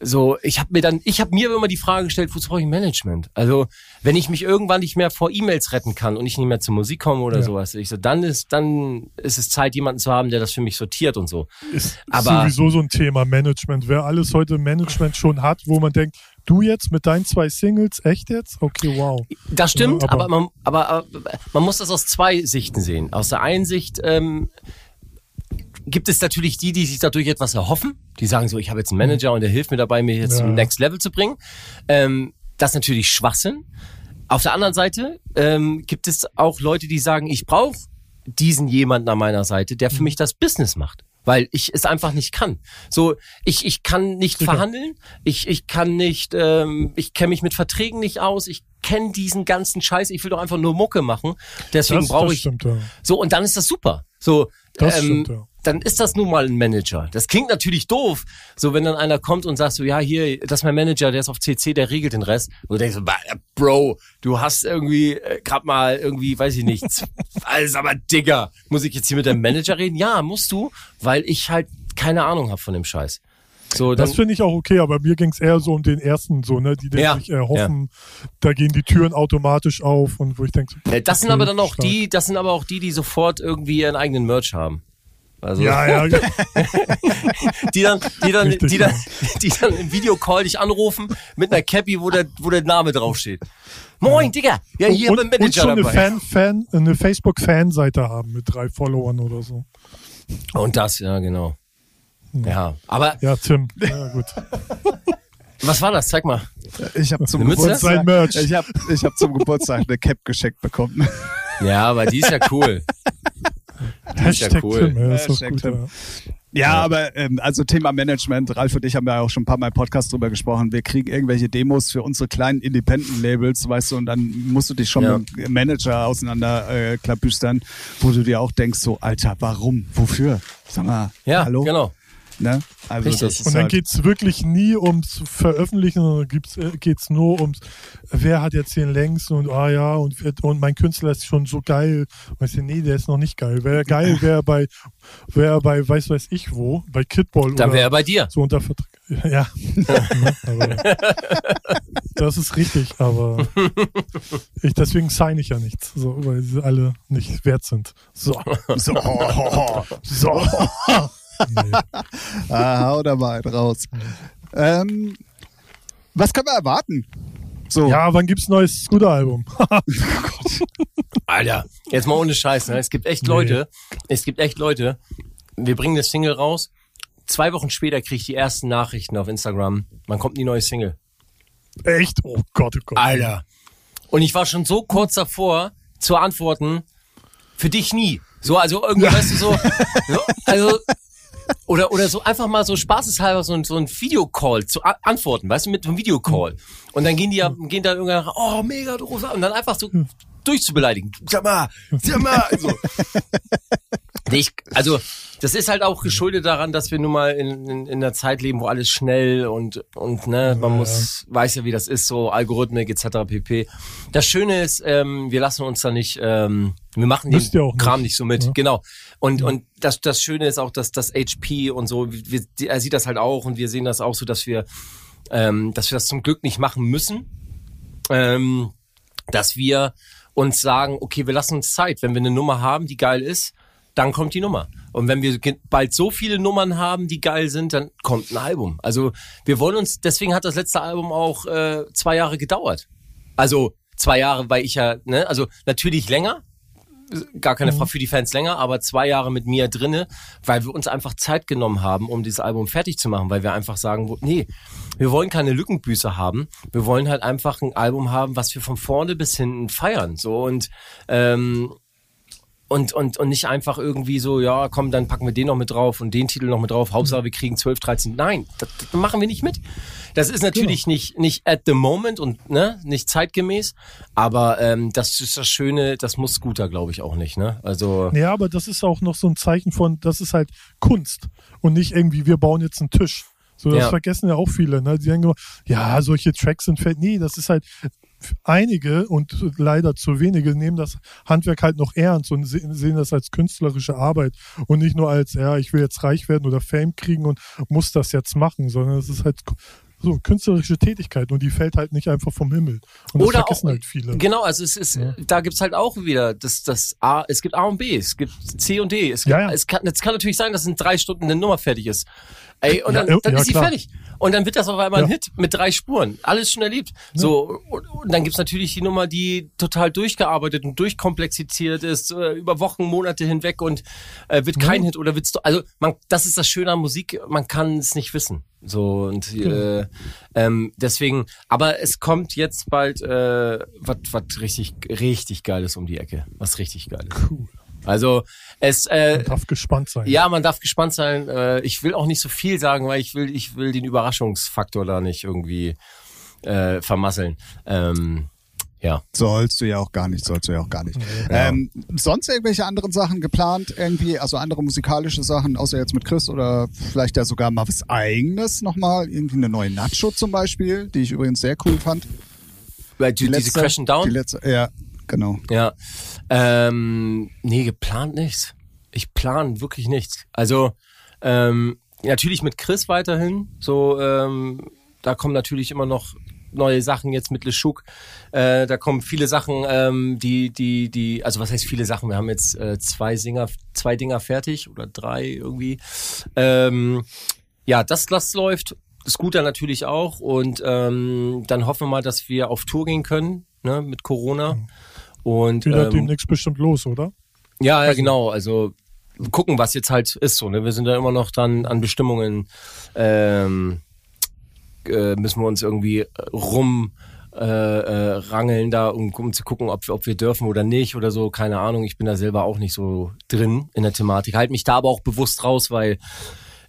[SPEAKER 3] so, ich habe mir dann, ich habe mir immer die Frage gestellt, wozu brauche ich Management? Also, wenn ich mich irgendwann nicht mehr vor E-Mails retten kann und ich nicht mehr zur Musik komme oder ja. sowas, ich so, dann ist, dann ist es Zeit, jemanden zu haben, der das für mich sortiert und so.
[SPEAKER 2] Ist Aber, sowieso so ein Thema Management. Wer alles heute Management schon hat, wo man denkt, du jetzt mit deinen zwei Singles, echt jetzt? Okay, wow.
[SPEAKER 3] Das stimmt, aber, aber, man, aber, aber, man muss das aus zwei Sichten sehen. Aus der einen Sicht, ähm, gibt es natürlich die, die sich dadurch etwas erhoffen. Die sagen so, ich habe jetzt einen Manager und der hilft mir dabei, mir jetzt ja. zum Next Level zu bringen. Ähm, das ist natürlich Schwachsinn. Auf der anderen Seite ähm, gibt es auch Leute, die sagen, ich brauche diesen jemanden an meiner Seite, der für mhm. mich das Business macht weil ich es einfach nicht kann. So, ich, ich kann nicht Sicher. verhandeln, ich, ich kann nicht, ähm, ich kenne mich mit Verträgen nicht aus, ich kenne diesen ganzen Scheiß, ich will doch einfach nur Mucke machen. Deswegen brauche ich. Stimmt, ja. So, und dann ist das super. So, das ähm, stimmt, ja dann ist das nun mal ein Manager. Das klingt natürlich doof, so wenn dann einer kommt und sagt so, ja, hier, das ist mein Manager, der ist auf CC, der regelt den Rest. Und du denkst so, Bro, du hast irgendwie äh, gerade mal irgendwie, weiß ich nicht, alles aber Digger. Muss ich jetzt hier mit deinem Manager reden? Ja, musst du, weil ich halt keine Ahnung habe von dem Scheiß.
[SPEAKER 2] So, das finde ich auch okay, aber mir ging es eher so um den ersten, so, ne, die, die ja, sich erhoffen, ja. da gehen die Türen automatisch auf und wo ich denke.
[SPEAKER 3] So, das sind aber dann auch stark. die, das sind aber auch die, die sofort irgendwie ihren eigenen Merch haben. Also ja, ja. die dann, die dann, Richtig, die dann, die dann im Videocall dich anrufen mit einer Cappy, wo der, wo der Name draufsteht. Moin, ja. Digga. Ja, hier
[SPEAKER 2] und, Manager und schon dabei. eine Fan, Fan, eine Facebook-Fanseite haben mit drei Followern oder so.
[SPEAKER 3] Und das, ja, genau. Ja, aber.
[SPEAKER 2] Ja, Tim. Ja, gut.
[SPEAKER 3] Was war das? Zeig mal.
[SPEAKER 1] Ich habe zum Geburtstag, ich hab, ich hab zum Geburtstag eine Cap geschenkt bekommen.
[SPEAKER 3] Ja, aber die ist ja cool.
[SPEAKER 2] Hashtag ja cool. Tim, ja, ist Hashtag gut,
[SPEAKER 1] Tim. Ja. Ja, aber ähm, also Thema Management, Ralf und ich haben ja auch schon ein paar Mal im Podcast drüber gesprochen. Wir kriegen irgendwelche Demos für unsere kleinen Independent-Labels, weißt du, und dann musst du dich schon ja. mit dem Manager auseinander äh, wo du dir auch denkst, so, Alter, warum? Wofür? Sag mal,
[SPEAKER 3] ja,
[SPEAKER 1] hallo?
[SPEAKER 3] genau.
[SPEAKER 1] Ne?
[SPEAKER 2] Also Richtig. Und dann halt geht's wirklich nie ums Veröffentlichen, sondern äh, geht's nur ums, wer hat jetzt den längsten und ah ja, und, und mein Künstler ist schon so geil. Weißt du, nee, der ist noch nicht geil. Wäre geil, wäre bei, wäre bei weiß weiß ich wo, bei Kidball
[SPEAKER 3] Dann wäre er bei dir.
[SPEAKER 2] So unter Vertrag. Ja. das ist richtig, aber ich, deswegen sign ich ja nichts, so, weil sie alle nicht wert sind. So. So.
[SPEAKER 1] so. Ah, hau da mal einen raus. Ähm, was können wir erwarten?
[SPEAKER 2] So. Ja, wann gibt's ein neues Scooter-Album? oh
[SPEAKER 3] Alter, jetzt mal ohne Scheiß, ne? Es gibt echt Leute, nee. es gibt echt Leute, wir bringen das Single raus, zwei Wochen später kriege ich die ersten Nachrichten auf Instagram, man kommt in die neue Single.
[SPEAKER 2] Echt? Oh Gott, oh Gott.
[SPEAKER 3] Alter. Und ich war schon so kurz davor, zu antworten, für dich nie. So, also irgendwie, ja. weißt du, so, so also oder, oder so einfach mal so spaßeshalber so ein, so ein Videocall zu antworten, weißt du, mit einem Videocall. Und dann gehen die ja, gehen da irgendwann, oh, mega doof, und dann einfach so durchzubeleidigen. Sag mal, sag mal. So. Ich, also das ist halt auch geschuldet daran, dass wir nun mal in, in, in einer Zeit leben, wo alles schnell und und ne, man ja, muss weiß ja, wie das ist, so Algorithmik etc. pp. Das Schöne ist, ähm, wir lassen uns da nicht, ähm, wir machen den Kram nicht. nicht so mit, ja. genau. Und ja. und das das Schöne ist auch, dass das HP und so, wir, er sieht das halt auch und wir sehen das auch so, dass wir ähm, dass wir das zum Glück nicht machen müssen, ähm, dass wir uns sagen, okay, wir lassen uns Zeit, wenn wir eine Nummer haben, die geil ist dann kommt die Nummer. Und wenn wir bald so viele Nummern haben, die geil sind, dann kommt ein Album. Also wir wollen uns, deswegen hat das letzte Album auch äh, zwei Jahre gedauert. Also zwei Jahre, weil ich ja, ne, also natürlich länger, gar keine mhm. Frage für die Fans länger, aber zwei Jahre mit mir drinne, weil wir uns einfach Zeit genommen haben, um dieses Album fertig zu machen, weil wir einfach sagen, nee, wir wollen keine Lückenbüße haben, wir wollen halt einfach ein Album haben, was wir von vorne bis hinten feiern, so und ähm, und, und, und nicht einfach irgendwie so, ja, komm, dann packen wir den noch mit drauf und den Titel noch mit drauf. Hauptsache, wir kriegen 12, 13. Nein, das, das machen wir nicht mit. Das ist natürlich genau. nicht, nicht at the moment und ne, nicht zeitgemäß, aber ähm, das ist das Schöne, das muss Scooter, glaube ich, auch nicht. Ne? Also
[SPEAKER 2] ja, aber das ist auch noch so ein Zeichen von, das ist halt Kunst und nicht irgendwie, wir bauen jetzt einen Tisch. So, das ja. vergessen ja auch viele. Ne? Die denken immer, ja, solche Tracks sind fett. Nee, das ist halt, einige und leider zu wenige nehmen das Handwerk halt noch ernst und sehen das als künstlerische Arbeit und nicht nur als, ja, ich will jetzt reich werden oder Fame kriegen und muss das jetzt machen, sondern es ist halt so künstlerische Tätigkeit und die fällt halt nicht einfach vom Himmel. Und das
[SPEAKER 3] Oder
[SPEAKER 2] vergessen
[SPEAKER 3] auch,
[SPEAKER 2] halt viele.
[SPEAKER 3] Genau, also es ist,
[SPEAKER 2] Ja.
[SPEAKER 3] da gibt's halt auch wieder das, das A, es gibt A und B, es gibt C und D. Es, gibt,
[SPEAKER 2] Ja, ja.
[SPEAKER 3] es kann, es kann natürlich sein, dass in drei Stunden eine Nummer fertig ist. Ey, und dann, dann ist sie fertig. Und dann wird das auf einmal ein
[SPEAKER 2] Ja.
[SPEAKER 3] Hit mit drei Spuren. Alles schon erlebt. So, und, und dann gibt's natürlich die Nummer, die total durchgearbeitet und durchkomplexiert ist, äh, über Wochen, Monate hinweg und äh, wird kein Hit oder wird's, also man, das ist das Schöne an Musik, man kann es nicht wissen. So und äh, ähm, deswegen, aber es kommt jetzt bald äh, was was richtig richtig geiles um die Ecke, was richtig geiles.
[SPEAKER 2] Cool.
[SPEAKER 3] Also es äh,
[SPEAKER 2] Man darf gespannt sein.
[SPEAKER 3] ja, man darf gespannt sein. Äh, ich will auch nicht so viel sagen, weil ich will ich will den Überraschungsfaktor da nicht irgendwie äh, vermasseln. Ähm, ja.
[SPEAKER 1] Sollst du ja auch gar nicht, sollst du ja auch gar nicht.
[SPEAKER 3] Ja.
[SPEAKER 1] Ähm, sonst irgendwelche anderen Sachen geplant irgendwie, also andere musikalische Sachen, außer jetzt mit Chris oder vielleicht ja sogar mal was eigenes nochmal, irgendwie eine neue Nacho zum Beispiel, die ich übrigens sehr cool fand.
[SPEAKER 3] Weil die, diese Crash and Down.
[SPEAKER 1] Die letzte, ja, genau.
[SPEAKER 3] Ja. Ähm, nee, geplant nichts. Ich plan wirklich nichts. Also, ähm, natürlich mit Chris weiterhin. So, ähm, da kommen natürlich immer noch neue Sachen jetzt mit Leschuk. Äh, da kommen viele Sachen, ähm, die, die, die, also was heißt viele Sachen? Wir haben jetzt äh, zwei Singer, zwei Dinger fertig oder drei irgendwie. Ähm, ja, das, das läuft. Scooter natürlich auch. Und ähm, dann hoffen wir mal, dass wir auf Tour gehen können, ne, mit Corona. Und
[SPEAKER 2] Wieder
[SPEAKER 3] ähm,
[SPEAKER 2] demnächst bestimmt los, oder?
[SPEAKER 3] ja, ja, genau. Also gucken, was jetzt halt ist. So, ne? Wir sind da immer noch dran an Bestimmungen. Ähm, äh, müssen wir uns irgendwie rum äh, äh, rangeln da, um, um zu gucken, ob, wir- ob wir dürfen oder nicht oder so. Keine Ahnung. Ich bin da selber auch nicht so drin in der Thematik. Halt mich da aber auch bewusst raus, weil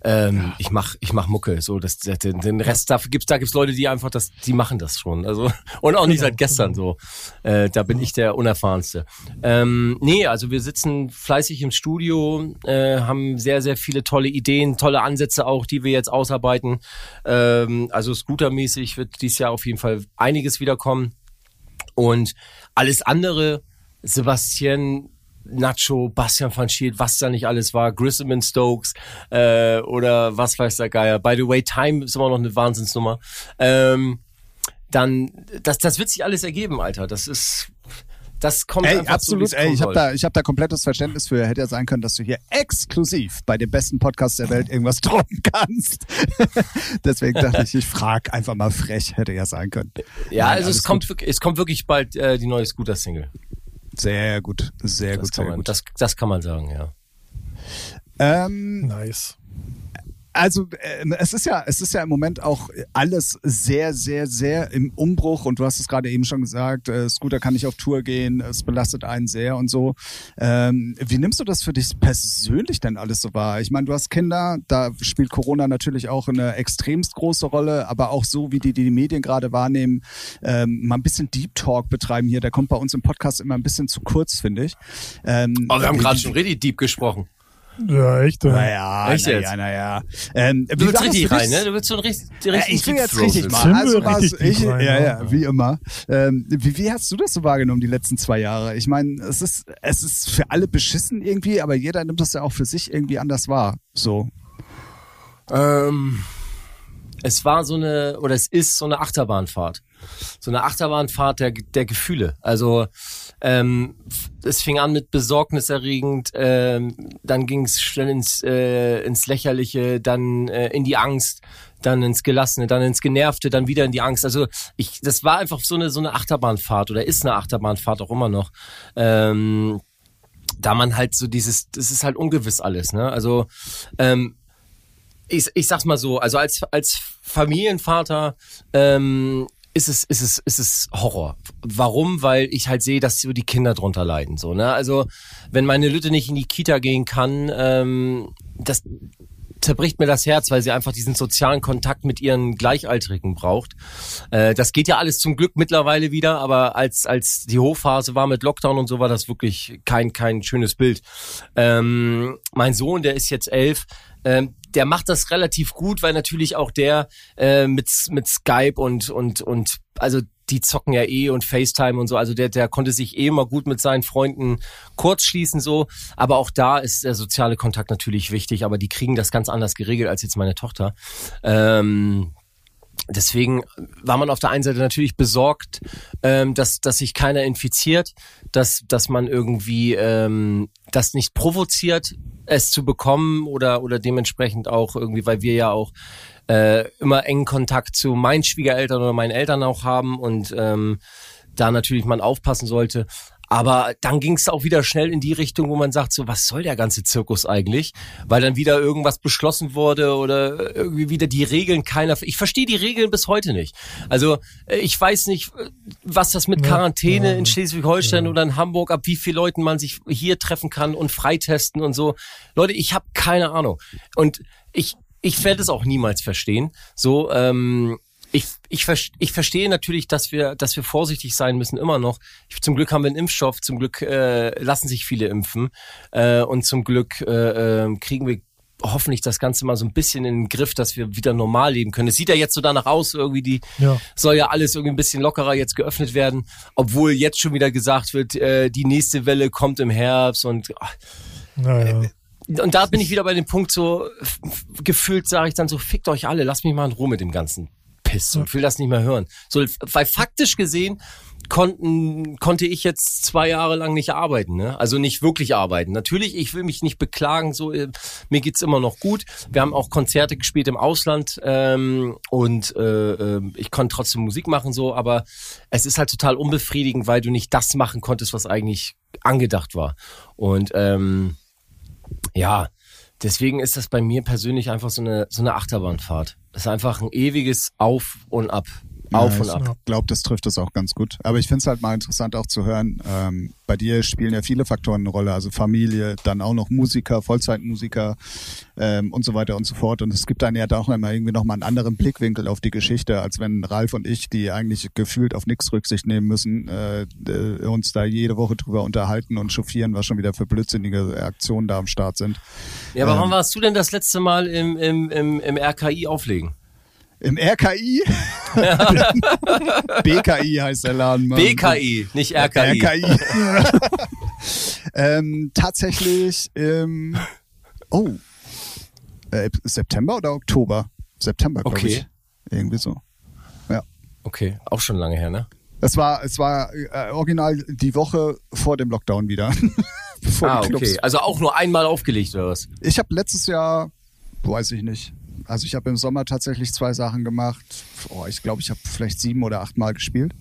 [SPEAKER 3] ähm, ich mach ich mach Mucke. So das, den, Rest dafür gibt's da gibt's Leute die einfach das die machen das schon. Also und auch nicht
[SPEAKER 2] Genau,
[SPEAKER 3] seit gestern so. Äh, da bin ich der unerfahrenste. Ähm, nee also wir sitzen fleißig im Studio äh, haben sehr sehr viele tolle Ideen tolle Ansätze auch die wir jetzt ausarbeiten. Ähm, also scootermäßig wird dieses Jahr auf jeden Fall einiges wiederkommen. Und alles andere, Sebastian Nacho, Bastian van Schielt, was da nicht alles war, Grissom and Stokes äh, oder was weiß der Geier. By the way, Time ist immer noch eine Wahnsinnsnummer. Ähm, dann, das, das wird sich alles ergeben, Alter. Das ist, das kommt
[SPEAKER 1] Ey,
[SPEAKER 3] einfach
[SPEAKER 1] absolut,
[SPEAKER 3] so,
[SPEAKER 1] ey, ich habe da, ich hab da komplettes Verständnis für. Hätte ja sein können, dass du hier exklusiv bei dem besten Podcast der Welt irgendwas droppen kannst. Deswegen dachte ich, ich frag einfach mal frech, hätte ja sein können.
[SPEAKER 3] Ja,
[SPEAKER 1] Nein,
[SPEAKER 3] also es kommt, wirklich- es kommt wirklich bald äh, die neue Scooter-Single.
[SPEAKER 1] Sehr gut, sehr
[SPEAKER 3] Das,
[SPEAKER 1] gut,
[SPEAKER 3] kann
[SPEAKER 1] sehr
[SPEAKER 3] man,
[SPEAKER 1] gut.
[SPEAKER 3] das, das kann man sagen, ja.
[SPEAKER 1] Ähm,
[SPEAKER 2] Nice.
[SPEAKER 1] Also äh, es ist ja, es ist ja im Moment auch alles sehr, sehr, sehr im Umbruch und du hast es gerade eben schon gesagt, äh, Scooter kann nicht auf Tour gehen, es belastet einen sehr und so. Ähm, wie nimmst du das für dich persönlich denn alles so wahr? Ich meine, du hast Kinder, da spielt Corona natürlich auch eine extremst große Rolle, aber auch so, wie die die Medien gerade wahrnehmen, ähm, mal ein bisschen Deep Talk betreiben hier, der kommt bei uns im Podcast immer ein bisschen zu kurz, finde ich. Ähm,
[SPEAKER 3] Aber wir haben gerade schon richtig deep gesprochen.
[SPEAKER 2] Ja, echt. äh,
[SPEAKER 1] Naja,
[SPEAKER 3] Echt
[SPEAKER 1] naja,
[SPEAKER 3] jetzt?
[SPEAKER 1] naja. Ähm,
[SPEAKER 3] Du willst richtig rein, ne? Du willst so ein richtig,
[SPEAKER 1] Ja,
[SPEAKER 3] richtig
[SPEAKER 1] ich will jetzt
[SPEAKER 3] Throat
[SPEAKER 1] richtig mal. Also was,
[SPEAKER 2] richtig
[SPEAKER 1] ich,
[SPEAKER 2] rein,
[SPEAKER 1] ja,
[SPEAKER 2] ja.
[SPEAKER 1] ja, wie immer. Ähm, wie, wie hast du das so wahrgenommen die letzten zwei Jahre? Ich meine, es ist, es ist für alle beschissen irgendwie, aber jeder nimmt das ja auch für sich irgendwie anders wahr. So.
[SPEAKER 3] Ähm, es war so eine, oder es ist so eine Achterbahnfahrt. So eine Achterbahnfahrt der, der Gefühle. Also ähm, es fing an mit besorgniserregend, ähm, dann ging es schnell ins, äh, ins Lächerliche, dann äh, in die Angst, dann ins Gelassene, dann ins Genervte, dann wieder in die Angst. Also ich, das war einfach so eine so eine Achterbahnfahrt oder ist eine Achterbahnfahrt auch immer noch. Ähm, da man halt so dieses, das ist halt ungewiss alles, ne? Also ähm, ich, ich sag's mal so, also als, als Familienvater ähm, ist es, ist es, ist es Horror. Warum? Weil ich halt sehe, dass so die Kinder drunter leiden. So, ne? Also, wenn meine Lütte nicht in die Kita gehen kann, ähm, das zerbricht mir das Herz, weil sie einfach diesen sozialen Kontakt mit ihren Gleichaltrigen braucht. Äh, das geht ja alles zum Glück mittlerweile wieder, aber als als die Hochphase war mit Lockdown und so war das wirklich kein kein schönes Bild. Ähm, mein Sohn, der ist jetzt elf, ähm, der macht das relativ gut, weil natürlich auch der äh, mit mit Skype und und und also die zocken ja eh und FaceTime und so. Also der, der konnte sich eh immer gut mit seinen Freunden kurz schließen so. Aber auch da ist der soziale Kontakt natürlich wichtig. Aber die kriegen das ganz anders geregelt als jetzt meine Tochter. Ähm, Deswegen war man auf der einen Seite natürlich besorgt, ähm, dass, dass sich keiner infiziert, dass, dass man irgendwie ähm, das nicht provoziert, es zu bekommen oder, oder dementsprechend auch irgendwie, weil wir ja auch äh, immer engen Kontakt zu meinen Schwiegereltern oder meinen Eltern auch haben und ähm, da natürlich man aufpassen sollte. Aber dann ging es auch wieder schnell in die Richtung, wo man sagt, so, was soll der ganze Zirkus eigentlich? Weil dann wieder irgendwas beschlossen wurde oder irgendwie wieder die Regeln keiner. Ich verstehe die Regeln bis heute nicht. Also äh, ich weiß nicht, was das mit Quarantäne in Schleswig-Holstein ja. oder in Hamburg, ab wie vielen Leuten man sich hier treffen kann und freitesten und so. Leute, ich habe keine Ahnung. Und ich, ich werde es auch niemals verstehen. So, ähm, ich, ich, ich verstehe natürlich, dass wir, dass wir vorsichtig sein müssen, immer noch. Ich, zum Glück haben wir einen Impfstoff, zum Glück äh, lassen sich viele impfen äh, und zum Glück äh, äh, kriegen wir hoffentlich das Ganze mal so ein bisschen in den Griff, dass wir wieder normal leben können. Es sieht ja jetzt so danach aus, irgendwie die ja. soll ja alles irgendwie ein bisschen lockerer jetzt geöffnet werden, obwohl jetzt schon wieder gesagt wird, äh, die nächste Welle kommt im Herbst und ach, naja. äh, und da bin ich wieder bei dem Punkt so gefühlt sage ich dann so fickt euch alle, lasst mich mal in Ruhe mit dem ganzen Piss und will das nicht mehr hören. So, weil faktisch gesehen konnten, konnte ich jetzt zwei Jahre lang nicht arbeiten, ne? Also nicht wirklich arbeiten. Natürlich, ich will mich nicht beklagen, so äh, mir geht's immer noch gut. Wir haben auch Konzerte gespielt im Ausland ähm, und äh, äh, ich konnte trotzdem Musik machen, so, aber es ist halt total unbefriedigend, weil du nicht das machen konntest, was eigentlich angedacht war. Und ähm, ja, deswegen ist das bei mir persönlich einfach so eine, so eine Achterbahnfahrt. Das ist einfach ein ewiges Auf und Ab. Auf ja, und ab.
[SPEAKER 1] Ich glaube, das trifft es auch ganz gut. Aber ich finde es halt mal interessant auch zu hören. Ähm, bei dir spielen ja viele Faktoren eine Rolle. Also Familie, dann auch noch Musiker, Vollzeitmusiker ähm, und so weiter und so fort. Und es gibt dann ja doch immer irgendwie nochmal einen anderen Blickwinkel auf die Geschichte, als wenn Ralf und ich, die eigentlich gefühlt auf nichts Rücksicht nehmen müssen, äh, uns da jede Woche drüber unterhalten und chauffieren, was schon wieder für blödsinnige Aktionen da am Start sind.
[SPEAKER 3] Ja, aber ähm, wann warst du denn das letzte Mal im, im, im, im RKI auflegen?
[SPEAKER 1] Im RKI? BKI heißt der Laden. Mann.
[SPEAKER 3] BKI, nicht RKI. RKI.
[SPEAKER 1] ähm, tatsächlich im, oh, äh, September oder Oktober? September, glaube okay. ich. Irgendwie so. Ja.
[SPEAKER 3] Okay, auch schon lange her, ne?
[SPEAKER 1] Es war, es war äh, original die Woche vor dem Lockdown wieder.
[SPEAKER 3] ah, okay. Also auch nur einmal aufgelegt oder was?
[SPEAKER 1] Ich habe letztes Jahr, weiß ich nicht, also ich habe im Sommer tatsächlich zwei Sachen gemacht. Oh, ich glaube, ich habe vielleicht sieben oder acht Mal gespielt.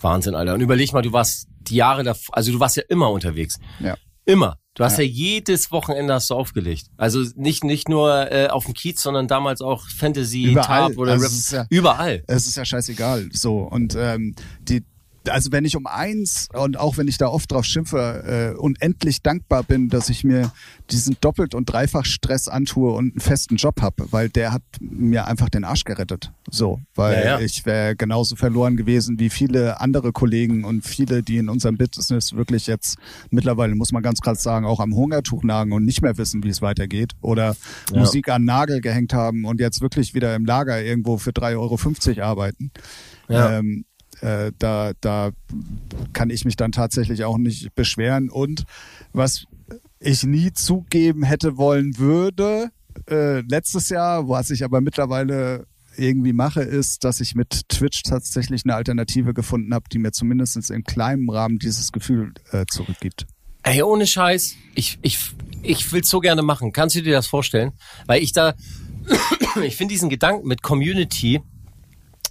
[SPEAKER 3] Wahnsinn, Alter. Und überleg mal, du warst die Jahre davor, also du warst ja immer unterwegs.
[SPEAKER 1] Ja.
[SPEAKER 3] Immer. Du hast ja. ja jedes Wochenende hast du aufgelegt. Also nicht nicht nur äh, auf dem Kiez, sondern damals auch Fantasy,
[SPEAKER 1] überall.
[SPEAKER 3] Tab oder
[SPEAKER 1] also es ja,
[SPEAKER 3] überall.
[SPEAKER 1] Es ist ja scheißegal. So und ähm, die also wenn ich um eins und auch wenn ich da oft drauf schimpfe, äh, unendlich dankbar bin, dass ich mir diesen doppelt und dreifach Stress antue und einen festen Job habe, weil der hat mir einfach den Arsch gerettet. So, weil ja, ja. ich wäre genauso verloren gewesen wie viele andere Kollegen und viele, die in unserem Business wirklich jetzt mittlerweile, muss man ganz krass sagen, auch am Hungertuch nagen und nicht mehr wissen, wie es weitergeht oder ja. Musik an Nagel gehängt haben und jetzt wirklich wieder im Lager irgendwo für 3,50 Euro arbeiten. Ja. Ähm, äh, da, da kann ich mich dann tatsächlich auch nicht beschweren. Und was ich nie zugeben hätte wollen würde, äh, letztes Jahr, was ich aber mittlerweile irgendwie mache, ist, dass ich mit Twitch tatsächlich eine Alternative gefunden habe, die mir zumindest in kleinem Rahmen dieses Gefühl äh, zurückgibt.
[SPEAKER 3] Ey, ohne Scheiß, ich, ich, ich will so gerne machen. Kannst du dir das vorstellen? Weil ich da, ich finde diesen Gedanken mit Community,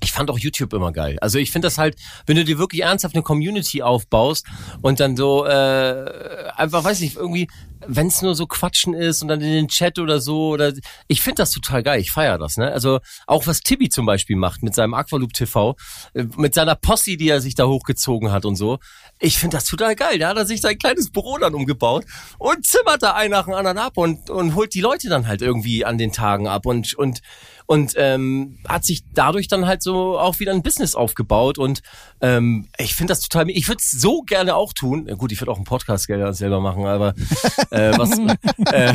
[SPEAKER 3] ich fand auch YouTube immer geil. Also ich finde das halt, wenn du dir wirklich ernsthaft eine Community aufbaust und dann so äh, einfach, weiß nicht, irgendwie, wenn es nur so Quatschen ist und dann in den Chat oder so, oder ich finde das total geil. Ich feiere das, ne? Also auch was Tibi zum Beispiel macht mit seinem Aqualoop TV, äh, mit seiner Posse, die er sich da hochgezogen hat und so. ich finde das total geil. Da hat er sich sein kleines Büro dann umgebaut und zimmert da einen nach dem anderen ab und, und holt die Leute dann halt irgendwie an den Tagen ab und, und, und ähm, hat sich dadurch dann halt so auch wieder ein Business aufgebaut. Und ähm, ich finde das total, ich würde es so gerne auch tun. Gut, ich würde auch einen Podcast gerne selber machen, aber äh, was, äh,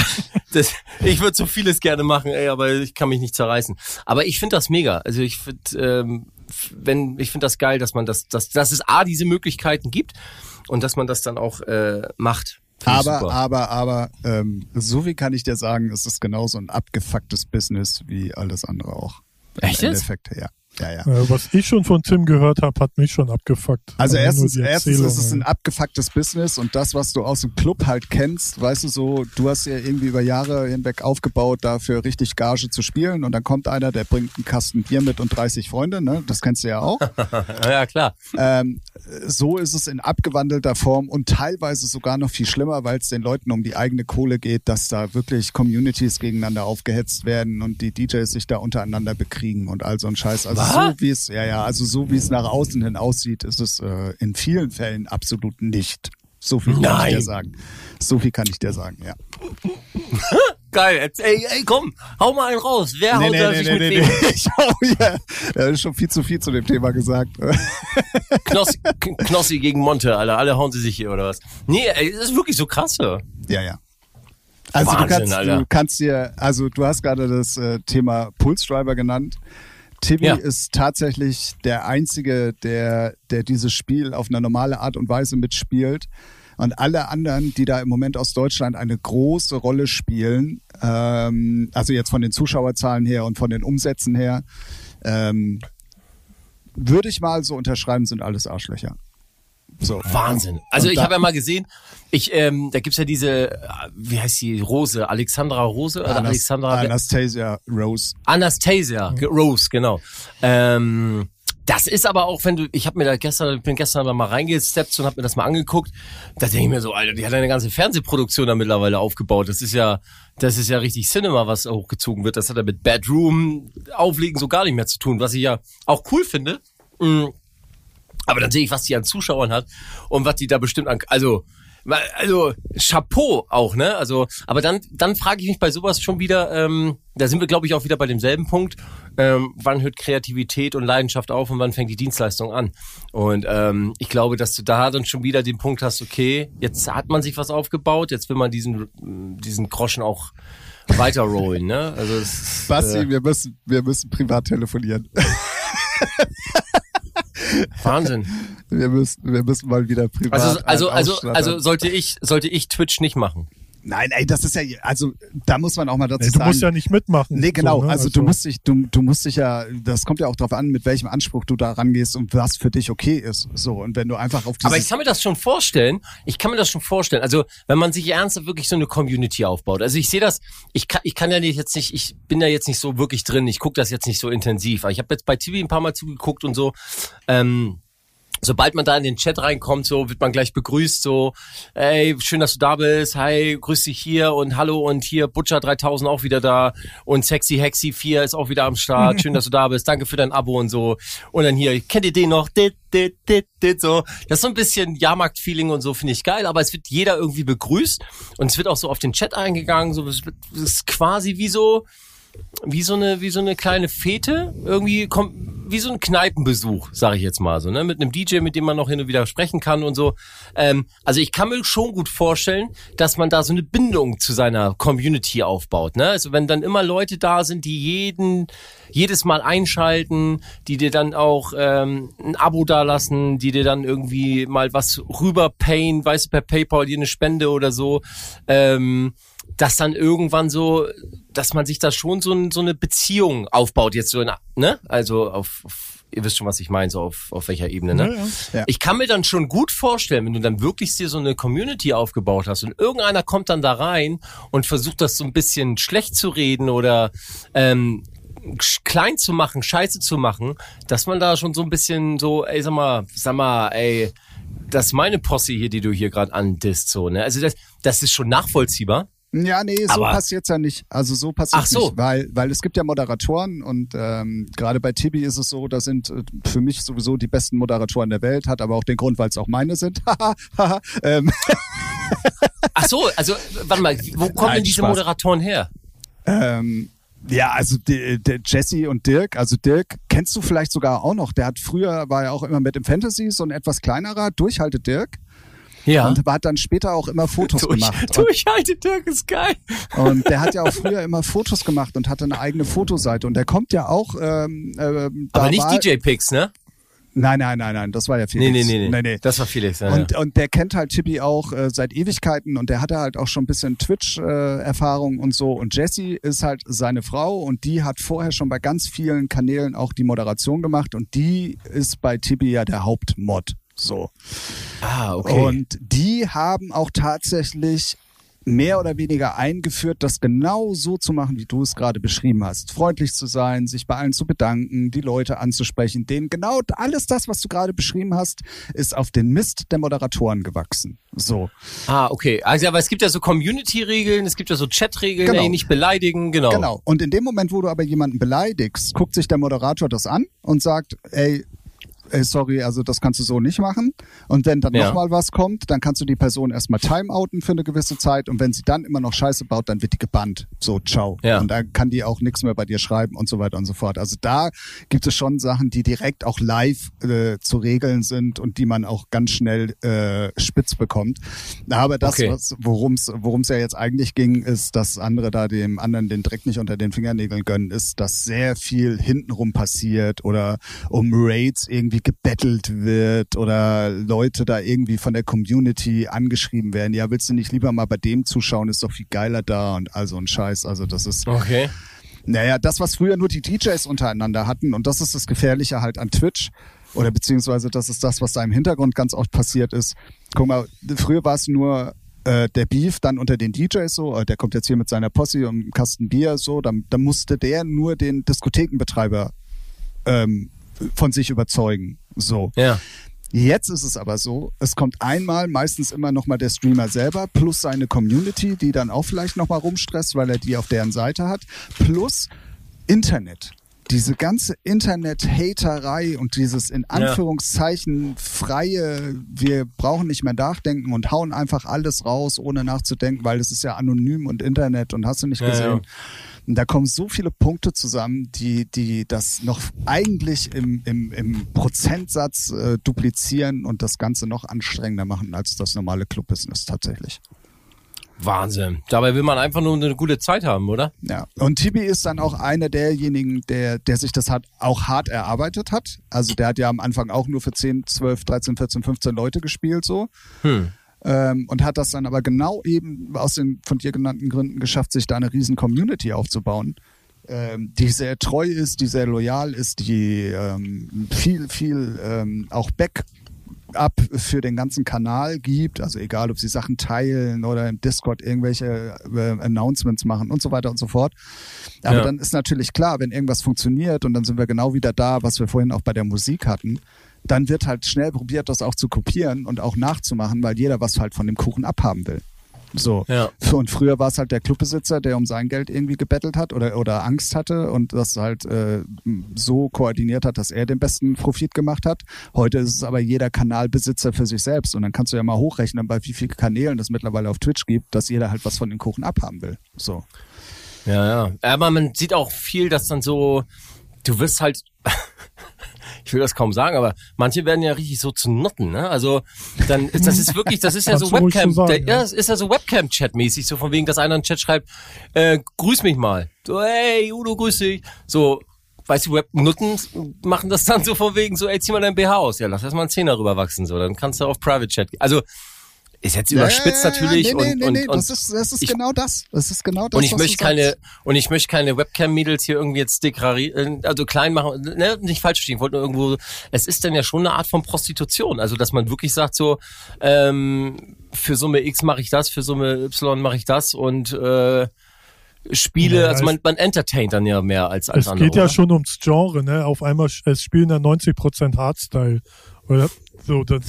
[SPEAKER 3] das, ich würde so vieles gerne machen, ey, aber ich kann mich nicht zerreißen. Aber ich finde das mega. Also ich finde, ähm, wenn ich finde das geil, dass man das, dass, dass es a diese Möglichkeiten gibt und dass man das dann auch äh, macht.
[SPEAKER 1] Aber, aber, aber, ähm, so wie kann ich dir sagen, es ist genauso ein abgefucktes Business wie alles andere auch.
[SPEAKER 3] Echt
[SPEAKER 1] Im Endeffekt, ja. Ja, ja.
[SPEAKER 2] Äh, was ich schon von Tim gehört habe, hat mich schon abgefuckt.
[SPEAKER 1] Also erstens, erstens ist es ein abgefucktes Business und das, was du aus dem Club halt kennst, weißt du so, du hast ja irgendwie über Jahre hinweg aufgebaut, dafür richtig Gage zu spielen und dann kommt einer, der bringt einen Kasten Bier mit und 30 Freunde, ne? Das kennst du ja auch.
[SPEAKER 3] ja, klar.
[SPEAKER 1] Ähm, so ist es in abgewandelter Form und teilweise sogar noch viel schlimmer, weil es den Leuten um die eigene Kohle geht, dass da wirklich Communities gegeneinander aufgehetzt werden und die DJs sich da untereinander bekriegen und all so ein Scheiß. Also so wie es, ja, ja, also so wie es nach außen hin aussieht, ist es äh, in vielen Fällen absolut nicht. So viel kann
[SPEAKER 3] Nein.
[SPEAKER 1] ich dir sagen. So viel kann ich dir sagen, ja.
[SPEAKER 3] Geil. Ey, ey, komm, hau mal einen raus. Wer haut da sich mit wem?
[SPEAKER 1] Ich hau hier. Er ist schon viel zu viel zu dem Thema gesagt.
[SPEAKER 3] Knossi, Knossi gegen Monte, Alter. Alle hauen sie sich hier, oder was? Nee, ey, das ist wirklich so krasse.
[SPEAKER 1] Ja, ja. Also
[SPEAKER 3] Wahnsinn,
[SPEAKER 1] du, kannst,
[SPEAKER 3] Alter.
[SPEAKER 1] du kannst dir, also du hast gerade das äh, Thema Pulse Driver genannt. Timmy
[SPEAKER 3] Ja.
[SPEAKER 1] ist tatsächlich der Einzige, der, der dieses Spiel auf eine normale Art und Weise mitspielt. Und alle anderen, die da im Moment aus Deutschland eine große Rolle spielen, ähm, also jetzt von den Zuschauerzahlen her und von den Umsätzen her, ähm, würde ich mal so unterschreiben, sind alles Arschlöcher. So.
[SPEAKER 3] Wahnsinn. Also
[SPEAKER 1] Und
[SPEAKER 3] ich habe ja mal gesehen, ich, ähm, da gibt's ja diese, äh, wie heißt die, Rose, Alexandra Rose oder
[SPEAKER 1] Anas-
[SPEAKER 3] Alexandra
[SPEAKER 1] Anastasia Rose.
[SPEAKER 3] Anastasia Ge- Rose, genau. Ähm, das ist aber auch, wenn du, ich habe mir da gestern, ich bin gestern aber mal reingesteppt und habe mir das mal angeguckt. Da denke ich mir so, Alter, die hat eine ganze Fernsehproduktion da mittlerweile aufgebaut. Das ist ja, das ist ja richtig Cinema, was hochgezogen wird. Das hat ja mit Bedroom auflegen so gar nicht mehr zu tun, was ich ja auch cool finde. Mm. Aber dann sehe ich, was die an Zuschauern hat und was die da bestimmt an, also, also Chapeau auch, ne? Also, aber dann, dann frage ich mich bei sowas schon wieder, ähm, da sind wir, glaube ich, auch wieder bei demselben Punkt. Ähm, wann hört Kreativität und Leidenschaft auf und wann fängt die Dienstleistung an? Und ähm, ich glaube, dass du da dann schon wieder den Punkt hast, okay, jetzt hat man sich was aufgebaut, jetzt will man diesen, diesen Groschen auch weiterrollen, ne? Also es ist,
[SPEAKER 1] Basti,
[SPEAKER 3] äh,
[SPEAKER 1] wir müssen, wir müssen privat telefonieren.
[SPEAKER 3] Wahnsinn.
[SPEAKER 1] Wir müssen, wir müssen mal wieder privat.
[SPEAKER 3] Also, also, also, also sollte ich, sollte ich Twitch nicht machen.
[SPEAKER 1] Nein, ey, das ist ja, also da muss man auch mal dazu
[SPEAKER 2] Nee, du
[SPEAKER 1] sagen.
[SPEAKER 2] musst ja nicht mitmachen.
[SPEAKER 1] Nee, genau.
[SPEAKER 2] So, ne?
[SPEAKER 1] also, du musst dich, du, du musst dich ja, das kommt ja auch darauf an, mit welchem Anspruch du da rangehst und was für dich okay ist. So, und wenn du einfach auf
[SPEAKER 3] Aber ich kann mir das schon vorstellen. Ich kann mir das schon vorstellen. Also, wenn man sich ernsthaft wirklich so eine Community aufbaut. Also, ich sehe das, ich kann, ich kann ja nicht jetzt nicht, ich bin ja jetzt nicht so wirklich drin. Ich gucke das jetzt nicht so intensiv. Aber ich habe jetzt bei TV ein paar Mal zugeguckt und so. Ähm, Sobald man da in den Chat reinkommt, so wird man gleich begrüßt, so, ey, schön, dass du da bist, hi, grüß dich hier und hallo und hier Butcher 3000 auch wieder da und Sexy Hexy 4 ist auch wieder am Start, schön, dass du da bist, danke für dein Abo und so. Und dann hier, kennt ihr den noch? Dit, dit, dit, dit, so. Das ist so ein bisschen Jahrmarkt-Feeling und so, finde ich geil, aber es wird jeder irgendwie begrüßt und es wird auch so auf den Chat eingegangen, so, es ist quasi wie so, wie so eine wie so eine kleine Fete irgendwie kommt wie so ein Kneipenbesuch sage ich jetzt mal so ne? Mit einem DJ mit dem man noch hin und wieder sprechen kann und so. Ähm, also ich kann mir schon gut vorstellen dass man da so eine Bindung zu seiner Community aufbaut ne? Also wenn dann immer Leute da sind die jeden jedes Mal einschalten die dir dann auch ähm, ein Abo dalassen die dir dann irgendwie mal was rüberpayen weißt du per PayPal dir eine Spende oder so ähm, dass dann irgendwann so, dass man sich da schon so, ein, so eine Beziehung aufbaut, jetzt so, in, ne? Also auf, auf, ihr wisst schon, was ich meine, so auf, auf welcher Ebene, ne?
[SPEAKER 2] Ja, ja.
[SPEAKER 1] Ja.
[SPEAKER 3] Ich kann mir dann schon gut vorstellen, wenn du dann wirklich dir so eine Community aufgebaut hast und irgendeiner kommt dann da rein und versucht das so ein bisschen schlecht zu reden oder ähm, klein zu machen, scheiße zu machen, dass man da schon so ein bisschen so, ey, sag mal, sag mal, ey, das ist meine Posse hier, die du hier gerade andisst, so, ne? Also das, das ist schon nachvollziehbar.
[SPEAKER 1] Ja, nee, so
[SPEAKER 3] Aber-
[SPEAKER 1] passiert's ja nicht. Also so passiert
[SPEAKER 3] Ach so.
[SPEAKER 1] nicht, weil weil es gibt ja Moderatoren und ähm, gerade bei Tibi ist es so, das sind äh, für mich sowieso die besten Moderatoren der Welt, hat aber auch den Grund, weil es auch meine sind. Ähm,
[SPEAKER 3] Ach so, also warte mal, wo kommen
[SPEAKER 1] Nein,
[SPEAKER 3] denn diese
[SPEAKER 1] Spaß.
[SPEAKER 3] Moderatoren her?
[SPEAKER 1] ähm, ja, also die, der Jesse und Dirk, also Dirk kennst du vielleicht sogar auch noch. Der hat früher war ja auch immer mit im Fantasy so ein etwas kleinerer Durchhalte Dirk
[SPEAKER 3] Ja.
[SPEAKER 1] und hat dann später auch immer Fotos
[SPEAKER 3] Durch,
[SPEAKER 1] gemacht.
[SPEAKER 3] durchhalte Dirk ist geil.
[SPEAKER 1] Und der hat ja auch früher immer Fotos gemacht und hatte eine eigene Fotoseite. Und der kommt ja auch. Ähm, da
[SPEAKER 3] Aber nicht DJ Pix, ne?
[SPEAKER 1] Nein, nein, nein, nein. Das war ja Felix.
[SPEAKER 3] nee, nee, nee.
[SPEAKER 1] nee, nee.
[SPEAKER 3] Das war Felix. Ja,
[SPEAKER 1] Und,
[SPEAKER 3] ja.
[SPEAKER 1] und der kennt halt Tibi auch äh, seit Ewigkeiten und der hatte halt auch schon ein bisschen Twitch-Erfahrung und so. Und Jessie ist halt seine Frau und die hat vorher schon bei ganz vielen Kanälen auch die Moderation gemacht und die ist bei Tibi ja der Hauptmod. So.
[SPEAKER 3] Ah, okay.
[SPEAKER 1] Und die haben auch tatsächlich mehr oder weniger eingeführt, das genau so zu machen, wie du es gerade beschrieben hast. Freundlich zu sein, sich bei allen zu bedanken, die Leute anzusprechen, denen genau alles das, was du gerade beschrieben hast, ist auf den Mist der Moderatoren gewachsen. So.
[SPEAKER 3] ah, okay. Also, aber es gibt ja so Community-Regeln, es gibt ja so Chat-Regeln,
[SPEAKER 1] Genau.
[SPEAKER 3] ey, nicht beleidigen, genau.
[SPEAKER 1] Genau. Und in dem Moment, wo du aber jemanden beleidigst, guckt sich der Moderator das an und sagt, ey, ey, sorry, also das kannst du so nicht machen. Und wenn dann
[SPEAKER 3] Ja.
[SPEAKER 1] nochmal was kommt, dann kannst du die Person erstmal timeouten für eine gewisse Zeit. Und wenn sie dann immer noch Scheiße baut, dann wird die gebannt. So, ciao.
[SPEAKER 3] Ja.
[SPEAKER 1] Und dann kann die auch nichts mehr bei dir schreiben und so weiter und so fort. Also da gibt es schon Sachen, die direkt auch live äh, zu regeln sind und die man auch ganz schnell äh, spitz bekommt. Aber das,
[SPEAKER 3] Okay.
[SPEAKER 1] worum es ja jetzt eigentlich ging, ist, dass andere da dem anderen den Dreck nicht unter den Fingernägeln gönnen, ist, dass sehr viel hintenrum passiert oder um Raids irgendwie gebettelt wird oder Leute da irgendwie von der Community angeschrieben werden. Ja, willst du nicht lieber mal bei dem zuschauen? Ist doch viel geiler da und also ein Scheiß. Also das ist
[SPEAKER 3] Okay.
[SPEAKER 1] naja, das, was früher nur die DJs untereinander hatten, und das ist das Gefährliche halt an Twitch, oder beziehungsweise das ist das, was da im Hintergrund ganz oft passiert ist. Guck mal, früher war es nur äh, der Beef dann unter den DJs so, äh, der kommt jetzt hier mit seiner Posse und einem Kasten Bier so, dann, dann musste der nur den Diskothekenbetreiber ähm, von sich überzeugen. So.
[SPEAKER 3] Ja.
[SPEAKER 1] Jetzt ist es aber so, es kommt einmal meistens immer noch mal der Streamer selber plus seine Community, die dann auch vielleicht noch mal rumstresst, weil er die auf deren Seite hat, plus Internet. Diese ganze Internet-Haterei und dieses in Anführungszeichen freie, wir brauchen nicht mehr nachdenken und hauen einfach alles raus, ohne nachzudenken, weil es ist ja anonym und Internet und hast du nicht
[SPEAKER 3] Ja,
[SPEAKER 1] gesehen.
[SPEAKER 3] ja.
[SPEAKER 1] Und da kommen so viele Punkte zusammen, die, die das noch eigentlich im, im, im Prozentsatz äh, duplizieren und das Ganze noch anstrengender machen als das normale Clubbusiness tatsächlich.
[SPEAKER 3] Wahnsinn. Dabei will man einfach nur eine gute Zeit haben, oder?
[SPEAKER 1] Ja. Und Tibi ist dann auch einer derjenigen, der, der sich das hat, auch hart erarbeitet hat. Also der hat ja am Anfang auch nur für 10, 12, 13, 14, 15 Leute gespielt so.
[SPEAKER 3] Hm.
[SPEAKER 1] Ähm, und hat das dann aber genau eben aus den von dir genannten Gründen geschafft, sich da eine riesen Community aufzubauen, ähm, die sehr treu ist, die sehr loyal ist, die ähm, viel, viel ähm, auch Backup für den ganzen Kanal gibt. Also egal, ob sie Sachen teilen oder im Discord irgendwelche äh, Announcements machen und so weiter und so fort. Aber
[SPEAKER 3] Ja.
[SPEAKER 1] dann ist natürlich klar, wenn irgendwas funktioniert und dann sind wir genau wieder da, was wir vorhin auch bei der Musik hatten, dann wird halt schnell probiert, das auch zu kopieren und auch nachzumachen, weil jeder was halt von dem Kuchen abhaben will. So.
[SPEAKER 3] Ja.
[SPEAKER 1] Und früher war es halt der Clubbesitzer, der um sein Geld irgendwie gebettelt hat oder, oder Angst hatte und das halt äh, so koordiniert hat, dass er den besten Profit gemacht hat. Heute ist es aber jeder Kanalbesitzer für sich selbst. Und dann kannst du ja mal hochrechnen, bei wie vielen Kanälen es mittlerweile auf Twitch gibt, dass jeder halt was von dem Kuchen abhaben will. So.
[SPEAKER 3] Ja, ja. Aber man sieht auch viel, dass dann so, du wirst halt, ich will das kaum sagen, aber manche werden ja richtig so zu Nutten, ne? Also dann, ist, das ist wirklich, das ist ja so Webcam,
[SPEAKER 2] so sagen,
[SPEAKER 3] der,
[SPEAKER 2] ja.
[SPEAKER 3] es ist ja so Webcam-Chat-mäßig, so von wegen, dass einer einen Chat schreibt, äh, grüß mich mal. So, hey, Udo, grüß dich. So, weißt du, Web-Nutten machen das dann so von wegen, so, ey, zieh mal dein BH aus. Ja, lass erst mal einen Zehner rüberwachsen, so, dann kannst du auf Private-Chat gehen. Also, ist jetzt überspitzt
[SPEAKER 1] Ja, ja, ja,
[SPEAKER 3] natürlich
[SPEAKER 1] nee, nee,
[SPEAKER 3] und,
[SPEAKER 1] nee,
[SPEAKER 3] und,
[SPEAKER 1] nee,
[SPEAKER 3] und
[SPEAKER 1] das ist, das ist
[SPEAKER 3] ich-
[SPEAKER 1] genau das. Das ist genau das.
[SPEAKER 3] und ich
[SPEAKER 1] was
[SPEAKER 3] möchte
[SPEAKER 1] du
[SPEAKER 3] keine
[SPEAKER 1] sagst.
[SPEAKER 3] und ich möchte keine Webcam-Mädels hier irgendwie jetzt deklarieren, also klein machen, ne, nicht falsch verstehen. Ich wollte nur irgendwo, es ist dann ja schon eine Art von Prostitution, also dass man wirklich sagt so, ähm, für Summe X mache ich das, für Summe Y mache ich das und äh, Spiele,
[SPEAKER 2] Ja,
[SPEAKER 3] also
[SPEAKER 2] es-
[SPEAKER 3] man, man entertaint dann ja mehr als als
[SPEAKER 2] Es
[SPEAKER 3] andere.
[SPEAKER 2] geht ja
[SPEAKER 3] oder?
[SPEAKER 2] schon ums Genre, ne? Auf einmal, es spielen ja 90% Hardstyle. Oder so, das,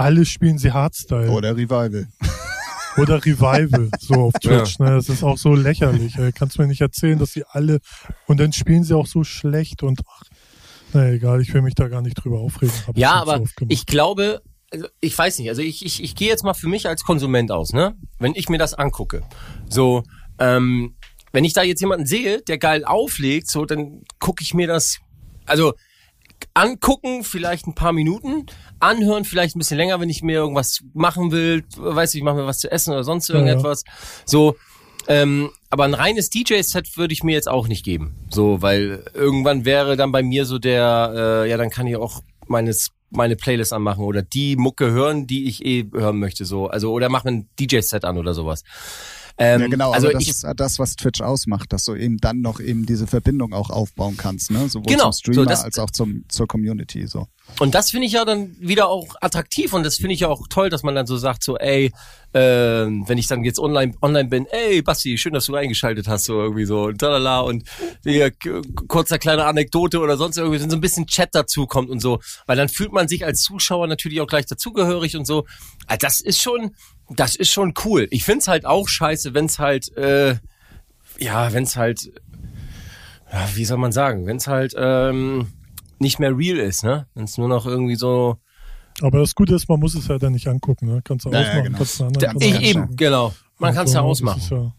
[SPEAKER 2] alle spielen sie Hardstyle.
[SPEAKER 1] Oder Revival.
[SPEAKER 2] Oder Revival, so auf Twitch. Ja. Ne? Das ist auch so lächerlich. Ey. Kannst du mir nicht erzählen, dass sie alle und dann spielen sie auch so schlecht und ach, na egal, ich will mich da gar nicht drüber aufregen.
[SPEAKER 3] ja, aber so ich glaube, also ich weiß nicht, also ich, ich, ich gehe jetzt mal für mich als Konsument aus, ne? Wenn ich mir das angucke. So, ähm, wenn ich da jetzt jemanden sehe, der geil auflegt, so, dann gucke ich mir das, also angucken, vielleicht ein paar Minuten, anhören, vielleicht ein bisschen länger, wenn ich mir irgendwas machen will, weiß ich, ich mache mir was zu essen oder sonst irgendetwas. Ja, ja. So, ähm, aber ein reines DJ-Set würde ich mir jetzt auch nicht geben. So, weil irgendwann wäre dann bei mir so der, äh, ja, dann kann ich auch meines meine Playlist anmachen oder die Mucke hören, die ich eh hören möchte, so. Also, oder mach ein DJ-Set an oder sowas.
[SPEAKER 1] Ähm, ja, genau, also das ich, ist das, was Twitch ausmacht, dass du eben dann noch eben diese Verbindung auch aufbauen kannst, ne? Sowohl genau, zum Streamer so das, als auch zum, zur Community, so.
[SPEAKER 3] Und das finde ich ja dann wieder auch attraktiv und das finde ich ja auch toll, dass man dann so sagt, so, ey, äh, wenn ich dann jetzt online, online bin, ey, Basti, schön, dass du eingeschaltet hast, so irgendwie so, und talala, und hier, kurzer kleine Anekdote oder sonst irgendwie, wenn so ein bisschen Chat dazu kommt und so, weil dann fühlt man sich als Zuschauer natürlich auch gleich dazugehörig und so. Also das ist schon, das ist schon cool. Ich find's halt auch scheiße, wenn's halt, äh, ja, wenn's halt, ja, wie soll man sagen, wenn's halt ähm, nicht mehr real ist, ne? Wenn's nur noch irgendwie so.
[SPEAKER 2] Aber das Gute ist, man muss es ja dann nicht angucken, ne? Kannst du ja, ausmachen. Genau. kannst du
[SPEAKER 3] anderen, kannst ich, eben, genau. Man kann es ja ausmachen. Ja,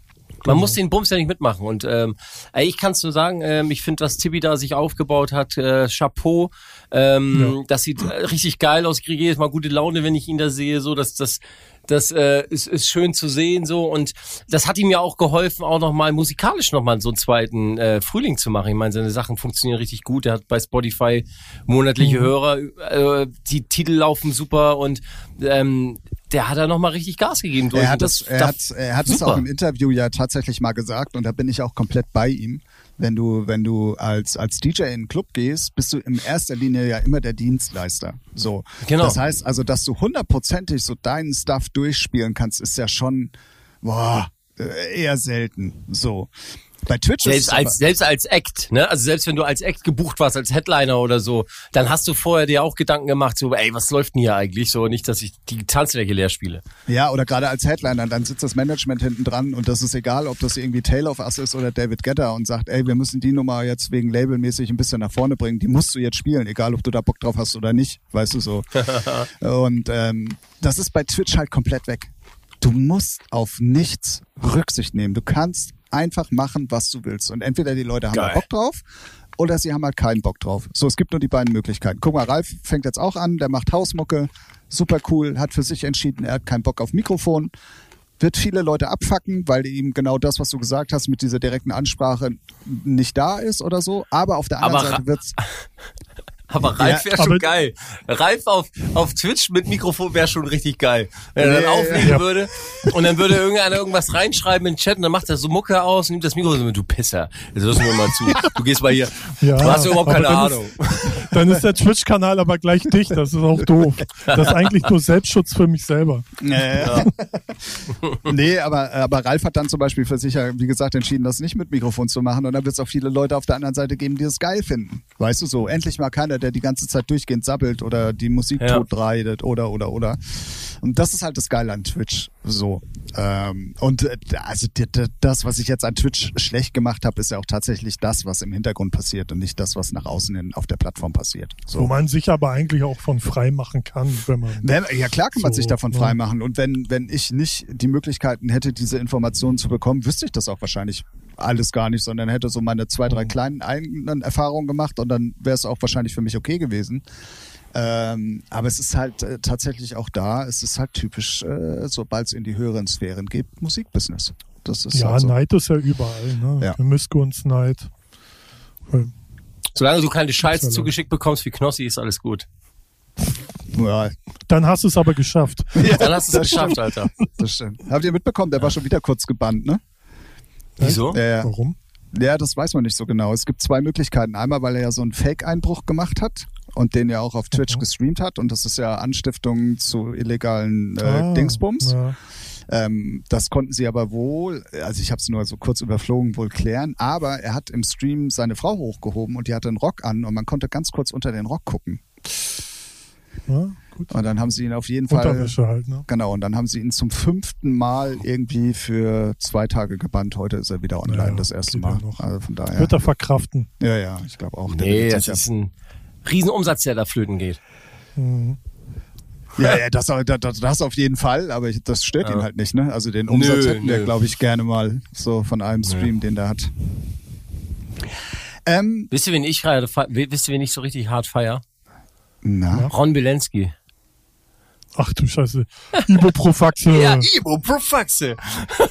[SPEAKER 3] man muss den Bums ja nicht mitmachen. Und ähm, ich kann es nur sagen, ähm, ich finde, was Tibi da sich aufgebaut hat, äh, Chapeau. Ähm, ja. Das sieht äh, richtig geil aus. Ich kriege jedes Mal gute Laune, wenn ich ihn da sehe. So, dass das das äh, ist, ist schön zu sehen so und das hat ihm ja auch geholfen, auch nochmal musikalisch nochmal so einen zweiten äh, Frühling zu machen. Ich meine, seine Sachen funktionieren richtig gut. Er hat bei Spotify monatliche mhm. Hörer, äh, die Titel laufen super und ähm, der hat da nochmal richtig Gas gegeben.
[SPEAKER 1] Durch. Er hat, das, er hat, er hat es auch im Interview ja tatsächlich mal gesagt und da bin ich auch komplett bei ihm wenn du, wenn du als, als DJ in einen Club gehst, bist du in erster Linie ja immer der Dienstleister. So. Genau. Das heißt also, dass du hundertprozentig so deinen Stuff durchspielen kannst, ist ja schon, boah, äh, eher selten. So. Bei Twitch
[SPEAKER 3] selbst ist als selbst als Act, ne? Also selbst wenn du als Act gebucht warst als Headliner oder so, dann hast du vorher dir auch Gedanken gemacht, so ey, was läuft denn hier eigentlich so, nicht, dass ich die Tanzfläche leer spiele.
[SPEAKER 1] Ja, oder gerade als Headliner, dann sitzt das Management hinten dran und das ist egal, ob das irgendwie Tale of Us ist oder David Getter und sagt, ey, wir müssen die Nummer jetzt wegen labelmäßig ein bisschen nach vorne bringen, die musst du jetzt spielen, egal ob du da Bock drauf hast oder nicht, weißt du so. und ähm, das ist bei Twitch halt komplett weg. Du musst auf nichts Rücksicht nehmen. Du kannst einfach machen, was du willst. Und entweder die Leute haben Bock drauf oder sie haben halt keinen Bock drauf. So, es gibt nur die beiden Möglichkeiten. Guck mal, Ralf fängt jetzt auch an, der macht Hausmucke, super cool, hat für sich entschieden, er hat keinen Bock auf Mikrofon. Wird viele Leute abfacken, weil ihm genau das, was du gesagt hast, mit dieser direkten Ansprache nicht da ist oder so. Aber auf der anderen Aber Seite wird's.
[SPEAKER 3] Aber Ralf wäre schon geil. Ralf auf, auf Twitch mit Mikrofon wäre schon richtig geil. Wenn er dann auflegen ja. würde und dann würde irgendeiner irgendwas reinschreiben in den Chat und dann macht er so Mucke aus und nimmt das Mikrofon und du Pisser. Jetzt hörst du mir mal zu. Du gehst mal hier. Ja, du hast überhaupt keine Ahnung.
[SPEAKER 2] Ist, dann ist der Twitch-Kanal aber gleich dicht. Das ist auch doof. Das ist eigentlich nur Selbstschutz für mich selber.
[SPEAKER 1] Ja. nee, aber, aber Ralf hat dann zum Beispiel für sich ja, wie gesagt, entschieden, das nicht mit Mikrofon zu machen und dann wird es auch viele Leute auf der anderen Seite geben, die es geil finden. Weißt du so, endlich mal keiner, der die ganze Zeit durchgehend sabbelt oder die Musik ja. totreitet oder oder oder. Und das ist halt das Geile an Twitch. So. Ähm, und äh, also das, was ich jetzt an Twitch schlecht gemacht habe, ist ja auch tatsächlich das, was im Hintergrund passiert und nicht das, was nach außen hin auf der Plattform passiert.
[SPEAKER 2] So. Wo man sich aber eigentlich auch von frei machen kann, wenn man.
[SPEAKER 1] Ja, klar kann man so, sich davon frei machen. Und wenn, wenn ich nicht die Möglichkeiten hätte, diese Informationen zu bekommen, wüsste ich das auch wahrscheinlich alles gar nicht, sondern hätte so meine zwei, drei mhm. kleinen eigenen Erfahrungen gemacht und dann wäre es auch wahrscheinlich für mich okay gewesen. Ähm, aber es ist halt äh, tatsächlich auch da, es ist halt typisch, äh, sobald es in die höheren Sphären geht, Musikbusiness. Das ist
[SPEAKER 2] ja,
[SPEAKER 1] halt so.
[SPEAKER 2] Neid ist ja überall, ne? Ja. Missgunstneid.
[SPEAKER 3] Solange du keine Scheiße zugeschickt bekommst wie Knossi, ist alles gut.
[SPEAKER 2] Ja. Dann hast du es aber geschafft.
[SPEAKER 3] Ja, dann hast du es geschafft. Alter.
[SPEAKER 1] Das stimmt. Habt ihr mitbekommen, der war schon wieder kurz gebannt, ne?
[SPEAKER 3] Wieso?
[SPEAKER 1] Ja,
[SPEAKER 2] Warum?
[SPEAKER 1] Ja, das weiß man nicht so genau. Es gibt zwei Möglichkeiten. Einmal, weil er ja so einen Fake-Einbruch gemacht hat und den ja auch auf Twitch mhm. gestreamt hat. Und das ist ja Anstiftung zu illegalen äh, ah, Dingsbums. Ja. Ähm, das konnten sie aber wohl, also ich habe es nur so kurz überflogen, wohl klären. Aber er hat im Stream seine Frau hochgehoben und die hatte einen Rock an und man konnte ganz kurz unter den Rock gucken.
[SPEAKER 2] Ja. gut.
[SPEAKER 1] Und dann haben sie ihn auf jeden Fall.
[SPEAKER 2] Unterwäsche halt, ne?
[SPEAKER 1] Genau, und dann haben sie ihn zum fünften Mal irgendwie für zwei Tage gebannt. Heute ist er wieder online,
[SPEAKER 2] Ja,
[SPEAKER 1] das erste
[SPEAKER 2] ja
[SPEAKER 1] Mal.
[SPEAKER 2] noch.
[SPEAKER 1] Also von daher.
[SPEAKER 2] Wird er verkraften.
[SPEAKER 1] Ja, ja, ich glaube auch.
[SPEAKER 3] Nee, das ist ein Riesenumsatz, der da flöten geht.
[SPEAKER 2] Mhm.
[SPEAKER 1] Ja, ja, das, das, das auf jeden Fall, aber ich, das stört
[SPEAKER 3] Ja.
[SPEAKER 1] ihn halt nicht, ne? Also den Umsatz
[SPEAKER 3] Nö,
[SPEAKER 1] hätten wir, glaube ich, gerne mal so von einem Stream, den der hat. Ähm,
[SPEAKER 3] Wisst ihr, wen ich gerade, wisst ihr, wen ich so richtig hart feier?
[SPEAKER 1] Na,
[SPEAKER 3] Ron Bilensky.
[SPEAKER 2] Ach du Scheiße. Ibuprofaxe.
[SPEAKER 3] Ibuprofaxe.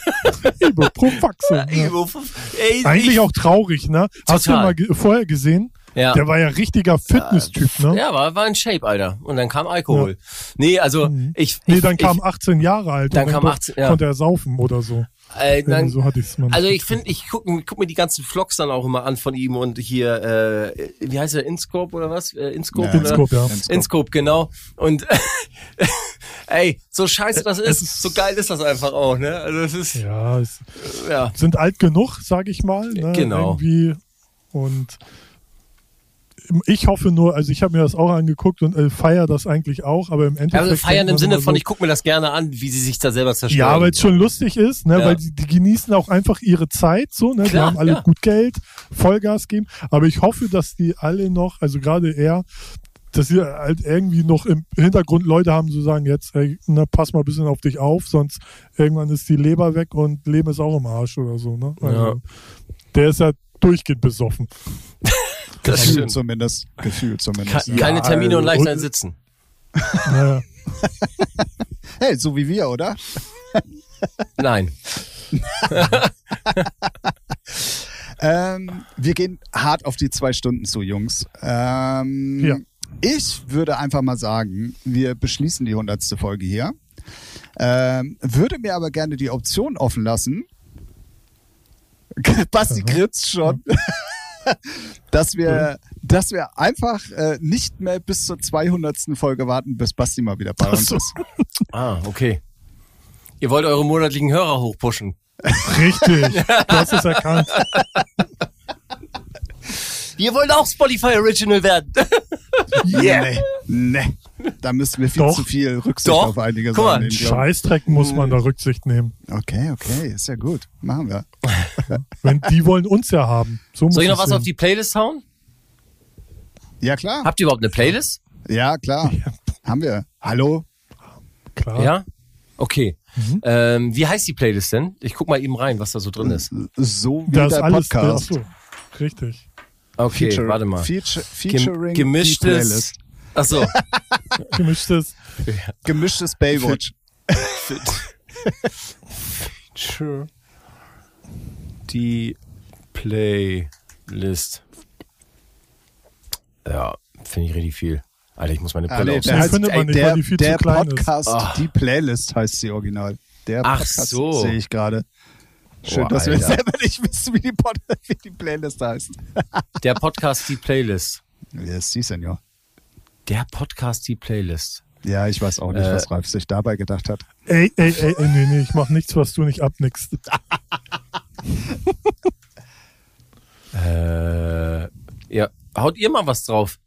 [SPEAKER 2] Ibuprofaxe. Ja.
[SPEAKER 3] Ibuprof Ey,
[SPEAKER 2] Eigentlich
[SPEAKER 3] ich,
[SPEAKER 2] auch traurig, ne? Hast du
[SPEAKER 3] Total.
[SPEAKER 2] mal ge vorher gesehen?
[SPEAKER 3] Ja.
[SPEAKER 2] Der war ja richtiger Fitness-Typ, ne?
[SPEAKER 3] Ja, war, war in Shape, Alter. Und dann kam Alkohol. Nee, also
[SPEAKER 2] Mhm.
[SPEAKER 3] ich,
[SPEAKER 2] Nee,
[SPEAKER 3] ich,
[SPEAKER 2] dann kam
[SPEAKER 3] ich,
[SPEAKER 2] 18 Jahre alt.
[SPEAKER 3] Dann
[SPEAKER 2] und
[SPEAKER 3] kam
[SPEAKER 2] kon-
[SPEAKER 3] 18, ja.
[SPEAKER 2] Konnte er saufen oder so.
[SPEAKER 3] Äh, dann,
[SPEAKER 2] so hatte ich's mal.
[SPEAKER 3] also ich finde, ich guck, guck mir die ganzen Vlogs dann auch immer an von ihm und hier, äh, wie heißt er, Inscope oder was? Äh, Inscope?
[SPEAKER 1] Ja.
[SPEAKER 3] oder?
[SPEAKER 2] Inscope, ja.
[SPEAKER 1] Inscope.
[SPEAKER 3] Inscope, genau. Und ey, so scheiße das ist,
[SPEAKER 2] ist-
[SPEAKER 3] so geil ist das einfach auch, ne? Also es ist,
[SPEAKER 2] Ja, es
[SPEAKER 3] ja.
[SPEAKER 2] sind alt genug, sag ich mal. Ne?
[SPEAKER 3] Genau.
[SPEAKER 2] Irgendwie. Und ich hoffe nur, also ich habe mir das auch angeguckt und äh, feier das eigentlich auch, aber im Endeffekt.
[SPEAKER 3] Also feiern im Sinne von,
[SPEAKER 2] so,
[SPEAKER 3] ich guck mir das gerne an, wie sie sich da selber zerstören.
[SPEAKER 2] Ja, weil es schon lustig ist, ne?
[SPEAKER 3] Ja.
[SPEAKER 2] weil die, die genießen auch einfach ihre Zeit, so, ne? die
[SPEAKER 3] Klar,
[SPEAKER 2] haben alle
[SPEAKER 3] ja.
[SPEAKER 2] gut Geld, Vollgas geben. Aber ich hoffe, dass die alle noch, also gerade er, dass sie halt irgendwie noch im Hintergrund Leute haben, so sagen jetzt, ey, ne, pass mal ein bisschen auf dich auf, sonst irgendwann ist die Leber weg und Leben ist auch im Arsch oder so. Ne? Also,
[SPEAKER 3] Ja.
[SPEAKER 2] Der ist ja durchgehend besoffen.
[SPEAKER 3] Das
[SPEAKER 1] Gefühlt
[SPEAKER 3] stimmt.
[SPEAKER 1] zumindest. Gefühlt zumindest.
[SPEAKER 3] Ke-
[SPEAKER 1] ja.
[SPEAKER 3] Keine Termine und leicht ein Sitzen.
[SPEAKER 1] Hey, so wie wir, oder?
[SPEAKER 3] Nein.
[SPEAKER 1] Ähm, wir gehen hart auf die zwei Stunden zu, Jungs. Ähm,
[SPEAKER 2] Ja.
[SPEAKER 1] Ich würde einfach mal sagen, wir beschließen die hundertste Folge hier. Ähm, würde mir aber gerne die Option offen lassen. Basti grinst schon. dass wir, dass wir einfach äh, nicht mehr bis zur 200. Folge warten, bis Basti mal wieder bei uns
[SPEAKER 2] so.
[SPEAKER 1] ist.
[SPEAKER 3] Ah, okay. Ihr wollt eure monatlichen Hörer hochpushen.
[SPEAKER 2] Richtig, du hast es erkannt.
[SPEAKER 3] Ihr wollt auch Spotify Original werden.
[SPEAKER 1] Nee, nee. Da müssen wir viel
[SPEAKER 2] Doch.
[SPEAKER 1] zu viel Rücksicht
[SPEAKER 3] Doch.
[SPEAKER 1] auf einige
[SPEAKER 3] Guck mal,
[SPEAKER 1] Sachen nehmen.
[SPEAKER 2] Scheißdreck muss man da Rücksicht nehmen.
[SPEAKER 1] Okay, okay, ist ja gut. Machen wir.
[SPEAKER 2] Wenn die wollen uns ja haben. So muss
[SPEAKER 3] Soll ich noch was
[SPEAKER 2] sehen.
[SPEAKER 3] auf die Playlist hauen?
[SPEAKER 1] Ja, klar.
[SPEAKER 3] Habt ihr überhaupt eine Playlist?
[SPEAKER 1] Ja, klar. Haben wir. Hallo?
[SPEAKER 2] Klar.
[SPEAKER 3] Ja? Okay.
[SPEAKER 2] Mhm.
[SPEAKER 3] Ähm, wie heißt die Playlist denn? Ich guck mal eben rein, was da so drin ist.
[SPEAKER 1] So wie
[SPEAKER 2] Da ist
[SPEAKER 1] der
[SPEAKER 2] alles
[SPEAKER 1] Podcast.
[SPEAKER 2] ach so, richtig.
[SPEAKER 3] Okay,
[SPEAKER 1] Feature-
[SPEAKER 3] warte mal.
[SPEAKER 1] Feature,
[SPEAKER 3] Gem
[SPEAKER 1] featuring die
[SPEAKER 3] gemischtes.
[SPEAKER 1] Playlist.
[SPEAKER 3] Ach so.
[SPEAKER 2] Gemischtes.
[SPEAKER 1] Gemischtes Baywatch.
[SPEAKER 3] Feature. Die Playlist. Ja, finde ich richtig viel. Alter, ich muss meine
[SPEAKER 1] Ah,
[SPEAKER 3] Brille
[SPEAKER 1] nee,
[SPEAKER 3] aufsetzen.
[SPEAKER 2] der heißt- findet man nicht,
[SPEAKER 1] der,
[SPEAKER 2] weil die viel zu
[SPEAKER 1] der
[SPEAKER 2] klein ist.
[SPEAKER 1] Podcast,
[SPEAKER 3] Ah.
[SPEAKER 1] die Playlist heißt sie original. Der
[SPEAKER 3] Ach
[SPEAKER 1] Podcast
[SPEAKER 3] so.
[SPEAKER 1] sehe ich gerade. Schön,
[SPEAKER 3] Oh,
[SPEAKER 1] dass wir
[SPEAKER 3] Alter.
[SPEAKER 1] selber nicht wissen, wie die, Pod wie die Playlist heißt.
[SPEAKER 3] Der Podcast, die Playlist.
[SPEAKER 1] Yes, si, Senor.
[SPEAKER 3] Der Podcast, die Playlist.
[SPEAKER 1] Ja, ich weiß auch nicht,
[SPEAKER 3] Äh.
[SPEAKER 1] was Ralf sich dabei gedacht hat.
[SPEAKER 2] Ey, ey, ey, ey, nee, nee, ich mach nichts, was du nicht abnickst.
[SPEAKER 3] Äh, ja, haut ihr mal was drauf?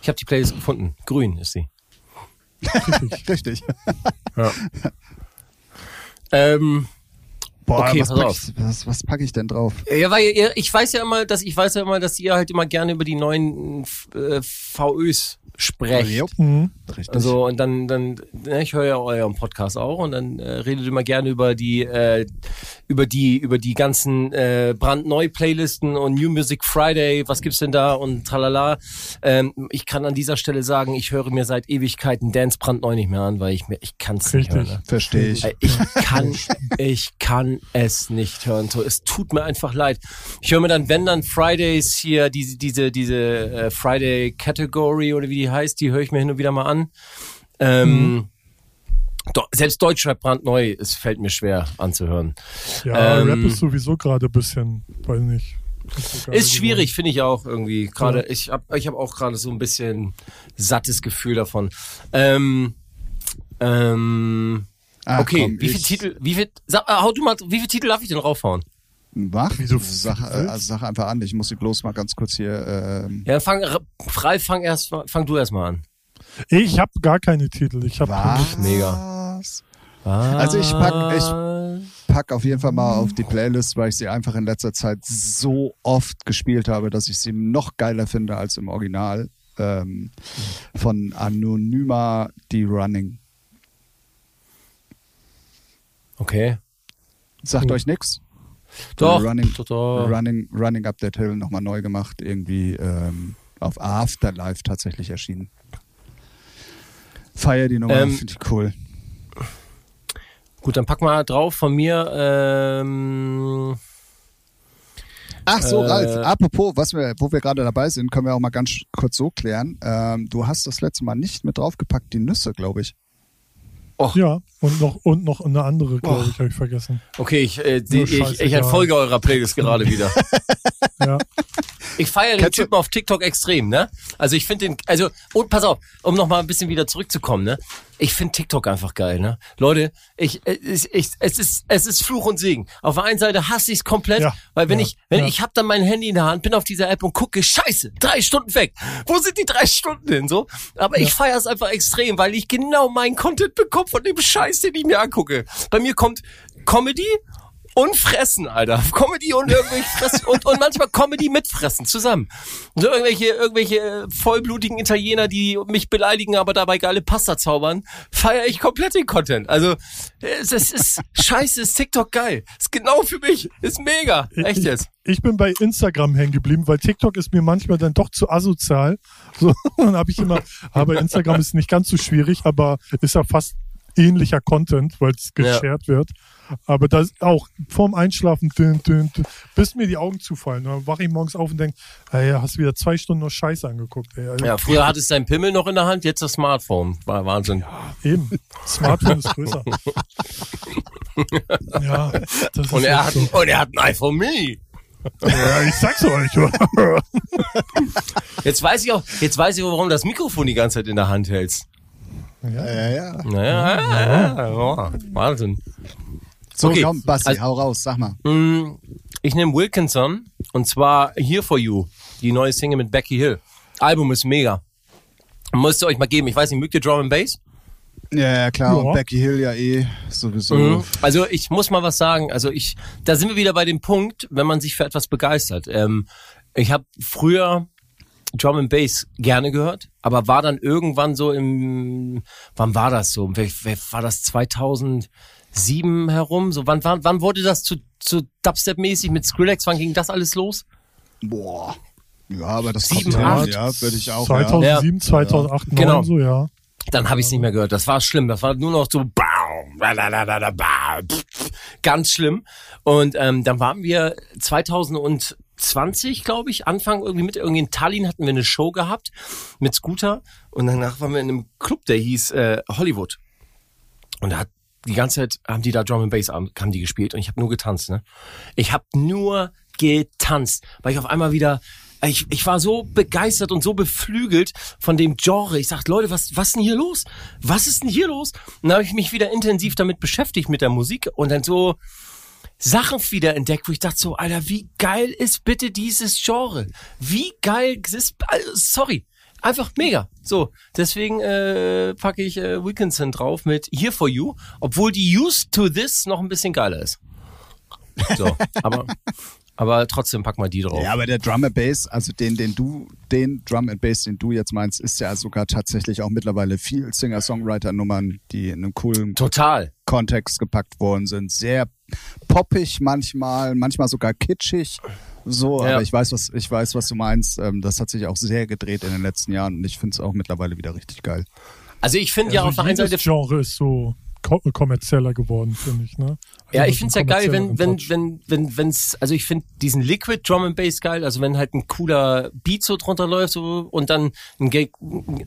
[SPEAKER 3] Ich habe die Playlist gefunden. Grün ist sie.
[SPEAKER 1] Richtig.
[SPEAKER 3] Ähm,
[SPEAKER 1] Boah,
[SPEAKER 3] Okay,
[SPEAKER 1] was, pack ich, was, was packe ich denn drauf?
[SPEAKER 3] ja, weil ihr, ich weiß ja immer, dass ich weiß ja immer, dass ihr halt immer gerne über die neuen äh, VÖs sprecht.
[SPEAKER 1] Jupp,
[SPEAKER 2] Mhm.
[SPEAKER 1] Richtig.
[SPEAKER 3] Also und dann, dann, ne, ich höre ja euren Podcast auch und dann äh, redet immer gerne über die, äh, über die, über die ganzen äh, brandneu Playlisten und New Music Friday. Was gibt's denn da und tralala. Ähm, ich kann an dieser Stelle sagen, ich höre mir seit Ewigkeiten Dance brandneu nicht mehr an, weil ich mir, ich kann's nicht hören.
[SPEAKER 2] Richtig.
[SPEAKER 3] Ne?
[SPEAKER 1] Verstehe ich.
[SPEAKER 3] Ich kann, ich kann es nicht hören. So, Es tut mir einfach leid. Ich höre mir dann, wenn dann Fridays hier, diese, diese, diese äh, Friday Category oder wie die heißt, die höre ich mir hin und wieder mal an. Ähm, do, selbst Deutschrap brandneu, es fällt mir schwer anzuhören.
[SPEAKER 2] Ja,
[SPEAKER 3] Ähm,
[SPEAKER 2] Rap ist sowieso gerade ein bisschen, weiß nicht. so
[SPEAKER 3] Ist schwierig, finde ich auch irgendwie. Gerade,
[SPEAKER 2] Ja.
[SPEAKER 3] ich habe ich hab auch gerade so ein bisschen sattes Gefühl davon. Ähm, ähm,
[SPEAKER 1] Ach,
[SPEAKER 3] okay,
[SPEAKER 1] komm,
[SPEAKER 3] wie viel
[SPEAKER 1] ich-
[SPEAKER 3] Titel, wie viel, sag, äh, hau du mal, wie viel Titel darf ich denn raufhauen?
[SPEAKER 1] Mach,
[SPEAKER 2] Wie du
[SPEAKER 1] sag, äh, also sag einfach an. Ich muss sie bloß mal ganz kurz hier. Ähm,
[SPEAKER 3] Ja, fang, Ralf, fang erst, fang du erst mal an.
[SPEAKER 2] Ich habe gar keine Titel. Ich habe
[SPEAKER 1] Was?
[SPEAKER 3] Mega.
[SPEAKER 1] Also ich pack, ich pack auf jeden Fall mal auf die Playlist, weil ich sie einfach in letzter Zeit so oft gespielt habe, dass ich sie noch geiler finde als im Original. Ähm, von Anonyma die Running.
[SPEAKER 3] Okay.
[SPEAKER 1] Sagt
[SPEAKER 2] Cool.
[SPEAKER 1] euch nix?
[SPEAKER 3] Doch,
[SPEAKER 1] Running,
[SPEAKER 3] doch.
[SPEAKER 1] Running, Running Up That Hill nochmal neu gemacht, irgendwie ähm, auf Afterlife tatsächlich erschienen. Feier die Nummer,
[SPEAKER 3] Ähm,
[SPEAKER 1] finde ich cool.
[SPEAKER 3] Gut, dann pack mal drauf von mir. Ähm,
[SPEAKER 1] Ach so,
[SPEAKER 3] äh,
[SPEAKER 1] Ralf, apropos, was wir, wo wir gerade dabei sind, können wir auch mal ganz kurz so klären. Ähm, du hast das letzte Mal nicht mit draufgepackt, die Nüsse, glaube ich.
[SPEAKER 2] Ja, und noch, und noch eine andere, glaube ich, habe ich vergessen.
[SPEAKER 3] okay, ich, äh, die, ich, ich
[SPEAKER 2] scheißegal.
[SPEAKER 3] entfolge eurer Playlist gerade wieder.
[SPEAKER 2] Ja.
[SPEAKER 3] Ich feiere den Typen auf TikTok extrem, ne? Also ich finde den, also, und pass auf, um nochmal ein bisschen wieder zurückzukommen, ne? Ich finde TikTok einfach geil, ne? Leute, ich, ich, ich, es ist, es ist Fluch und Segen. Auf der einen Seite hasse ich es komplett,
[SPEAKER 2] Ja,
[SPEAKER 3] weil wenn
[SPEAKER 2] ja,
[SPEAKER 3] ich, wenn
[SPEAKER 2] ja.
[SPEAKER 3] ich hab dann mein Handy in der Hand, bin auf dieser App und gucke, scheiße, drei Stunden weg. Wo sind die drei Stunden hin, so? Aber ich feiere es einfach extrem, weil ich genau meinen Content bekomme von dem Scheiß, den ich mir angucke. Bei mir kommt Comedy und Fressen, Alter. Comedy und irgendwelche Fressen und, und manchmal Comedy mit Fressen zusammen. So irgendwelche, irgendwelche äh, vollblutigen Italiener, die mich beleidigen, aber dabei geile Pasta zaubern, feiere ich komplett den Content. Also, es, es ist scheiße, ist TikTok geil. Ist genau für mich. Ist mega. Echt
[SPEAKER 2] ich,
[SPEAKER 3] jetzt.
[SPEAKER 2] Ich bin bei Instagram hängen geblieben, weil TikTok ist mir manchmal dann doch zu asozial. So, dann habe ich immer, aber Instagram ist nicht ganz so schwierig, aber ist ja fast ähnlicher Content, weil es
[SPEAKER 3] Ja.
[SPEAKER 2] geshared wird. Aber das auch vorm Einschlafen, dün, dün, dün, bis mir die Augen zufallen. Dann wache ich morgens auf und denke, ey, hast wieder zwei Stunden nur Scheiße angeguckt. Ey. Also,
[SPEAKER 3] Ja, früher hattest du dein Pimmel noch in der Hand, jetzt das Smartphone. War Wahnsinn.
[SPEAKER 2] Eben. Smartphone ist größer. ja, das ist
[SPEAKER 3] Und er, hat,
[SPEAKER 2] so.
[SPEAKER 3] und er hat ein iPhone Mini.
[SPEAKER 2] Ja, ich sag's euch. oder?
[SPEAKER 3] Jetzt weiß ich auch, jetzt weiß ich warum du das Mikrofon die ganze Zeit in der Hand hältst.
[SPEAKER 1] Ja, ja, ja.
[SPEAKER 3] Naja, ja, ja, ja, Wahnsinn.
[SPEAKER 1] So,
[SPEAKER 3] Okay,
[SPEAKER 1] komm, Basti,
[SPEAKER 3] also-
[SPEAKER 1] hau raus, sag mal.
[SPEAKER 3] Mm, Ich nehme Wilkinson und zwar Here For You, die neue Single mit Becky Hill. Album ist mega. Müsst ihr euch mal geben. Ich weiß nicht, mögt ihr Drum and Bass?
[SPEAKER 1] Ja, ja, klar.
[SPEAKER 2] Ja.
[SPEAKER 1] Und Becky Hill ja eh sowieso.
[SPEAKER 3] Mhm. Also ich muss mal was sagen. Also ich, da sind wir wieder bei dem Punkt, wenn man sich für etwas begeistert. Ähm, ich habe früher Drum and Bass gerne gehört, aber war dann irgendwann so im, wann war das so? War das 2007 herum? So wann, wann, wann wurde das zu, zu Dubstep-mäßig mit Skrillex? Wann ging das alles los?
[SPEAKER 1] Boah. Ja, aber das
[SPEAKER 3] Sieben,
[SPEAKER 1] kommt
[SPEAKER 3] acht.
[SPEAKER 1] ja, würde ich auch. Ja.
[SPEAKER 2] 2007, 2008,
[SPEAKER 3] Genau.
[SPEAKER 2] 2009, so, ja.
[SPEAKER 3] Dann habe ich es nicht mehr gehört. Das war schlimm. Das war nur noch so ganz schlimm. Und ähm, dann waren wir 2020, glaube ich, Anfang irgendwie mit irgendwie in Tallinn hatten wir eine Show gehabt mit Scooter und danach waren wir in einem Club, der hieß äh, Hollywood. Und da hat die ganze Zeit haben die da Drum and Bass am- haben die gespielt und ich habe nur getanzt, ne? Ich habe nur getanzt, weil ich auf einmal wieder ich, ich war so begeistert und so beflügelt von dem Genre. Ich sag, Leute, was was ist denn hier los? Was ist denn hier los? Und dann habe ich mich wieder intensiv damit beschäftigt mit der Musik und dann so Sachen wieder entdeckt, wo ich dachte so, Alter, wie geil ist bitte dieses Genre? Wie geil ist, also, sorry, einfach mega. So, deswegen äh, packe ich äh, Wilkinson drauf mit Here For You, obwohl die Used to This noch ein bisschen geiler ist. So, aber, aber trotzdem pack mal die drauf.
[SPEAKER 1] Ja, aber der Drum and Bass, also den, den du, den Drum and Bass, den du jetzt meinst, ist ja sogar tatsächlich auch mittlerweile viel Singer-Songwriter-Nummern, die in einem coolen
[SPEAKER 3] Total.
[SPEAKER 1] Kontext gepackt worden sind. Sehr poppig manchmal, manchmal sogar kitschig. So,
[SPEAKER 3] Ja.
[SPEAKER 1] aber ich weiß, was, ich weiß, was du meinst. Ähm, das hat sich auch sehr gedreht in den letzten Jahren und ich finde es auch mittlerweile wieder richtig geil.
[SPEAKER 3] Also ich finde ja
[SPEAKER 2] Also
[SPEAKER 3] auf der einen Seite
[SPEAKER 2] Genre ist so kommerzieller geworden, finde ich. Ne?
[SPEAKER 3] Ja,
[SPEAKER 2] Also
[SPEAKER 3] ich find's ja geil, wenn, wenn, wenn, wenn, wenn's, also ich find diesen Liquid Drum and Bass geil, also wenn halt ein cooler Beat so drunter läuft so, und dann ein,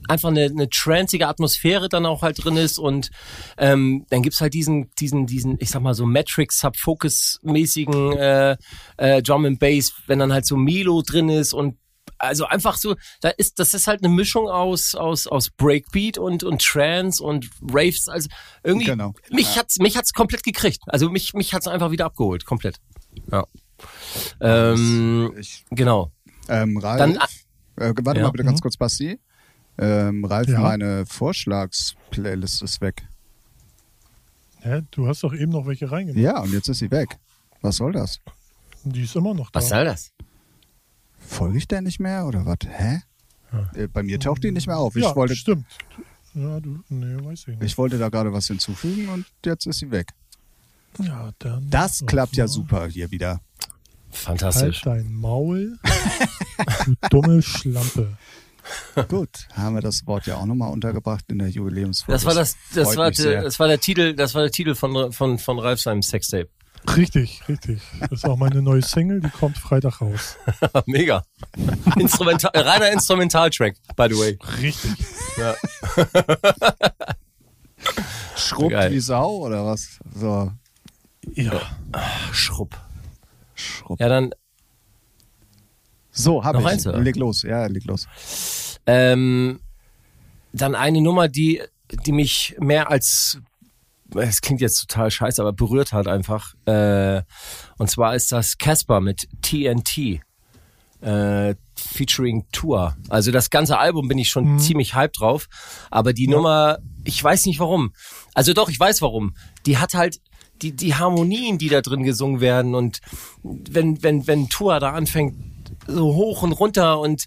[SPEAKER 3] einfach eine, eine trancige Atmosphäre dann auch halt drin ist und ähm, dann gibt's halt diesen, diesen, diesen, ich sag mal so Matrix Subfocus mäßigen äh, äh, Drum and Bass, wenn dann halt so Melo drin ist und also einfach so, da ist, das ist halt eine Mischung aus, aus, aus Breakbeat und, und Trance und Raves, also irgendwie,
[SPEAKER 1] Genau.
[SPEAKER 3] mich hat's, mich hat's komplett gekriegt. Also mich, mich hat's einfach wieder abgeholt, komplett. Ja. Ähm,
[SPEAKER 1] Ich,
[SPEAKER 3] genau.
[SPEAKER 1] ähm, Ralf,
[SPEAKER 3] Dann,
[SPEAKER 1] äh, warte
[SPEAKER 3] Ja.
[SPEAKER 1] mal bitte ganz
[SPEAKER 2] Mhm.
[SPEAKER 1] kurz, Basti. Ähm, Ralf,
[SPEAKER 2] Ja.
[SPEAKER 1] meine Vorschlagsplaylist ist weg.
[SPEAKER 2] Hä? Du hast doch eben noch welche reingemacht.
[SPEAKER 1] Ja, und jetzt ist sie weg. Was soll das?
[SPEAKER 2] Die ist immer noch da.
[SPEAKER 3] Was soll das?
[SPEAKER 1] Folge ich der nicht mehr oder was? Hä? Äh, Bei mir taucht die nicht mehr auf. Ich,
[SPEAKER 2] ja,
[SPEAKER 1] wollte,
[SPEAKER 2] stimmt. Ja, du, nee, weiß ich nicht.
[SPEAKER 1] ich wollte da gerade was hinzufügen und jetzt ist sie weg.
[SPEAKER 2] ja, dann.
[SPEAKER 1] Das klappt ja super hier wieder.
[SPEAKER 3] Fantastisch.
[SPEAKER 2] Halt dein Maul, du dumme Schlampe.
[SPEAKER 1] Gut, haben wir das Wort ja auch nochmal untergebracht in der Jubiläumsfolge.
[SPEAKER 3] Das war das, das
[SPEAKER 1] freut
[SPEAKER 3] war,
[SPEAKER 1] sehr.
[SPEAKER 3] das war der Titel, das war der Titel von, von, von Ralf seinem Sextape.
[SPEAKER 2] Richtig, richtig. Das ist auch meine neue Single, die kommt Freitag raus.
[SPEAKER 3] Mega. Instrumental, reiner Instrumentaltrack, by the way.
[SPEAKER 2] Richtig.
[SPEAKER 3] Ja.
[SPEAKER 1] Schrubbt
[SPEAKER 3] Geil.
[SPEAKER 1] wie Sau oder was? So,
[SPEAKER 2] Ja.
[SPEAKER 3] Schrupp.
[SPEAKER 1] Schrubb.
[SPEAKER 3] Ja, dann,
[SPEAKER 1] So, hab
[SPEAKER 3] Noch
[SPEAKER 1] ich.
[SPEAKER 3] eins, oder?
[SPEAKER 1] leg los, ja, leg los.
[SPEAKER 3] ähm, dann eine Nummer, die, die mich mehr als, es klingt jetzt total scheiße, aber berührt hat einfach. Äh, und zwar ist das Casper mit TNT. Äh, featuring Tour. Also das ganze Album bin ich schon ziemlich hyped drauf. Aber die Nummer, ich weiß nicht warum. Also doch, ich weiß warum. Die hat halt die, die Harmonien, die da drin gesungen werden und wenn, wenn, wenn Tour da anfängt, so hoch und runter und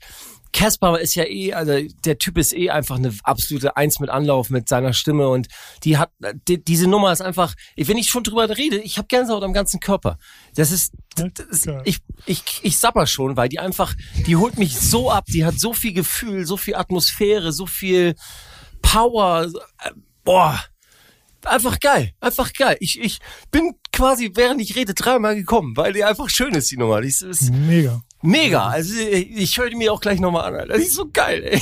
[SPEAKER 3] Casper ist ja eh, also der Typ ist eh einfach eine absolute Eins mit Anlauf mit seiner Stimme und die hat, die, diese Nummer ist einfach, wenn ich schon drüber rede, ich habe Gänsehaut am ganzen Körper. Das ist, das ist ich, ich, ich sapper schon, weil die einfach, die holt mich so ab, die hat so viel Gefühl, so viel Atmosphäre, so viel Power, äh, boah, einfach geil, einfach geil. Ich, ich bin quasi, während ich rede, dreimal gekommen, weil die einfach schön ist, die Nummer. Die ist, ist
[SPEAKER 2] Mega.
[SPEAKER 3] Mega. Also ich, höre die mir auch gleich nochmal an, Alter. Die ist so geil,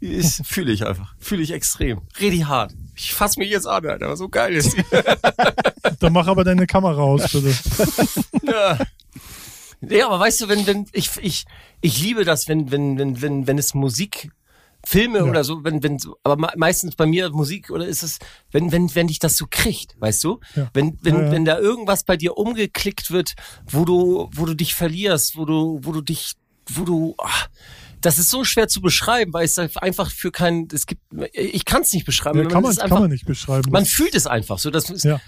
[SPEAKER 3] ey. Fühle ich einfach. Fühle ich extrem. Richtig hart. Ich fass mich jetzt an, Alter. Aber so geil ist die.
[SPEAKER 2] Dann mach aber deine Kamera aus, bitte.
[SPEAKER 3] Ja. Ja, aber weißt du, wenn, wenn, ich, ich, ich liebe das, wenn, wenn, wenn, wenn, wenn es Musik, Filme
[SPEAKER 2] Ja.
[SPEAKER 3] oder so, wenn, wenn, aber me- meistens bei mir Musik oder ist es, wenn, wenn, wenn dich das so kriegt, weißt du?
[SPEAKER 2] Ja.
[SPEAKER 3] Wenn, wenn,
[SPEAKER 2] Ja,
[SPEAKER 3] wenn da irgendwas bei dir umgeklickt wird, wo du, wo du dich verlierst, wo du, wo du dich, wo du, ah, das ist so schwer zu beschreiben, weil es einfach für kein, es gibt, ich kann es nicht beschreiben.
[SPEAKER 2] Ja, kann, man,
[SPEAKER 3] es ist
[SPEAKER 2] kann
[SPEAKER 3] einfach,
[SPEAKER 2] man nicht beschreiben.
[SPEAKER 3] man fühlt es einfach so. Das ist,
[SPEAKER 2] Ja.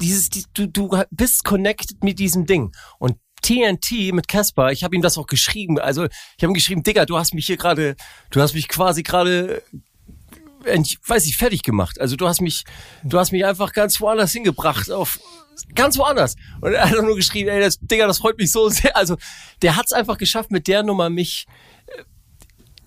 [SPEAKER 3] dieses, die, du, du bist connected mit diesem Ding. Und TNT mit Casper, ich habe ihm das auch geschrieben. Also ich habe ihm geschrieben, Digga, du hast mich hier gerade, du hast mich quasi gerade, äh, ich weiß nicht, fertig gemacht. Also du hast mich, du hast mich einfach ganz woanders hingebracht, auf ganz woanders. Und er hat nur geschrieben, ey, das, Digga, das freut mich so sehr. Also der hat es einfach geschafft, mit der Nummer mich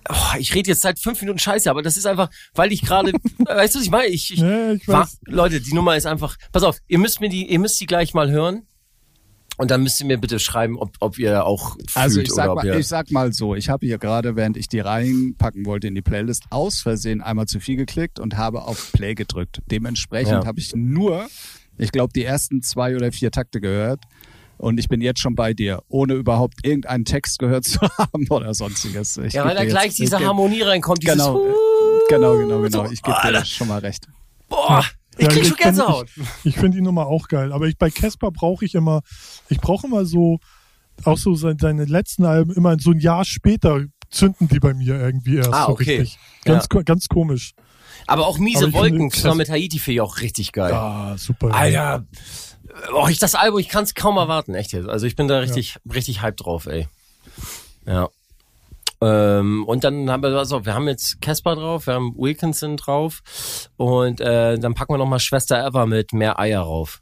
[SPEAKER 3] Oh, ich rede jetzt seit fünf Minuten Scheiße, aber das ist einfach, weil ich gerade, weißt du, was ich meine? Ich, ich,
[SPEAKER 2] Ja, ich
[SPEAKER 3] war. Leute, die Nummer ist einfach. Pass auf, ihr müsst mir die, ihr müsst die gleich mal hören. Und dann müsst ihr mir bitte schreiben, ob, ob ihr auch fühlt
[SPEAKER 1] Also ich sag,
[SPEAKER 3] oder ob
[SPEAKER 1] mal,
[SPEAKER 3] ihr.
[SPEAKER 1] ich sag mal so, ich habe hier gerade, während ich die reinpacken wollte in die Playlist, aus Versehen einmal zu viel geklickt und habe auf Play gedrückt. Dementsprechend
[SPEAKER 3] Ja.
[SPEAKER 1] habe ich nur, ich glaube, die ersten zwei oder vier Takte gehört. Und ich bin jetzt schon bei dir, ohne überhaupt irgendeinen Text gehört zu haben oder sonstiges. Ich
[SPEAKER 3] ja, weil da gleich
[SPEAKER 1] jetzt-
[SPEAKER 3] diese Harmonie reinkommt,
[SPEAKER 1] Genau, genau, genau, genau.
[SPEAKER 3] so,
[SPEAKER 1] Ich gebe dir schon mal recht.
[SPEAKER 3] Boah, ich
[SPEAKER 2] Ja,
[SPEAKER 3] krieg schon Gänsehaut.
[SPEAKER 2] Ich, ich finde die Nummer auch geil. Aber ich, bei Casper brauche ich immer, ich brauche immer so, auch so seine, letzten Alben, immer so ein Jahr später zünden die bei mir irgendwie erst
[SPEAKER 3] Ah,
[SPEAKER 2] so
[SPEAKER 3] okay.
[SPEAKER 2] richtig. Ganz,
[SPEAKER 3] Ja.
[SPEAKER 2] ganz komisch.
[SPEAKER 3] Aber auch miese
[SPEAKER 2] Aber
[SPEAKER 3] Wolken
[SPEAKER 2] finde,
[SPEAKER 3] zusammen mit Haiti finde ich auch richtig geil.
[SPEAKER 2] Ah, super.
[SPEAKER 3] Alter, oh, ich das Album, ich kann es kaum erwarten, echt jetzt. Also ich bin da richtig, richtig hyped drauf, ey. Ja. Ähm, und dann haben wir, also wir haben jetzt Casper drauf, wir haben Wilkinson drauf und äh, dann packen wir nochmal Schwester Eva mit mehr Eier rauf.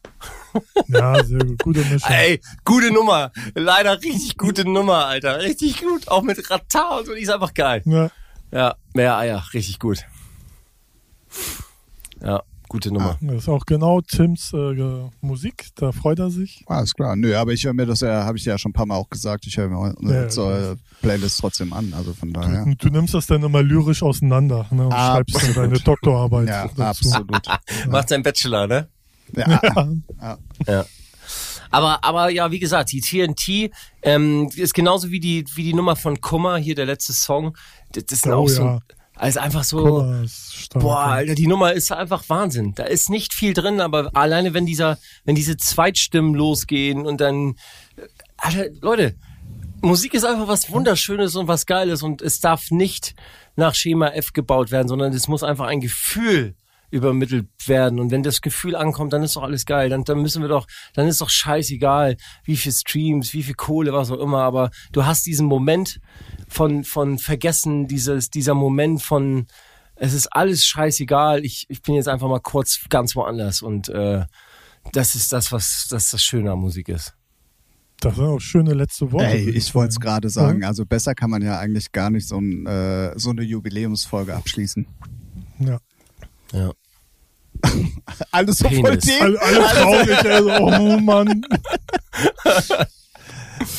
[SPEAKER 2] Ja, sehr gut. Gute Mischung.
[SPEAKER 3] Ey, gute Nummer. Leider richtig gute Nummer, Alter. Richtig gut. Auch mit Ratar und so, die ist einfach geil.
[SPEAKER 2] Ja,
[SPEAKER 3] Ja, mehr Eier, richtig gut. Ja, gute Nummer.
[SPEAKER 2] das ist auch genau Tims äh, Musik, da freut er sich.
[SPEAKER 1] Alles klar. Nö, aber ich höre mir das ja, habe ich ja schon ein paar Mal auch gesagt, ich höre mir
[SPEAKER 2] Ja,
[SPEAKER 1] unsere Playlist trotzdem an. Also von daher.
[SPEAKER 2] Und du nimmst das dann immer lyrisch auseinander ne, und
[SPEAKER 1] Ah,
[SPEAKER 2] schreibst dann deine Doktorarbeit
[SPEAKER 1] Ja,
[SPEAKER 2] dazu.
[SPEAKER 1] absolut.
[SPEAKER 3] Macht sein Bachelor, ne?
[SPEAKER 1] Ja,
[SPEAKER 2] Ja.
[SPEAKER 3] Ja. Aber, aber ja, wie gesagt, die TNT ähm, ist genauso wie die, wie die Nummer von Kummer, hier der letzte Song. Das, das sind
[SPEAKER 2] Oh,
[SPEAKER 3] auch so,
[SPEAKER 2] ja.
[SPEAKER 3] Also einfach so,
[SPEAKER 2] stark.
[SPEAKER 3] boah. Alter, die Nummer ist einfach Wahnsinn. Da ist nicht viel drin, aber alleine wenn dieser, wenn diese Zweitstimmen losgehen und dann, Alter, Leute, Musik ist einfach was Wunderschönes und was Geiles und es darf nicht nach Schema F gebaut werden, sondern es muss einfach ein Gefühl übermittelt werden. Und wenn das Gefühl ankommt, dann ist doch alles geil. Dann, dann müssen wir doch, dann ist doch scheißegal, wie viel Streams, wie viel Kohle, was auch immer. Aber du hast diesen Moment von, von Vergessen, dieses, dieser Moment von, es ist alles scheißegal. Ich, ich bin jetzt einfach mal kurz ganz woanders. Und äh, das ist das, was das, das Schöne an Musik ist.
[SPEAKER 2] Das sind auch schöne letzte Worte.
[SPEAKER 1] Ey, ich wollte es gerade sagen. Also besser kann man ja eigentlich gar nicht so, ein, äh, so eine Jubiläumsfolge abschließen.
[SPEAKER 2] Ja.
[SPEAKER 3] Ja.
[SPEAKER 1] Alles so voll
[SPEAKER 3] Penis.
[SPEAKER 1] dem.
[SPEAKER 2] Alle, alle traurig, also, oh Mann.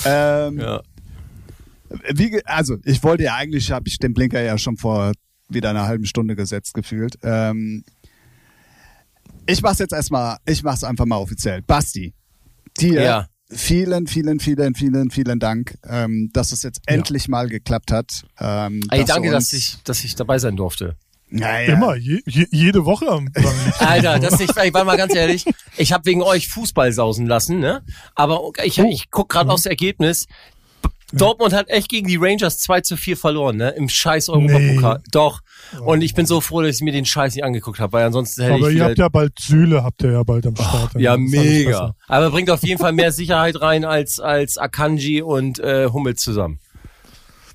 [SPEAKER 1] Ähm,
[SPEAKER 3] Ja.
[SPEAKER 1] wie, also ich wollte ja eigentlich, habe ich den Blinker ja schon vor wieder einer halben Stunde gesetzt gefühlt. Ähm, ich mach's jetzt erstmal, ich mach's einfach mal offiziell. Basti, dir
[SPEAKER 3] Ja.
[SPEAKER 1] vielen, vielen, vielen, vielen, vielen Dank, ähm, dass es jetzt endlich mal geklappt hat. Ähm,
[SPEAKER 3] Ey,
[SPEAKER 1] dass
[SPEAKER 3] danke,
[SPEAKER 1] uns-
[SPEAKER 3] dass ich, dass ich dabei sein durfte.
[SPEAKER 1] Naja,
[SPEAKER 2] Immer, je, je, jede Woche.
[SPEAKER 3] Alter, das nicht, ich war mal ganz ehrlich, ich habe wegen euch Fußball sausen lassen, ne? Aber ich, ich guck gerade aufs Ergebnis. Dortmund hat echt gegen die Rangers 2 zu 4 verloren, ne? Im scheiß Europapokal.
[SPEAKER 2] Nee.
[SPEAKER 3] Doch. Und ich bin so froh, dass ich mir den Scheiß nicht angeguckt habe, weil ansonsten hätte
[SPEAKER 2] Aber
[SPEAKER 3] ich
[SPEAKER 2] ihr
[SPEAKER 3] wieder,
[SPEAKER 2] habt ja bald Süle, habt ihr ja bald am Start.
[SPEAKER 3] ja,
[SPEAKER 2] ist alles
[SPEAKER 3] mega. Aber bringt auf jeden Fall mehr Sicherheit rein als als Akanji und äh, Hummels zusammen.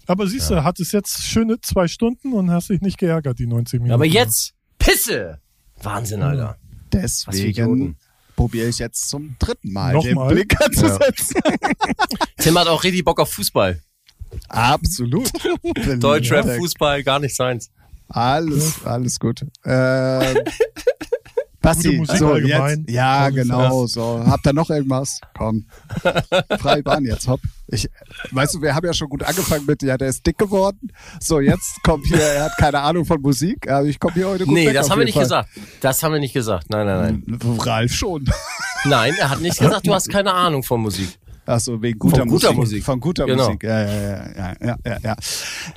[SPEAKER 2] Aber siehst du, hat es jetzt schöne zwei Stunden und hast dich nicht geärgert, die 90 Minuten.
[SPEAKER 3] Aber jetzt Pisse. Wahnsinn, Alter.
[SPEAKER 1] Deswegen probiere ich jetzt zum dritten Mal
[SPEAKER 2] Nochmal?
[SPEAKER 1] den Blinker zu
[SPEAKER 3] Ja.
[SPEAKER 1] setzen.
[SPEAKER 3] Tim hat auch richtig Bock auf Fußball.
[SPEAKER 1] Absolut.
[SPEAKER 3] Deutschrap,
[SPEAKER 1] Ja,
[SPEAKER 3] Fußball, gar nicht seins.
[SPEAKER 1] Alles, alles gut. Ähm, Basti,
[SPEAKER 2] Musik
[SPEAKER 1] so
[SPEAKER 2] allgemein.
[SPEAKER 1] jetzt. Ja,
[SPEAKER 2] Alles,
[SPEAKER 1] genau, so. Habt ihr noch irgendwas? Komm. Freie Bahn jetzt, hopp. Ich, weißt du, wir haben ja schon gut angefangen mit, ja, der ist dick geworden. So, jetzt kommt hier, er hat keine Ahnung von Musik, aber ich komme hier heute gut
[SPEAKER 3] Nee,
[SPEAKER 1] weg
[SPEAKER 3] das haben wir nicht
[SPEAKER 1] Fall.
[SPEAKER 3] gesagt. Das haben wir nicht gesagt. Nein, nein, nein.
[SPEAKER 1] Ralf schon.
[SPEAKER 3] Nein, er hat nicht gesagt, du hast keine Ahnung von Musik.
[SPEAKER 1] Achso, wegen guter,
[SPEAKER 3] Von guter
[SPEAKER 1] Musik.
[SPEAKER 3] Musik.
[SPEAKER 1] Von guter
[SPEAKER 3] Genau.
[SPEAKER 1] Musik. Ja, ja, ja, ja, ja, ja.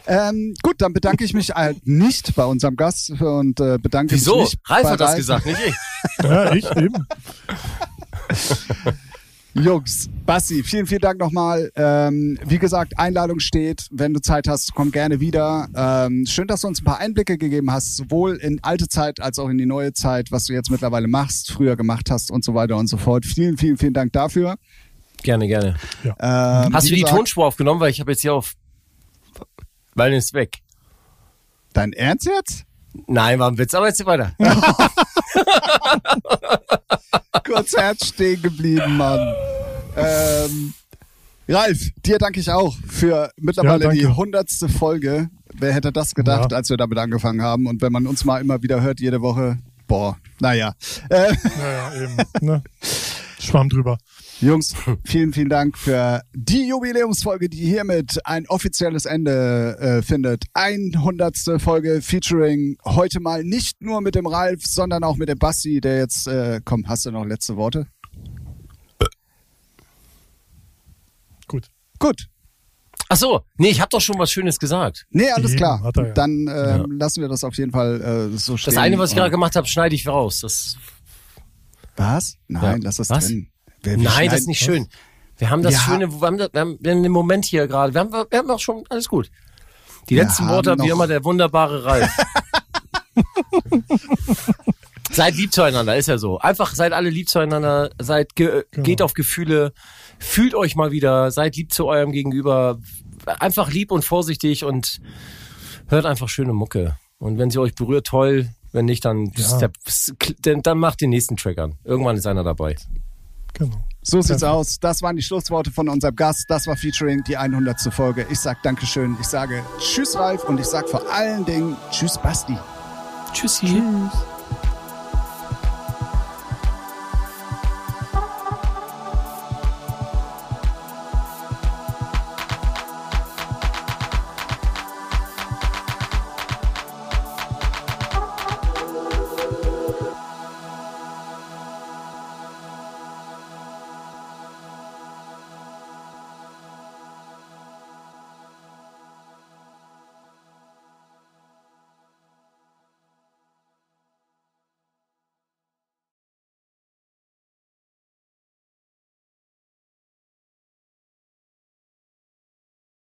[SPEAKER 1] Ähm, gut, dann bedanke ich mich halt nicht bei unserem Gast und äh, bedanke
[SPEAKER 3] Wieso?
[SPEAKER 1] mich nicht
[SPEAKER 3] Ralf hat das
[SPEAKER 1] Ralf.
[SPEAKER 3] gesagt, nicht ich.
[SPEAKER 2] Ja, ich eben.
[SPEAKER 1] Jungs, Basti, vielen, vielen Dank nochmal. Ähm, wie gesagt, Einladung steht. Wenn du Zeit hast, komm gerne wieder. Ähm, schön, dass du uns ein paar Einblicke gegeben hast, sowohl in alte Zeit als auch in die neue Zeit, was du jetzt mittlerweile machst, früher gemacht hast und so weiter und so fort. Vielen, vielen, vielen Dank dafür.
[SPEAKER 3] Gerne, gerne.
[SPEAKER 1] Ähm,
[SPEAKER 3] Hast du die
[SPEAKER 1] gesagt,
[SPEAKER 3] Tonspur aufgenommen? Weil ich habe jetzt hier auf... Weil ist weg.
[SPEAKER 1] Dein Ernst jetzt?
[SPEAKER 3] Nein, war ein Witz, aber jetzt weiter.
[SPEAKER 1] Kurz Herz stehen geblieben, Mann. Ähm, Ralf, dir danke ich auch für mittlerweile
[SPEAKER 2] Ja,
[SPEAKER 1] die hundertste Folge. Wer hätte das gedacht,
[SPEAKER 2] Ja.
[SPEAKER 1] als wir damit angefangen haben? Und wenn man uns mal immer wieder hört, jede Woche, boah, naja. Äh,
[SPEAKER 2] Ja, ja, eben. Ne? Schwamm drüber.
[SPEAKER 1] Jungs, vielen, vielen Dank für die Jubiläumsfolge, die hiermit ein offizielles Ende äh, findet. 100. Folge featuring heute mal nicht nur mit dem Ralf, sondern auch mit dem Basti, der jetzt, äh, komm, hast du noch letzte Worte?
[SPEAKER 2] Gut.
[SPEAKER 1] Gut.
[SPEAKER 3] Ach so, nee, ich habe doch schon was Schönes gesagt.
[SPEAKER 1] Nee, alles
[SPEAKER 2] Eben,
[SPEAKER 1] klar.
[SPEAKER 2] er ja.
[SPEAKER 1] Dann ähm, lassen wir das auf jeden Fall äh, so stehen.
[SPEAKER 3] Das eine, was ich gerade gemacht habe, schneide ich raus. Das,
[SPEAKER 1] Was? Nein,
[SPEAKER 3] Ja.
[SPEAKER 1] lass das
[SPEAKER 3] Was?
[SPEAKER 1] drin. Wir
[SPEAKER 3] nein, das ist nicht schön. Wir haben das
[SPEAKER 1] Ja.
[SPEAKER 3] schöne, wir haben, wir haben den Moment hier gerade. Wir haben, wir haben auch schon alles gut. Die
[SPEAKER 1] Wir
[SPEAKER 3] letzten Worte hat wie immer der wunderbare Ralf. seid lieb zueinander, ist ja so. Einfach seid alle lieb zueinander, seid ge
[SPEAKER 2] Genau.
[SPEAKER 3] geht auf Gefühle, fühlt euch mal wieder, seid lieb zu eurem Gegenüber, einfach lieb und vorsichtig und hört einfach schöne Mucke. Und wenn sie euch berührt, toll. Wenn nicht, dann,
[SPEAKER 2] Ja.
[SPEAKER 3] step, dann, dann macht den nächsten Track an. Irgendwann ist einer dabei.
[SPEAKER 2] Genau.
[SPEAKER 1] So sieht's
[SPEAKER 2] Perfekt.
[SPEAKER 1] aus. Das waren die Schlussworte von unserem Gast. Das war Featuring die 100. Folge. Ich sag Dankeschön. Ich sage Tschüss Ralf und ich sag vor allen Dingen Tschüss Basti.
[SPEAKER 3] Tschüssi.
[SPEAKER 2] Tschüss.